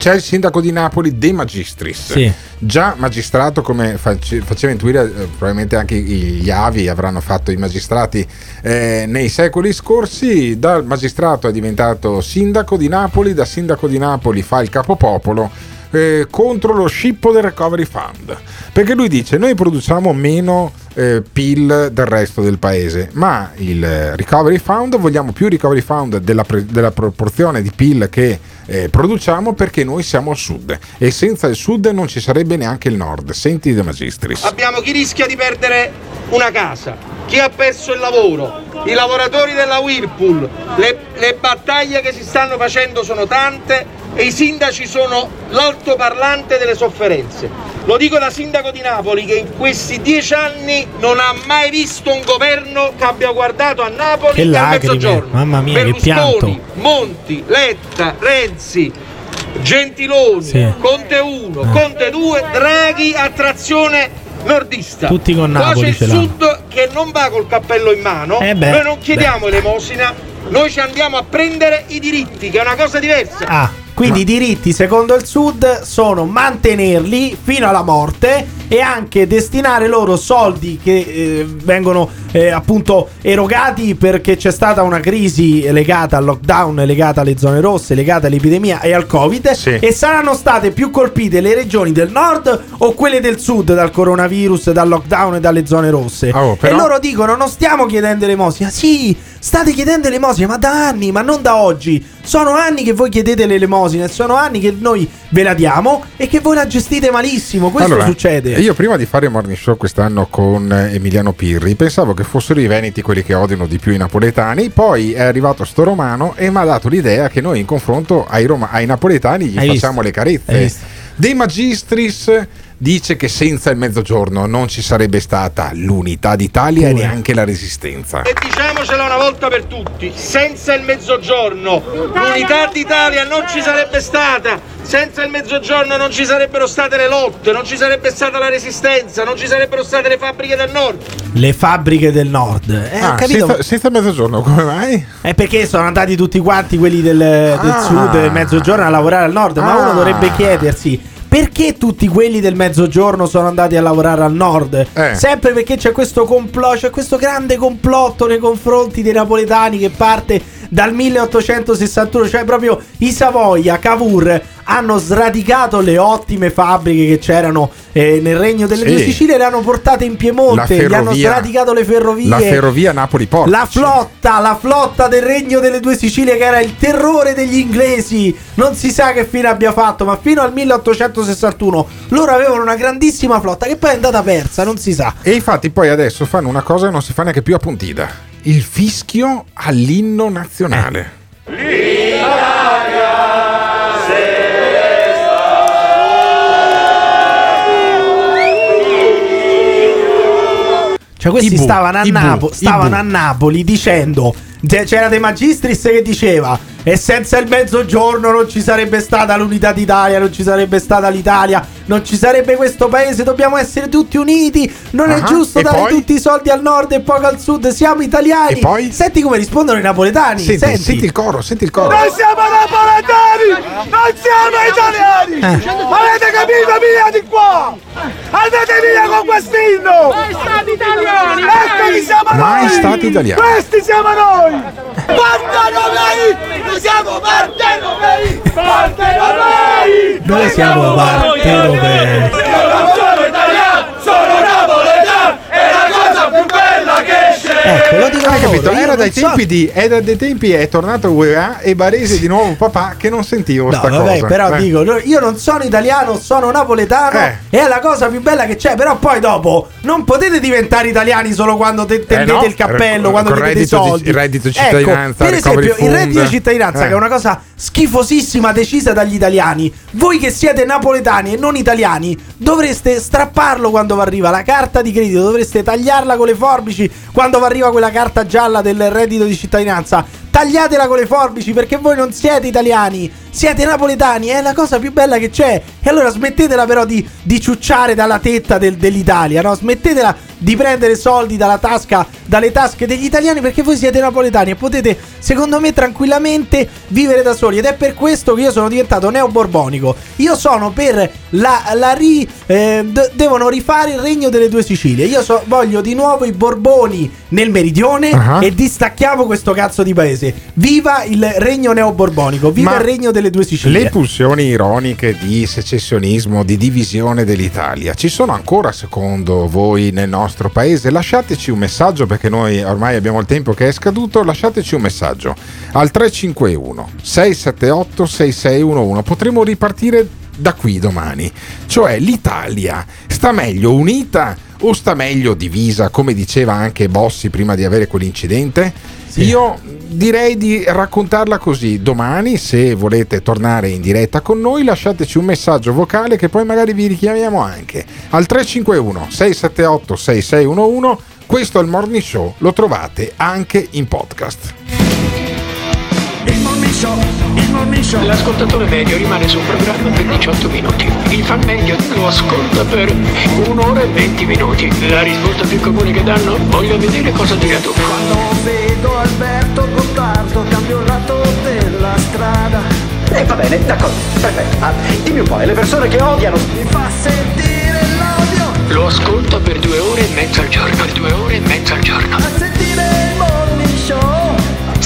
C'è il sindaco di Napoli De Magistris, Sì. già magistrato come face- faceva intuire, eh, probabilmente anche gli avi avranno fatto i magistrati eh, nei secoli scorsi, dal magistrato è diventato sindaco di Napoli, da sindaco di Napoli fa il capopopolo eh, contro lo scippo del recovery fund, perché lui dice noi produciamo meno eh, PIL del resto del paese, ma il eh, recovery fund vogliamo più recovery fund della, pre- della proporzione di PIL che eh, produciamo perché noi siamo al sud e senza il sud non ci sarebbe neanche il nord. Senti De Magistris. Abbiamo chi rischia di perdere una casa, chi ha perso il lavoro, i lavoratori della Whirlpool, le, le battaglie che si stanno facendo sono tante e i sindaci sono l'altoparlante delle sofferenze. Lo dico da sindaco di Napoli che in questi dieci anni non ha mai visto un governo che abbia guardato a Napoli Che e lacrime, mezzogiorno. mamma mia, Berlusconi. Monti, Letta, Renzi, Gentiloni, Sì. Conte 1, Conte 2, Draghi a trazione nordista. Tutti con Poi Napoli c'è il sud che non va col cappello in mano. Eh beh, noi non chiediamo elemosina, noi ci andiamo a prendere i diritti, che è una cosa diversa. Ah, quindi i diritti secondo il Sud sono mantenerli fino alla morte e anche destinare loro soldi che eh, vengono eh, appunto erogati perché c'è stata una crisi legata al lockdown, legata alle zone rosse, legata all'epidemia e al Covid e saranno state più colpite le regioni del nord o quelle del sud dal coronavirus, dal lockdown e dalle zone rosse. Oh, però- E loro dicono non stiamo chiedendo elemosina, sì, state chiedendo elemosina, ma da anni, ma non da oggi. Sono anni che voi chiedete l'elemosina, sono anni che noi ve la diamo e che voi la gestite malissimo. Questo Allora, succede. Io prima di fare il morning show quest'anno con eh, Emiliano Pirri pensavo che fossero i veneti quelli che odiano di più i napoletani, poi è arrivato sto romano e mi ha dato l'idea che noi in confronto ai, Roma- ai napoletani gli Hai facciamo visto? le carezze. visto? De Magistris dice che senza il mezzogiorno non ci sarebbe stata l'unità d'Italia e neanche la resistenza. E diciamocela una volta per tutti, senza il mezzogiorno l'unità d'Italia non ci sarebbe stata, senza il mezzogiorno non ci sarebbero state le lotte, non ci sarebbe stata la resistenza, non ci sarebbero state le fabbriche del nord. Le fabbriche del nord. Eh, Ah, capito. senza, senza il mezzogiorno, come mai? È perché sono andati tutti quanti quelli del, del Ah. sud del mezzogiorno a lavorare al nord, ma Ah. uno dovrebbe chiedersi perché tutti quelli del mezzogiorno sono andati a lavorare al nord? Eh. Sempre perché c'è questo complotto, c'è questo grande complotto nei confronti dei napoletani che parte dal 1861, cioè proprio i Savoia, Cavour hanno sradicato le ottime fabbriche che c'erano eh, nel regno delle Sì. due Sicilie le hanno portate in Piemonte, gli hanno sradicato le ferrovie. La ferrovia Napoli-Porto. La flotta, la flotta del regno delle due Sicilie che era il terrore degli inglesi. Non si sa che fine abbia fatto, ma fino al 1861 loro avevano una grandissima flotta che poi è andata persa, non si sa. E infatti poi adesso fanno una cosa che non si fa neanche più a puntida. Il fischio all'inno nazionale. Cioè questi I bu, stavano, a, Napo- stavano a Napoli dicendo c'era De Magistris che diceva e senza il mezzogiorno non ci sarebbe stata l'unità d'Italia, non ci sarebbe stata l'Italia, non ci sarebbe questo paese, dobbiamo essere tutti uniti, non è Ah, giusto e dare poi? tutti i soldi al nord e poco al sud, siamo italiani. E poi? Senti come rispondono i napoletani. Senti, senti. senti il coro, senti il coro. Noi siamo napoletani, non siamo italiani! Eh. Avete capito? Via di qua! Andate via con quest'inno! Mai stati italiani! Chi siamo Mai noi! stati italiani. Questi siamo noi! Partenopei! Noi siamo partenopei! Partenopei! Noi siamo partenopei. Io non sono italiano, sono napoletano! È la cosa più bella che c'è! Ecco, lo dico Hai capito? Era dai, so- tempi di, era dai tempi è tornato UEA e Baresi di nuovo papà che non sentivo No, sta vabbè, cosa. però Eh. dico, io non sono italiano, sono napoletano Eh. e è la cosa più bella che c'è, però poi dopo non potete diventare italiani solo quando te- tendete Eh no, il cappello, con- quando chiedete i reddito di- soldi. il reddito di Ecco, cittadinanza, per recovery esempio, il reddito di cittadinanza Eh. che è una cosa schifosissima decisa dagli italiani. Voi che siete napoletani e non italiani dovreste strapparlo quando vi arriva la carta di credito, dovreste tagliarla con le forbici quando vi arriva quella carta gialla del reddito di cittadinanza. Tagliatela con le forbici perché voi non siete italiani, siete napoletani, è la cosa più bella che c'è. E allora smettetela però di, di ciucciare dalla tetta del- dell'Italia, no? Smettetela di prendere soldi dalla tasca, dalle tasche degli italiani perché voi siete napoletani e potete, secondo me, tranquillamente vivere da soli. Ed è per questo che io sono diventato neoborbonico. Io sono per la, la ri... eh, d- devono rifare il regno delle due Sicilie. Io so- voglio di nuovo i Borboni nel meridione Ah. e distacchiamo questo cazzo di paese. Viva il regno neoborbonico, viva Ma il regno delle due Sicilie. Le pulsioni ironiche di secessionismo, di divisione dell'Italia, ci sono ancora secondo voi nel nostro paese? Lasciateci un messaggio perché noi ormai abbiamo il tempo che è scaduto, lasciateci un messaggio al 351 678 6611. Potremo ripartire da qui domani. Cioè l'Italia sta meglio unita o sta meglio divisa, come diceva anche Bossi prima di avere quell'incidente? Io direi di raccontarla così. Domani, se volete tornare in diretta con noi, lasciateci un messaggio vocale che poi magari vi richiamiamo anche al 351 678 6611. Questo è il morning show, lo trovate anche in podcast. Show, il show. L'ascoltatore medio rimane sul programma per 18 minuti. Il fan medio lo ascolta per un'ora e 20 minuti. La risposta più comune che danno? Voglio vedere cosa dirà tu. Quando vedo Alberto Gottardo cambio il lato della strada. E va bene, d'accordo, perfetto. Ah, dimmi un po', le persone che odiano. Mi fa sentire l'odio. Lo ascolta per due ore e mezza al giorno. Per due ore e mezza al giorno. A sentire show.